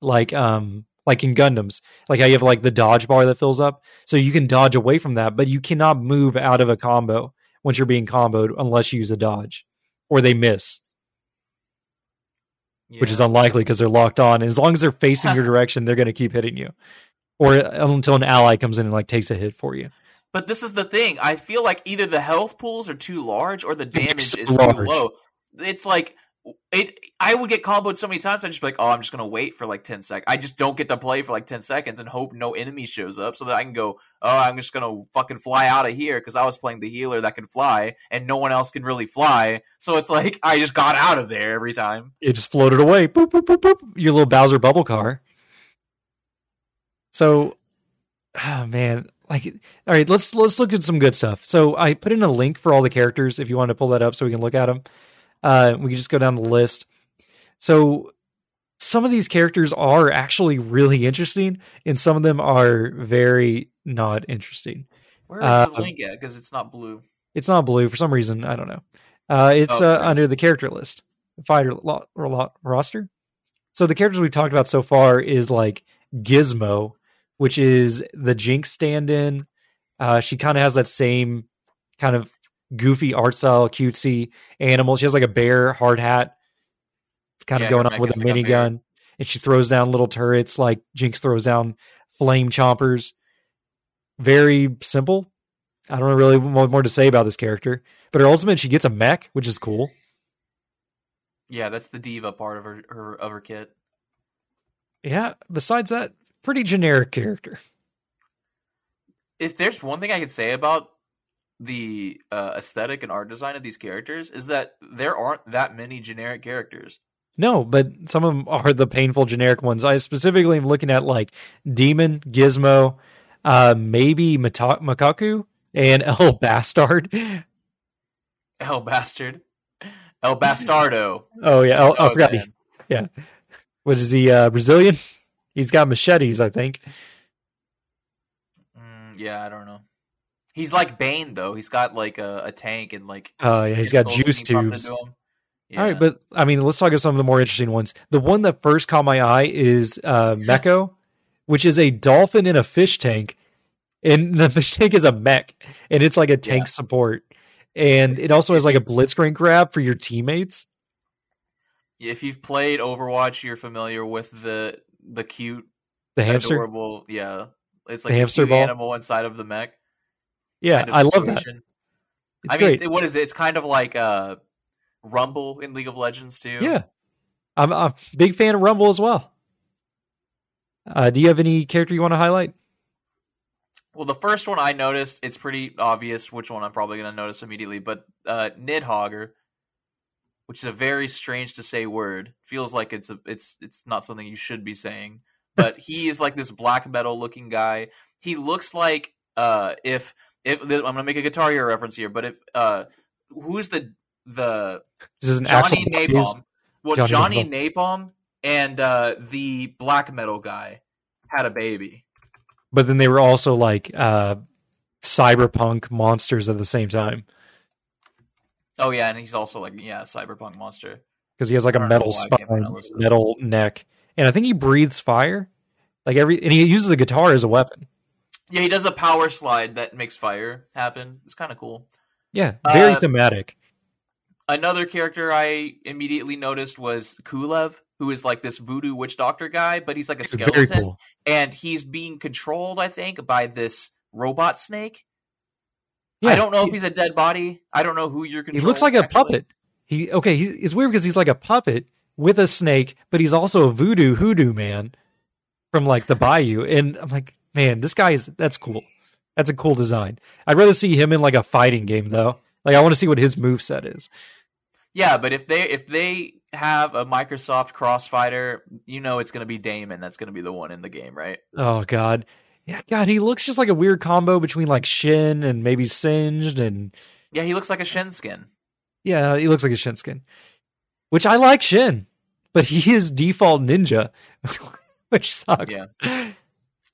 like um like in Gundams. Like how you have like the dodge bar that fills up. So you can dodge away from that, but you cannot move out of a combo once you're being comboed unless you use a dodge. Or they miss yeah. which is unlikely because they're locked on. And as long as they're facing your direction, they're going to keep hitting you, or uh, until an ally comes in and like takes a hit for you. But this is the thing. I feel like either the health pools are too large or the damage so is large. too low. It's like it I would get comboed so many times I'd just be like, oh, I'm just gonna wait for like ten seconds. I just don't get to play for like ten seconds and hope no enemy shows up so that I can go, oh, I'm just gonna fucking fly out of here because I was playing the healer that can fly and no one else can really fly. So it's like I just got out of there every time. It just floated away. Boop boop boop boop. Your little Bowser bubble car. So, oh man, like all right, let's let's look at some good stuff. So I put in a link for all the characters if you want to pull that up so we can look at them. Uh, we can just go down the list. So some of these characters are actually really interesting, and some of them are very not interesting. Where is uh, the link at? Because it's not blue. It's not blue for some reason. I don't know. Uh, it's oh, uh, under the character list, The fighter lo- lo- roster. So the characters we've talked about so far is like Gizmo, which is the Jinx stand-in. Uh, she kind of has that same kind of goofy art style, cutesy animal. She has like a bear hard hat, kind of going on with a minigun, and she throws down little turrets like Jinx throws down flame chompers. Very simple. I don't really want more to say about this character, but her ultimate she gets a mech, which is cool. Yeah, that's the diva part of her, her of her kit. Yeah. Besides that, pretty generic character. If there's one thing I could say about the uh, aesthetic and art design of these characters is that there aren't that many generic characters. No, but some of them are the painful generic ones. I specifically am looking at like Demon, Gizmo, uh, maybe Mata- Makaku, and El Bastard. El Bastard. El Bastardo. oh yeah, El, oh, I forgot. Yeah, what is he? Uh, Brazilian? He's got machetes, I think. Mm, yeah, I don't know. He's like Bane though. He's got like a, a tank and like Uh, yeah, he's got juice tubes. Yeah. right, but I mean, let's talk about some of the more interesting ones. The one that first caught my eye is uh, Mekko, which is a dolphin in a fish tank, and the fish tank is a mech, and it's like a tank Yeah. support, and it also has like a blitzcrank grab for your teammates. if you've played Overwatch, you're familiar with the the cute, The hamster, adorable. Yeah, it's like The a hamster cute ball? animal inside of the mech. Yeah, kind of I love that. It's I great. mean, what is it? It's kind of like uh, Rumble in League of Legends too. yeah, I'm, I'm a big fan of Rumble as well. Uh, do you have any character you want to highlight? Well, the first one I noticed, it's pretty obvious which one I'm probably going to notice immediately, but uh, Nidhoggr, which is a very strange to say word, feels like it's a, it's it's not something you should be saying. But he is like this black metal looking guy. He looks like uh, if if I'm going to make a Guitar Hero reference here, but if uh, who's the the This is an Johnny Napalm? Well, Johnny Johnny, Napalm and uh, the black metal guy had a baby. but then they were also like uh, cyberpunk monsters at the same time Oh yeah, and he's also like yeah, cyberpunk monster. because he has like a metal why I can't spine, metal neck, and I think he breathes fire. Like every, and he uses a guitar as a weapon. Yeah, he does a power slide that makes fire happen. It's kind of cool. Yeah, very Uh, thematic. Another character I immediately noticed was Kulev, who is like this voodoo witch doctor guy, but he's like a skeleton, cool. and he's being controlled, I think, by this robot snake. Yeah, I don't know he, if he's a dead body. I don't know who you're he looks like a actually. puppet. He okay. He's it's weird because he's like a puppet with a snake, but he's also a voodoo hoodoo man from like the Bayou, and I'm like, man, this guy is that's cool. That's a cool design. I'd rather see him in like a fighting game though. Like I want to see what his move set is. Yeah, but if they if they have a Microsoft Crossfighter, you know it's going to be Daemon. That's going to be the one in the game, right? Oh god. Yeah, God, he looks just like a weird combo between like Shen and maybe Singed and Yeah, he looks like a Shen skin. yeah, he looks like a Shen skin. Which I like Shen, but he is default ninja, which sucks. Yeah.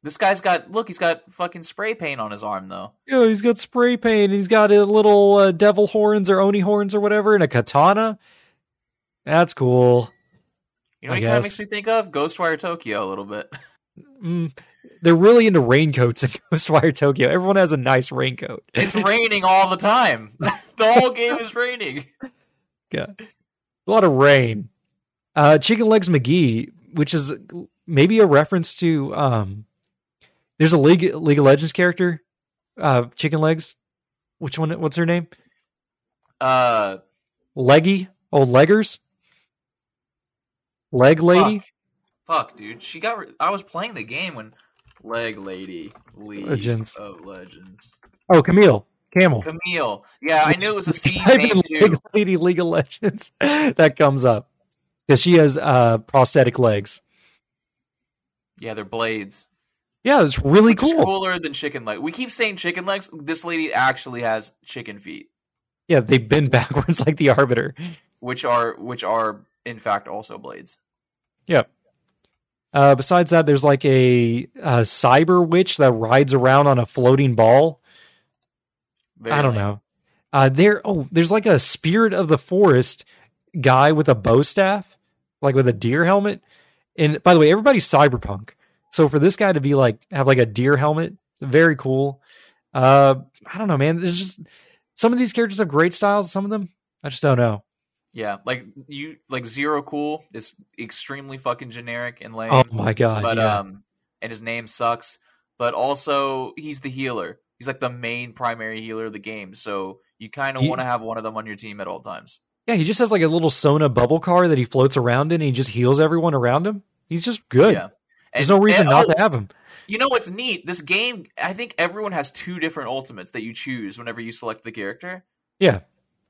This guy's got look. He's got fucking spray paint on his arm though. Yeah, he's got spray paint. He's got a little uh, devil horns or oni horns or whatever, and a katana. That's cool. You know I what he kind of makes me think of Ghostwire Tokyo a little bit. Mm, they're really into raincoats in Ghostwire Tokyo. Everyone has a nice raincoat. It's raining all the time. the whole game is raining. Yeah. A lot of rain. Uh, Chicken Legs McGee, which is maybe a reference to um, there's a League League of Legends character, uh, Chicken Legs. Which one? What's her name? Uh, Leggy, old leggers, leg lady. fuck. Fuck, dude. She got. Re- I was playing the game when Leg Lady League Legends. of Legends. Oh, Camille, Camel. Camille. Yeah, I knew it was a C name too. Leg lady League of Legends. that comes up because she has uh prosthetic legs. Yeah, they're blades. Yeah, it's really Which cool. cooler than chicken leg. We keep saying chicken legs. This lady actually has chicken feet, Yeah, they bend backwards like the Arbiter. which are which are in fact also blades. Yep. Uh, besides that, there's like a, a cyber witch that rides around on a floating ball. Very I don't lame. know. Uh, there. Oh, there's like a spirit of the forest guy with a bow staff, like with a deer helmet. And by the way, everybody's cyberpunk. So for this guy to be like have like a deer helmet, very cool. Uh, I don't know, man. There's just some of these characters have great styles. Some of them, I just don't know. Yeah, like you like Zero Cool is extremely fucking generic and lame. Oh my god! but yeah. um and his name sucks. But also he's the healer. He's like the main primary healer of the game. So you kind of want to have one of them on your team at all times. Yeah, he just has like a little Sona bubble car that he floats around in and he just heals everyone around him. He's just good. Yeah. There's no reason and- not oh, to have him. You know what's neat? This game, I think everyone has two different ultimates that you choose whenever you select the character. Yeah.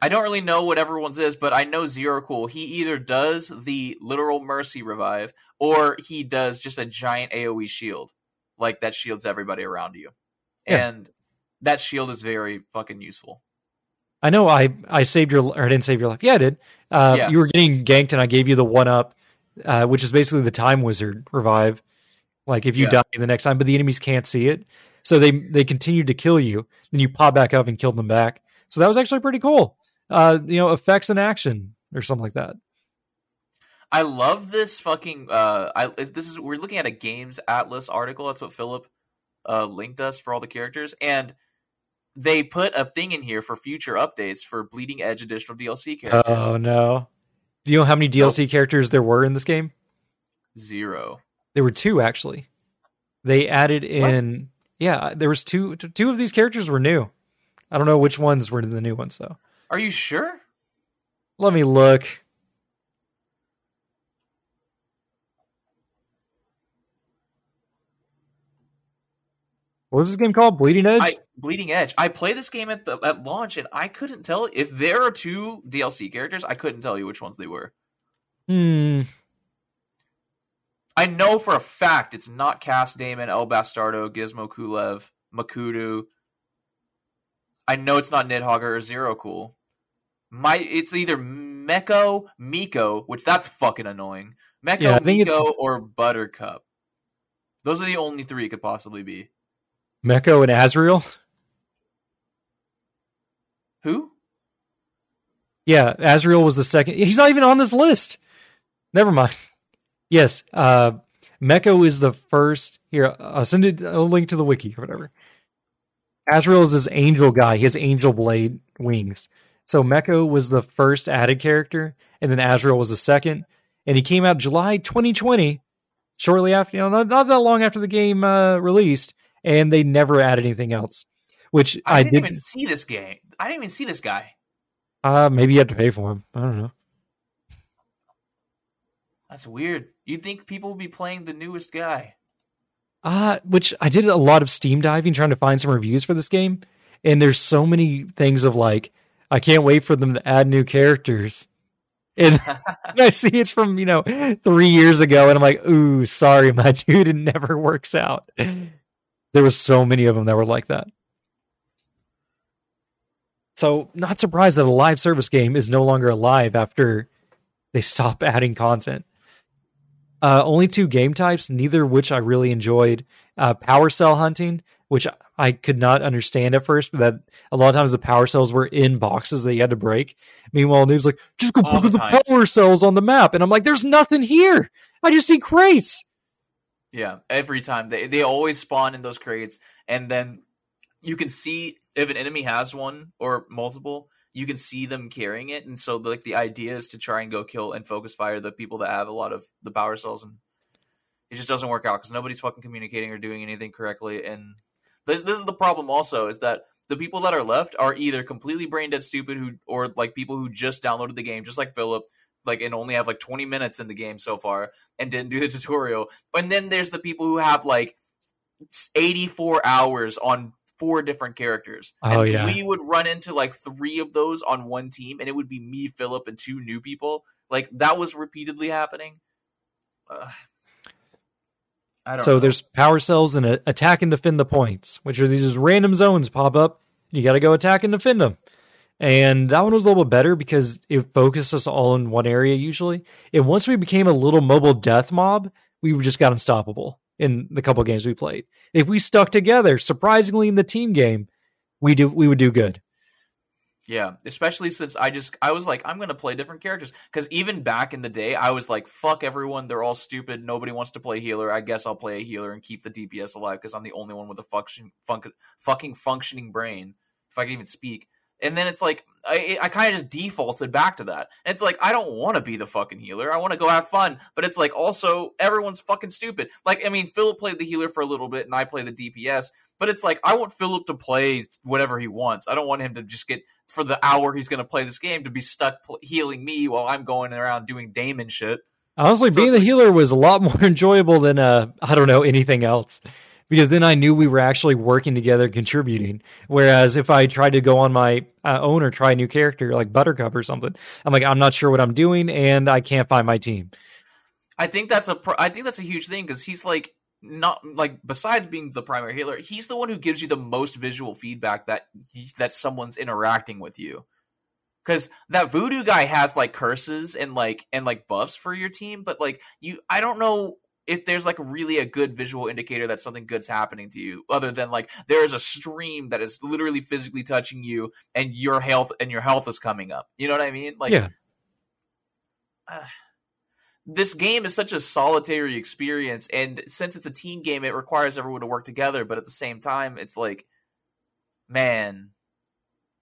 I don't really know what everyone's is, but I know Zero Cool. He either does the literal mercy revive or he does just a giant AoE shield, like that shields everybody around you. Yeah. And that shield is very fucking useful. I know I I saved your or I didn't save your life. Yeah, I did. Uh, Yeah. You were getting ganked and I gave you the one up, uh, which is basically the time wizard revive. Like if you Yeah. die the next time, but the enemies can't see it, so they they continue to kill you. Then you pop back up and kill them back. So that was actually pretty cool. Uh, you know, effects in action or something like that. I love this fucking. Uh, I this is we're looking at a Games Atlas article. That's what Philip uh linked us for all the characters, and they put a thing in here for future updates for Bleeding Edge additional DLC characters. Oh no! Do you know how many DLC characters there were in this game? Zero. There were two actually. They added in. Yeah, there was two. Two of these characters were new. I don't know which ones were the new ones though. Are you sure? Let me look. What was this game called? Bleeding Edge? I Bleeding Edge. I played this game at the at launch, and I couldn't tell if there are two DLC characters. I couldn't tell you which ones they were. Hmm. I know for a fact it's not Cass Daemon, El Bastardo, Gizmo Kulev, Makutu. I know it's not Nidhoggr or Zero Cool. My it's either Mekko, Miko, which that's fucking annoying. Mekko, Yeah, it's- Miko, or Buttercup. Those are the only three it could possibly be. Mekko and Azrael? Who? Yeah, Azrael was the second. He's not even on this list. Never mind. Yes, uh, Mekko is the first. Here, I'll send it a link to the wiki or whatever. Azrael is his angel guy. He has angel blade wings. So Mekko was the first added character, and then Azrael was the second. And he came out July 2020, shortly after, you know, not, not that long after the game uh, released, and they never added anything else. Which I, I, didn't did. even see this game. I didn't even see this guy. Uh, maybe you had to pay for him. I don't know. That's weird. You'd think people would be playing the newest guy. Uh, which I did a lot of Steam diving trying to find some reviews for this game, and there's so many things of like, I can't wait for them to add new characters. And I see it's from, you know, three years ago, and I'm like, ooh, sorry, my dude, it never works out. There was so many of them that were like that. So, not surprised that a live service game is no longer alive after they stop adding content. Uh, only two game types, neither of which I really enjoyed. Uh, power cell hunting, which I could not understand at first, but that a lot of times the power cells were in boxes that you had to break. Meanwhile, Noob's like, just go All put the the times. power cells on the map. And I'm like, there's nothing here. I just see crates. Yeah, every time they they always spawn in those crates, and then you can see if an enemy has one or multiple, you can see them carrying it, and so like the idea is to try and go kill and focus fire the people that have a lot of the power cells, and it just doesn't work out because nobody's fucking communicating or doing anything correctly, and this this is the problem also is that the people that are left are either completely brain dead stupid who or like people who just downloaded the game just like Philip like and only have like 20 minutes in the game so far and didn't do the tutorial. And then there's the people who have like 84 hours on four different characters Oh, and yeah. we would run into like three of those on one team and it would be me Philip and two new people like that was repeatedly happening Ugh. I don't So know. there's power cells and attack and defend the points, which are these random zones pop up. You got to go attack and defend them. And that one was a little bit better because it focused us all in one area usually. And once we became a little mobile death mob, we just got unstoppable in the couple games we played. If we stuck together, surprisingly in the team game, we do we would do good. Yeah, especially since I just I was like I'm gonna play different characters because even back in the day I was like fuck everyone they're all stupid nobody wants to play healer I guess I'll play a healer and keep the DPS alive because I'm the only one with a function fun, fucking functioning brain if I can even speak and then it's like I I kind of just defaulted back to that. And it's like I don't want to be the fucking healer. I want to go have fun. But it's like also everyone's fucking stupid. Like I mean Philip played the healer for a little bit and I play the DPS but it's like I want Philip to play whatever he wants. I don't want him to just get for the hour he's going to play this game to be stuck pl- healing me while I'm going around doing Daemon shit. Honestly, So being the like- healer was a lot more enjoyable than uh I don't know anything else. Because then I knew we were actually working together, contributing. Whereas if I tried to go on my uh, own or try a new character like Buttercup or something, I'm like, I'm not sure what I'm doing, and I can't find my team. I think that's a pr- I think that's a huge thing because he's like not like besides being the primary healer, he's the one who gives you the most visual feedback that that someone's interacting with you. Because that voodoo guy has like curses and like and like buffs for your team, but like you, I don't know if there's like really a good visual indicator that something good's happening to you, other than like there is a stream that is literally physically touching you and your health and your health is coming up. You know what I mean? Like, yeah. uh, this game is such a solitary experience, and since it's a team game, it requires everyone to work together. But at the same time, it's like, man,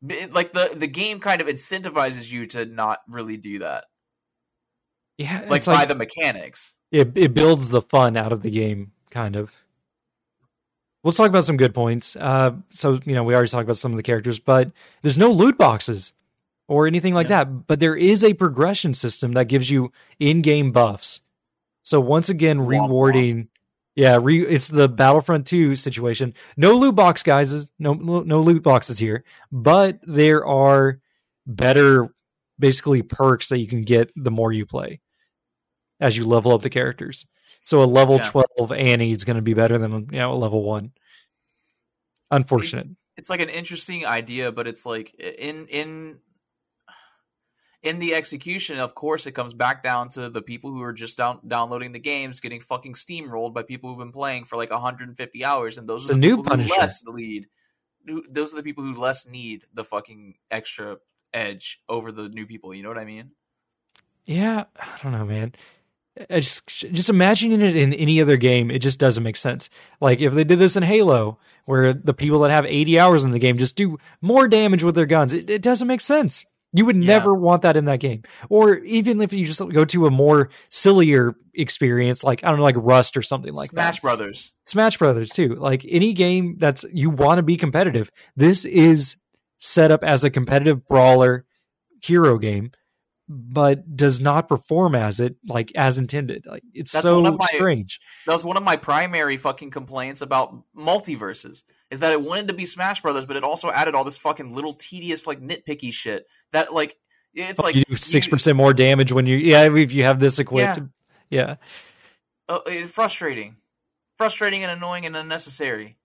it- like the the game kind of incentivizes you to not really do that, Yeah. like by like the mechanics. It, it builds the fun out of the game, kind of. Let's talk about some good points. Uh, so you know we already talked about some of the characters, but there's no loot boxes or anything like Yeah. that. But there is a progression system that gives you in-game buffs. So once again, rewarding. Yeah, re, it's the Battlefront 2 situation. No loot box, guys. No, no loot boxes here, but there are better, basically perks that you can get the more you play as you level up the characters. So a level Yeah. 12 Annie is going to be better than you know a level 1. Unfortunate. it's like an interesting idea, but it's like in in in the execution, of course, it comes back down to the people who are just down, downloading the games, getting fucking steamrolled by people who've been playing for like 150 hours, and those It's are the new people Punisher. who less lead. Those are the people who less need the fucking extra edge over the new people. You know what I mean? Yeah, I don't know, man. I just just imagining it in any other game, it just doesn't make sense. Like if they did this in Halo, where the people that have 80 hours in the game just do more damage with their guns, it, it doesn't make sense. You would Yeah. never want that in that game. Or even if you just go to a more sillier experience, like I don't know, like Rust or something like Smash that. Smash Brothers. Smash Brothers too. Like any game that's you want to be competitive. This is set up as a competitive brawler hero game, but does not perform as it like as intended. Like it's That's so my- strange. That was one of my primary fucking complaints about MultiVersus. Is that it wanted to be Smash Brothers, but it also added all this fucking little tedious like nitpicky shit that like it's like Oh, you do six percent more damage when you yeah if you have this equipped. Yeah. uh, it's frustrating, frustrating and annoying and unnecessary.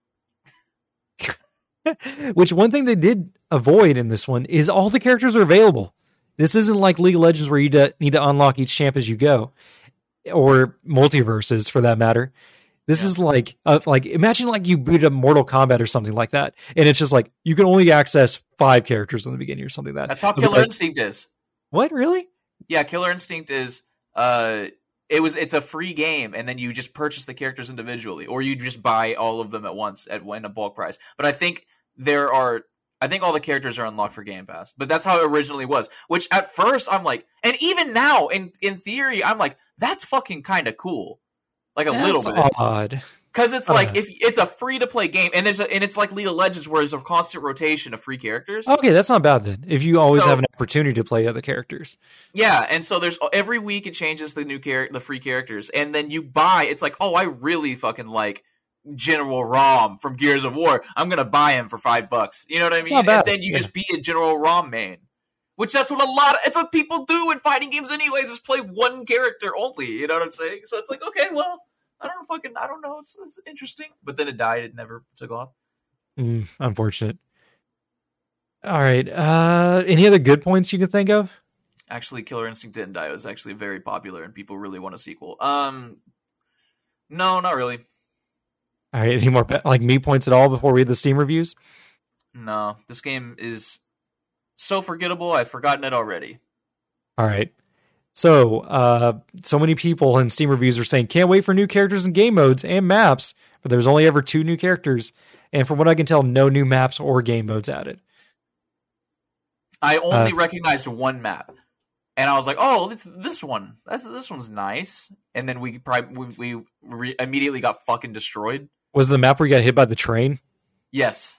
Which one thing they did avoid in this one is all the characters are available. This isn't like League of Legends where you de- need to unlock each champ as you go, or MultiVersus for that matter. This Yeah. is like uh, like imagine like you boot up Mortal Kombat or something like that, and it's just like you can only access five characters in the beginning or something like that. That's how Killer like, Instinct is. what really? Yeah, Killer Instinct is uh it was it's a free game and then you just purchase the characters individually or you just buy all of them at once at in a bulk price. But I think there are I think all the characters are unlocked for Game Pass. But that's how it originally was. Which at first I'm like and even now in in theory I'm like that's fucking kind of cool. Like a little bit. odd. Cuz it's Uh. like if it's a free to play game and there's a, and it's like League of Legends where there's a constant rotation of free characters. Okay, that's not bad then. If you always So- have an opportunity to play other characters. Yeah, and so there's every week it changes the new character, the free characters, and then you buy. It's like, oh, I really fucking like General RAAM from Gears of War. I'm gonna buy him for five bucks. You know what I mean? And then you yeah. just be a General RAAM main, which that's what a lot. Of, it's what people do in fighting games, anyways. Is play one character only. You know what I'm saying? So it's like, okay, well, I don't fucking, I don't know. It's, it's interesting, but then it died. It never took off. Mm, unfortunate. All right. Uh, any other good points you can think of? Actually, Killer Instinct didn't die. It was actually very popular, and people really want a sequel. Um, no, not really. All right. Any more like me points at all before we read the Steam reviews? No, this game is so forgettable. I've forgotten it already. All right. So, uh, so many people in Steam reviews are saying can't wait for new characters and game modes and maps, but there's only ever two new characters, and from what I can tell, no new maps or game modes added. I only Uh. recognized one map, and I was like, "Oh, this this one. That's this one's nice." And then we probably we, we re- immediately got fucking destroyed. Was the map where you got hit by the train? Yes,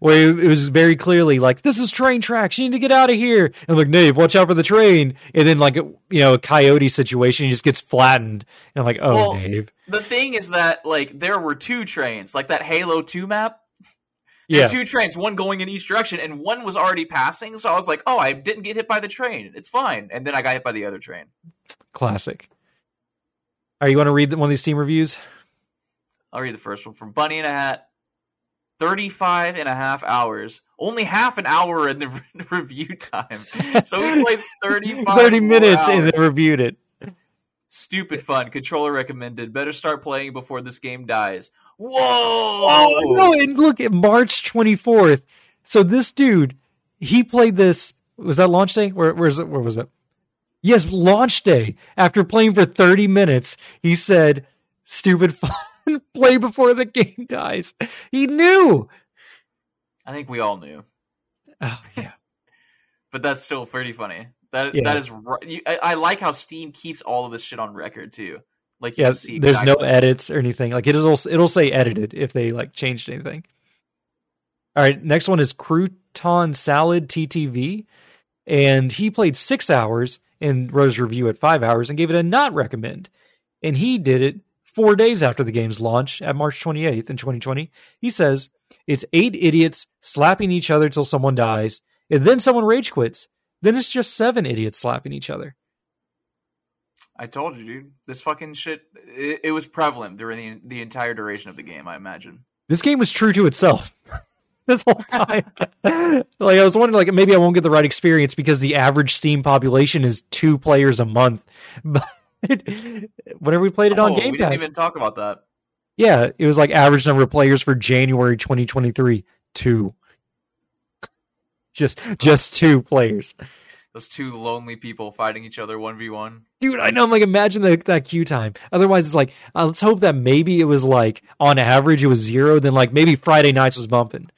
where it was very clearly like, "This is train tracks. You need to get out of here." And I'm like, "Nave, watch out for the train." And then like you know a coyote situation, he just gets flattened. And I'm like, "Oh, Well, Dave, the thing is that like there were two trains, like that Halo Two map. There yeah, two trains, one going in each direction, and one was already passing. So I was like, "Oh, I didn't get hit by the train. It's fine." And then I got hit by the other train. classic." All right, you want to read one of these Steam reviews? I'll read the first one from Bunny in a Hat. 35 and a half hours. Only half an hour in the re- review time. So we played 35 30 minutes hours. and then reviewed it. Stupid fun. Controller recommended. Better start playing before this game dies. Oh, Whoa! Oh no! And look at March twenty fourth. So this dude, he played this. Was that launch day? Where where's it? Where was it? Yes, launch day. After playing for thirty minutes, he said, "Stupid fun. Play before the game dies." He knew. I think we all knew. Oh yeah. but that's still pretty funny. That Yeah. that is. I, I like how Steam keeps all of this shit on record too. Like you Yeah, see. there's no edits or anything. Like it'll it'll say edited if they like changed anything. All right, next one is Crouton Salad TTV, and he played six hours and wrote his review at five hours and gave it a not recommend. And he did it four days after the game's launch at March 28th in 2020. He says it's eight idiots slapping each other till someone dies, and then someone rage quits. Then it's just seven idiots slapping each other. I told you, dude. This fucking shit. It, it was prevalent during the the entire duration of the game. I imagine. this game was true to itself this whole time. like I was wondering, like maybe I won't get the right experience because the average Steam population is two players a month. But whenever we played it on oh, Game we didn't even talk about that. yeah, it was like average number of players for January 2023, two. Just just two players. Those two lonely people fighting each other one v one. Dude, I know. I'm like, imagine the, that queue time. Otherwise, it's like, uh, let's hope that maybe it was like on average it was zero. Then like maybe Friday nights was bumping,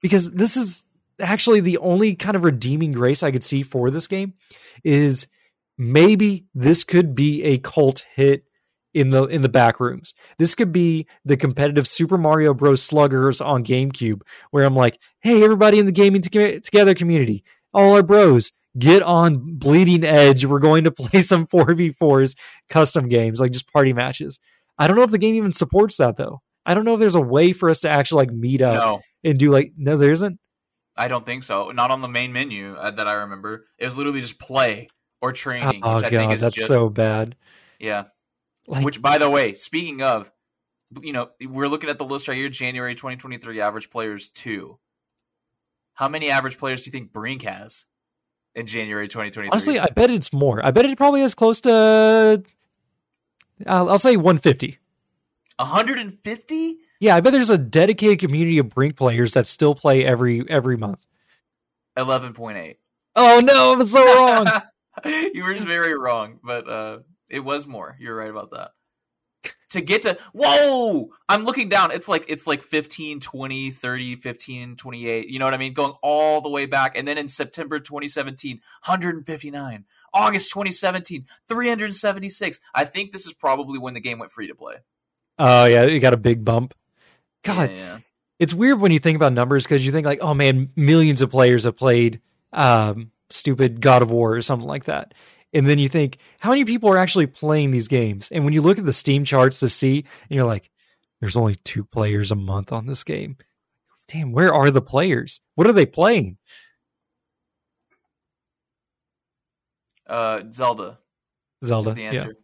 because this is actually the only kind of redeeming grace I could see for this game is maybe this could be a cult hit in the in the back rooms. This could be the competitive Super Mario Bros. Sluggers on GameCube, where I'm like, hey, everybody in the gaming to- together community, all our bros, get on Bleeding Edge. We're going to play some 4v4s custom games, like just party matches. I don't know if the game even supports that though. I don't know if there's a way for us to actually like meet up No, and do like no, there isn't. I don't think so. Not on the main menu uh, that I remember. It was literally just play or training. Oh which I think god, is that's just, so bad. yeah. Like, Which, by the way, speaking of, you know, we're looking at the list right here. January 2023 average players two. How many average players do you think Brink has in January 2023? honestly, I bet it's more. I bet it probably is close to. I'll, I'll say 150. 150. Yeah, I bet there's a dedicated community of Brink players that still play every every month. 11.8. Oh no, I'm so wrong. you were just very wrong, but uh, it was more. You're right about that. To get to whoa, I'm looking down. It's like it's like 15, 20, 30, 15, 28. You know what I mean? Going all the way back, and then in September 2017, 159. August 2017, 376. I think this is probably when the game went free to play. oh yeah, you got a big bump. God, Yeah, yeah. it's weird when you think about numbers because you think like, oh man, millions of players have played um, stupid God of War or something like that, and then you think how many people are actually playing these games? And when you look at the Steam charts to see, and you're like, there's only two players a month on this game. Damn, where are the players? What are they playing? Uh, Zelda Zelda. the Yeah. answer.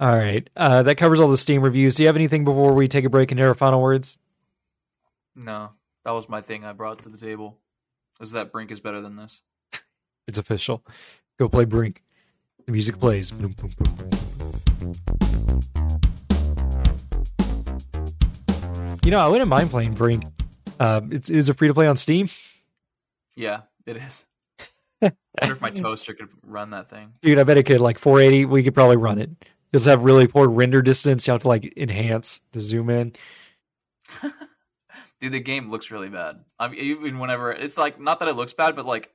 All right. Uh, that covers all the Steam reviews. Do you have anything before we take a break and hear our final words? No, that was my thing I brought to the table. Is that Brink is better than this? It's official. Go play Brink. The music plays. Boom, boom, boom. You know, I wouldn't mind playing Brink. Um, it's is it free to play on Steam? Yeah, it is. I wonder if my toaster could run that thing. Dude, I bet it could. Like 480, we could probably run it. You'll just have really poor render distance. You have to like enhance to zoom in. Dude, the game looks really bad. I mean, even whenever it's like not that it looks bad, but like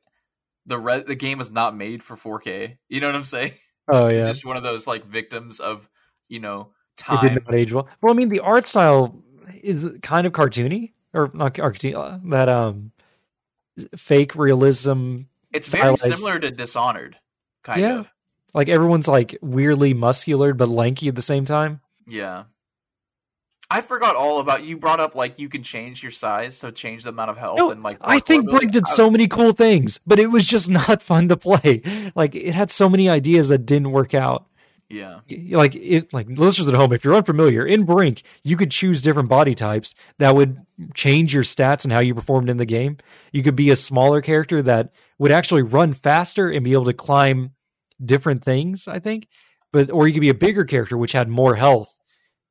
the re- the game is not made for 4K. You know what I'm saying? Oh yeah, Just one of those like victims of you know it did time. not age well. Well, I mean, the art style is kind of cartoony, or not cartoony. uh, That um, fake realism. It's very stylized- similar to Dishonored, kind Yeah. of. Like everyone's like weirdly muscular but lanky at the same time. Yeah. I forgot all about you brought up like you can change your size, so change the amount of health No, and like I think. Brink did uh, so many cool things, but it was just not fun to play. Like it had so many ideas that didn't work out. Yeah. Like it, like listeners at home, if you're unfamiliar, in Brink, you could choose different body types that would change your stats and how you performed in the game. You could be a smaller character that would actually run faster and be able to climb different things. I think but or you could be a bigger character which had more health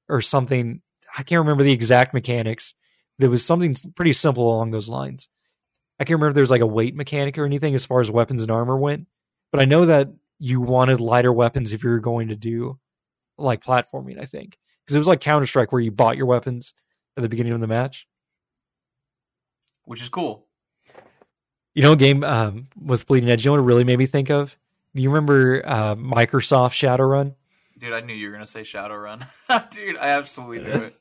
or something. I can't remember the exact mechanics. There was something pretty simple along those lines. I can't remember if there was like a weight mechanic or anything as far as weapons and armor went, but I know that you wanted lighter weapons if you were going to do like platforming. I think because it was like Counter Strike where you bought your weapons at the beginning of the match, which is cool. You know, a game um, with Bleeding Edge. You know what it really made me think of? You remember uh, Microsoft Shadowrun? Dude, I knew you were gonna say Shadowrun. Dude, I absolutely knew it.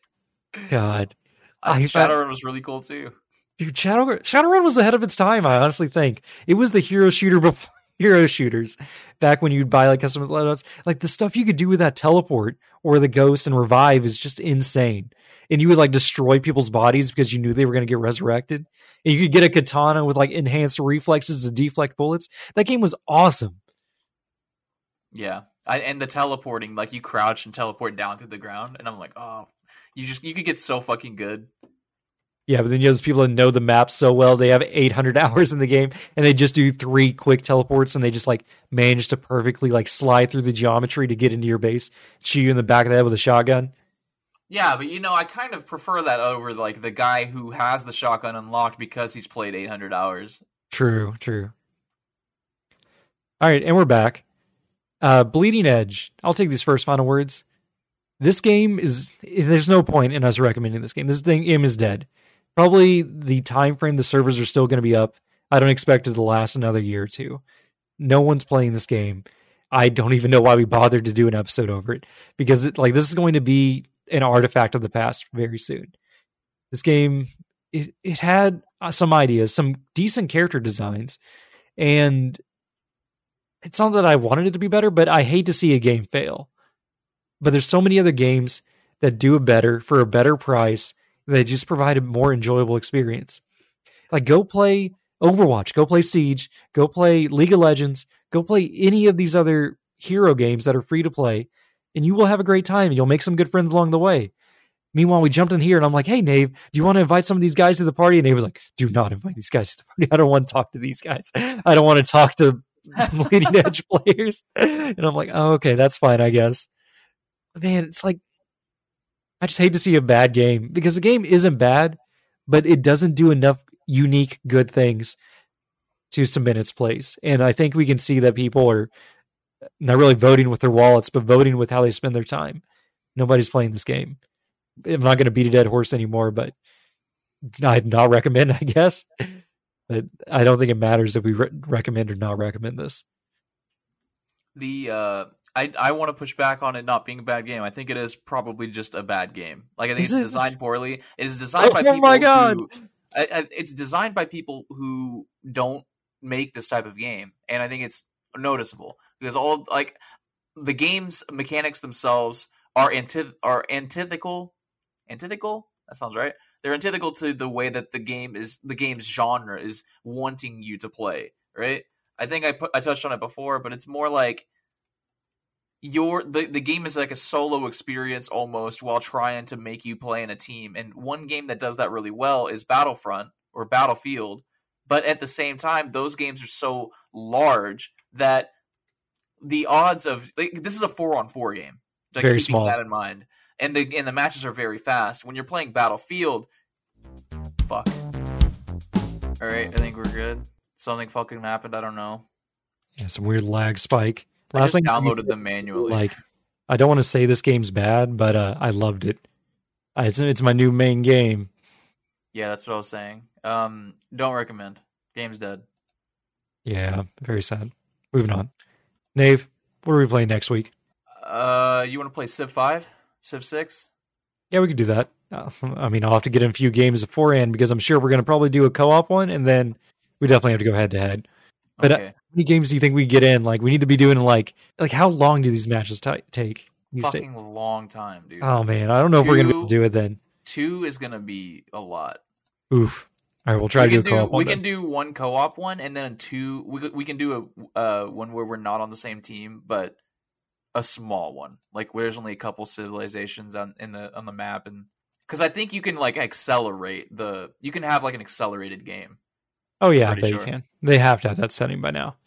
God, I, Shadowrun was really cool too. Dude, Shadow Shadowrun was ahead of its time. I honestly think it was the hero shooter before hero shooters back when you'd buy like custom loadouts. Like the stuff you could do with that teleport or the ghost and revive is just insane. And you would like destroy people's bodies because you knew they were going to get resurrected. And you could get a katana with like enhanced reflexes to deflect bullets. That game was awesome. Yeah. I, and the teleporting, like you crouch and teleport down through the ground, and I'm like, oh, you just you could get so fucking good. Yeah, but then you have those people that know the map so well. They have 800 hours in the game, and they just do three quick teleports, and they just like manage to perfectly like slide through the geometry to get into your base, shoot you in the back of the head with a shotgun. Yeah, but you know, I kind of prefer that over like the guy who has the shotgun unlocked because he's played 800 hours. True, true. All right, and we're back. Uh, Bleeding Edge. I'll take these first final words. This game is there's no point in us recommending this game. This thing game is dead. Probably the time frame the servers are still going to be up. I don't expect it to last another year or two. No one's playing this game. I don't even know why we bothered to do an episode over it because it, like this is going to be an artifact of the past very soon. This game it, it had uh, some ideas, some decent character designs, and it's not that I wanted it to be better, but I hate to see a game fail. But there's so many other games that do it better for a better price. They just provide a more enjoyable experience. Like go play Overwatch, go play Siege, go play League of Legends, go play any of these other hero games that are free to play, and you will have a great time and you'll make some good friends along the way. Meanwhile, we jumped in here and I'm like, hey, Nave, do you want to invite some of these guys to the party? And Nave was like, do not invite these guys to the party. I don't want to talk to these guys. I don't want to talk to leading edge players. And I'm like, oh, okay, that's fine, I guess. Man, it's like, I just hate to see a bad game because the game isn't bad, but it doesn't do enough unique, good things to cement its place. And I think we can see that people are not really voting with their wallets, but voting with how they spend their time. Nobody's playing this game. I'm not going to beat a dead horse anymore, but I'd not recommend, I guess. But I don't think it matters if we re- recommend or not recommend this. The uh, I I want to push back on it not being a bad game. I think it is probably just a bad game. Like I think is it's it? designed poorly. It is designed oh, by people. Oh my god! Who, I, I, it's designed by people who don't make this type of game, and I think it's noticeable because all like the game's mechanics themselves are antith are antithetical. Antithetical. That sounds right they're antithetical to the way that the game is the game's genre is wanting you to play right i think i put, i touched on it before but it's more like your the, the game is like a solo experience almost while trying to make you play in a team and one game that does that really well is battlefront or battlefield but at the same time those games are so large that the odds of like, this is a four on four game like, very small that in mind and the and the matches are very fast. When you're playing Battlefield, fuck. All right, I think we're good. Something fucking happened. I don't know. Yeah, some weird lag spike. Last I just downloaded them manually. Like, I don't want to say this game's bad, but uh, I loved it. It's it's my new main game. Yeah, that's what I was saying. Um, don't recommend. Game's dead. Yeah, very sad. Moving on. Nave, what are we playing next week? Uh, you want to play Civ Five? Civ Six? Yeah, we could do that. Uh, I mean, I'll have to get in a few games beforehand because I'm sure we're going to probably do a co-op one, and then we definitely have to go head to head. But uh, okay. How many games do you think we get in? Like, we need to be doing like like how long do these matches t- take? These Fucking take? long time, dude. Oh man, I don't know two, if we're gonna do it then. Two is gonna be a lot. Oof. All right, we'll try we to do a co-op do, one. We then. can do one co-op one, and then a two. We we can do a uh, one where we're not on the same team, but a small one, like where there's only a couple civilizations on in the on the map, and because I think you can like accelerate the you can have like an accelerated game. Oh yeah, I bet sure. you can. They have to have that setting by now.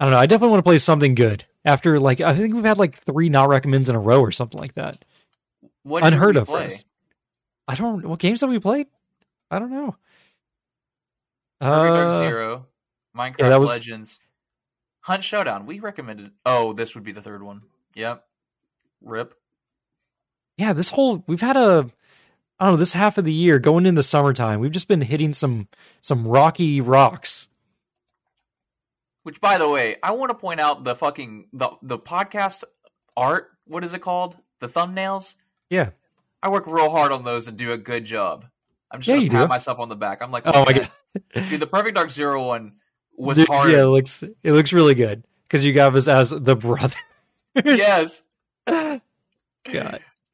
I don't know. I definitely want to play something good after like I think we've had like three not recommends in a row or something like that. What Unheard of for play? us. I don't. What games have we played? I don't know. Perfect Dark Uh, Zero, Minecraft yeah, was- Legends, Hunt Showdown. We recommended. Oh, this would be the third one. Yep. Rip. yeah, this whole we've had a I don't know this half of the year going into summertime. We've just been hitting some some rocky rocks. Which, by the way, I want to point out the fucking the the podcast art. What is it called? The thumbnails. Yeah. I work real hard on those and do a good job. I'm just Yeah, gonna pat do. myself on the back. I'm like, Oh my god, dude, the Perfect Dark Zero one was Dude, hard. Yeah, it looks it looks really good because you got us as the brothers. yes. God,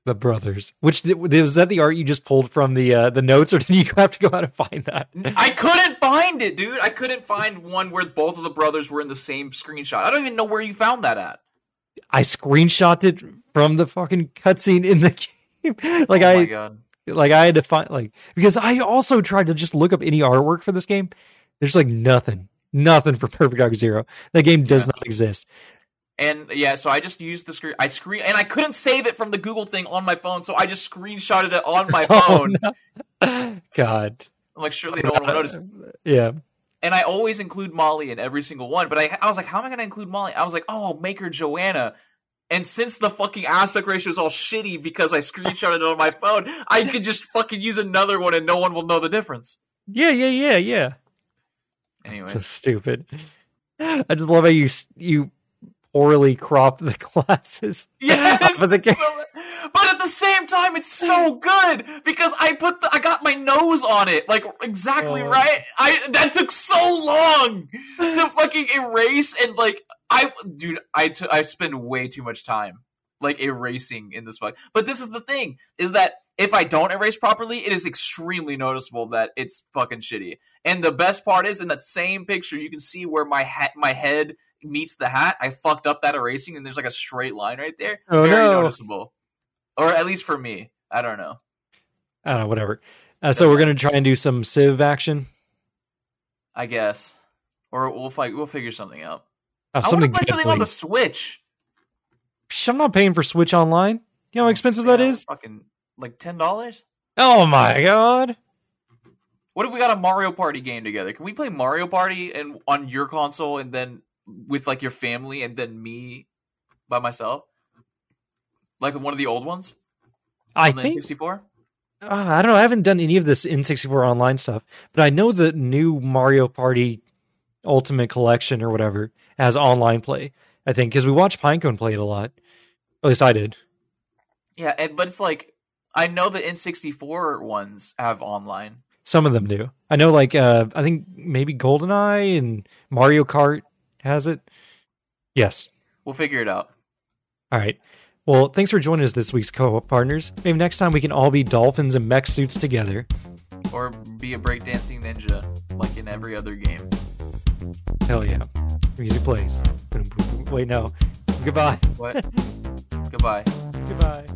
the brothers. Which was that the art you just pulled from the uh, the notes, or did you have to go out and find that? I couldn't find it, dude. I couldn't find one where both of the brothers were in the same screenshot. I don't even know where you found that at. I screenshot it from the fucking cutscene in the game. like oh I god. like I had to find like because I also tried to just look up any artwork for this game. There's like nothing, nothing for Perfect Dark Zero. That game does Yeah. not exist. And yeah, so I just used the screen. I screen and I couldn't save it from the Google thing on my phone, so I just screenshotted it on my Oh, phone. no. God, I'm like, surely no one will notice. Yeah, And I always include Molly in every single one, but I, I was like, how am I going to include Molly? I was like, oh, I'll make her Joanna. And since the fucking aspect ratio is all shitty because I screenshotted it on my phone, I could just fucking use another one and no one will know the difference. yeah, yeah, yeah, yeah. Anyway, So stupid. I just love how you you poorly crop the glasses. Yes, But the so- but at the same time, it's so good because I put the, I got my nose on it like exactly Oh. right. I that took so long to fucking erase and like I dude I t- I spend way too much time like erasing in this fuck. But this is the thing is that if I don't erase properly, it is extremely noticeable that it's fucking shitty. And the best part is in that same picture, you can see where my hat, my head meets the hat. I fucked up that erasing, and there's like a straight line right there. Oh, Very no. noticeable, or at least for me. I don't know. I don't know, whatever. Uh, so we're gonna try and do some Civ action. I guess, or we'll fight. We'll figure something out. Oh, I want to play something on the. Switch. Psh, I'm not paying for Switch Online. You know how expensive that Yeah, is? Fucking like ten dollars. Oh my god! What if we got a Mario Party game together? Can we play Mario Party and on your console and then with like your family and then me by myself? Like one of the old ones I on think 64? uh, I don't know. I haven't done any of this N64 online stuff, but I know the new Mario Party Ultimate Collection or whatever has online play. I think because we watched Pinecone play it a lot. At least I did. Yeah, and but it's like I know the N64 ones have online. Some of them do. I know, like uh, I think maybe GoldenEye and Mario Kart has it. Yes. We'll figure it out. All right. Well, thanks for joining us this week's co-op partners. Maybe next time we can all be dolphins and mech suits together. Or be a breakdancing ninja like in every other game. Hell yeah. Music plays. Wait, no. Goodbye. What? Goodbye. Goodbye.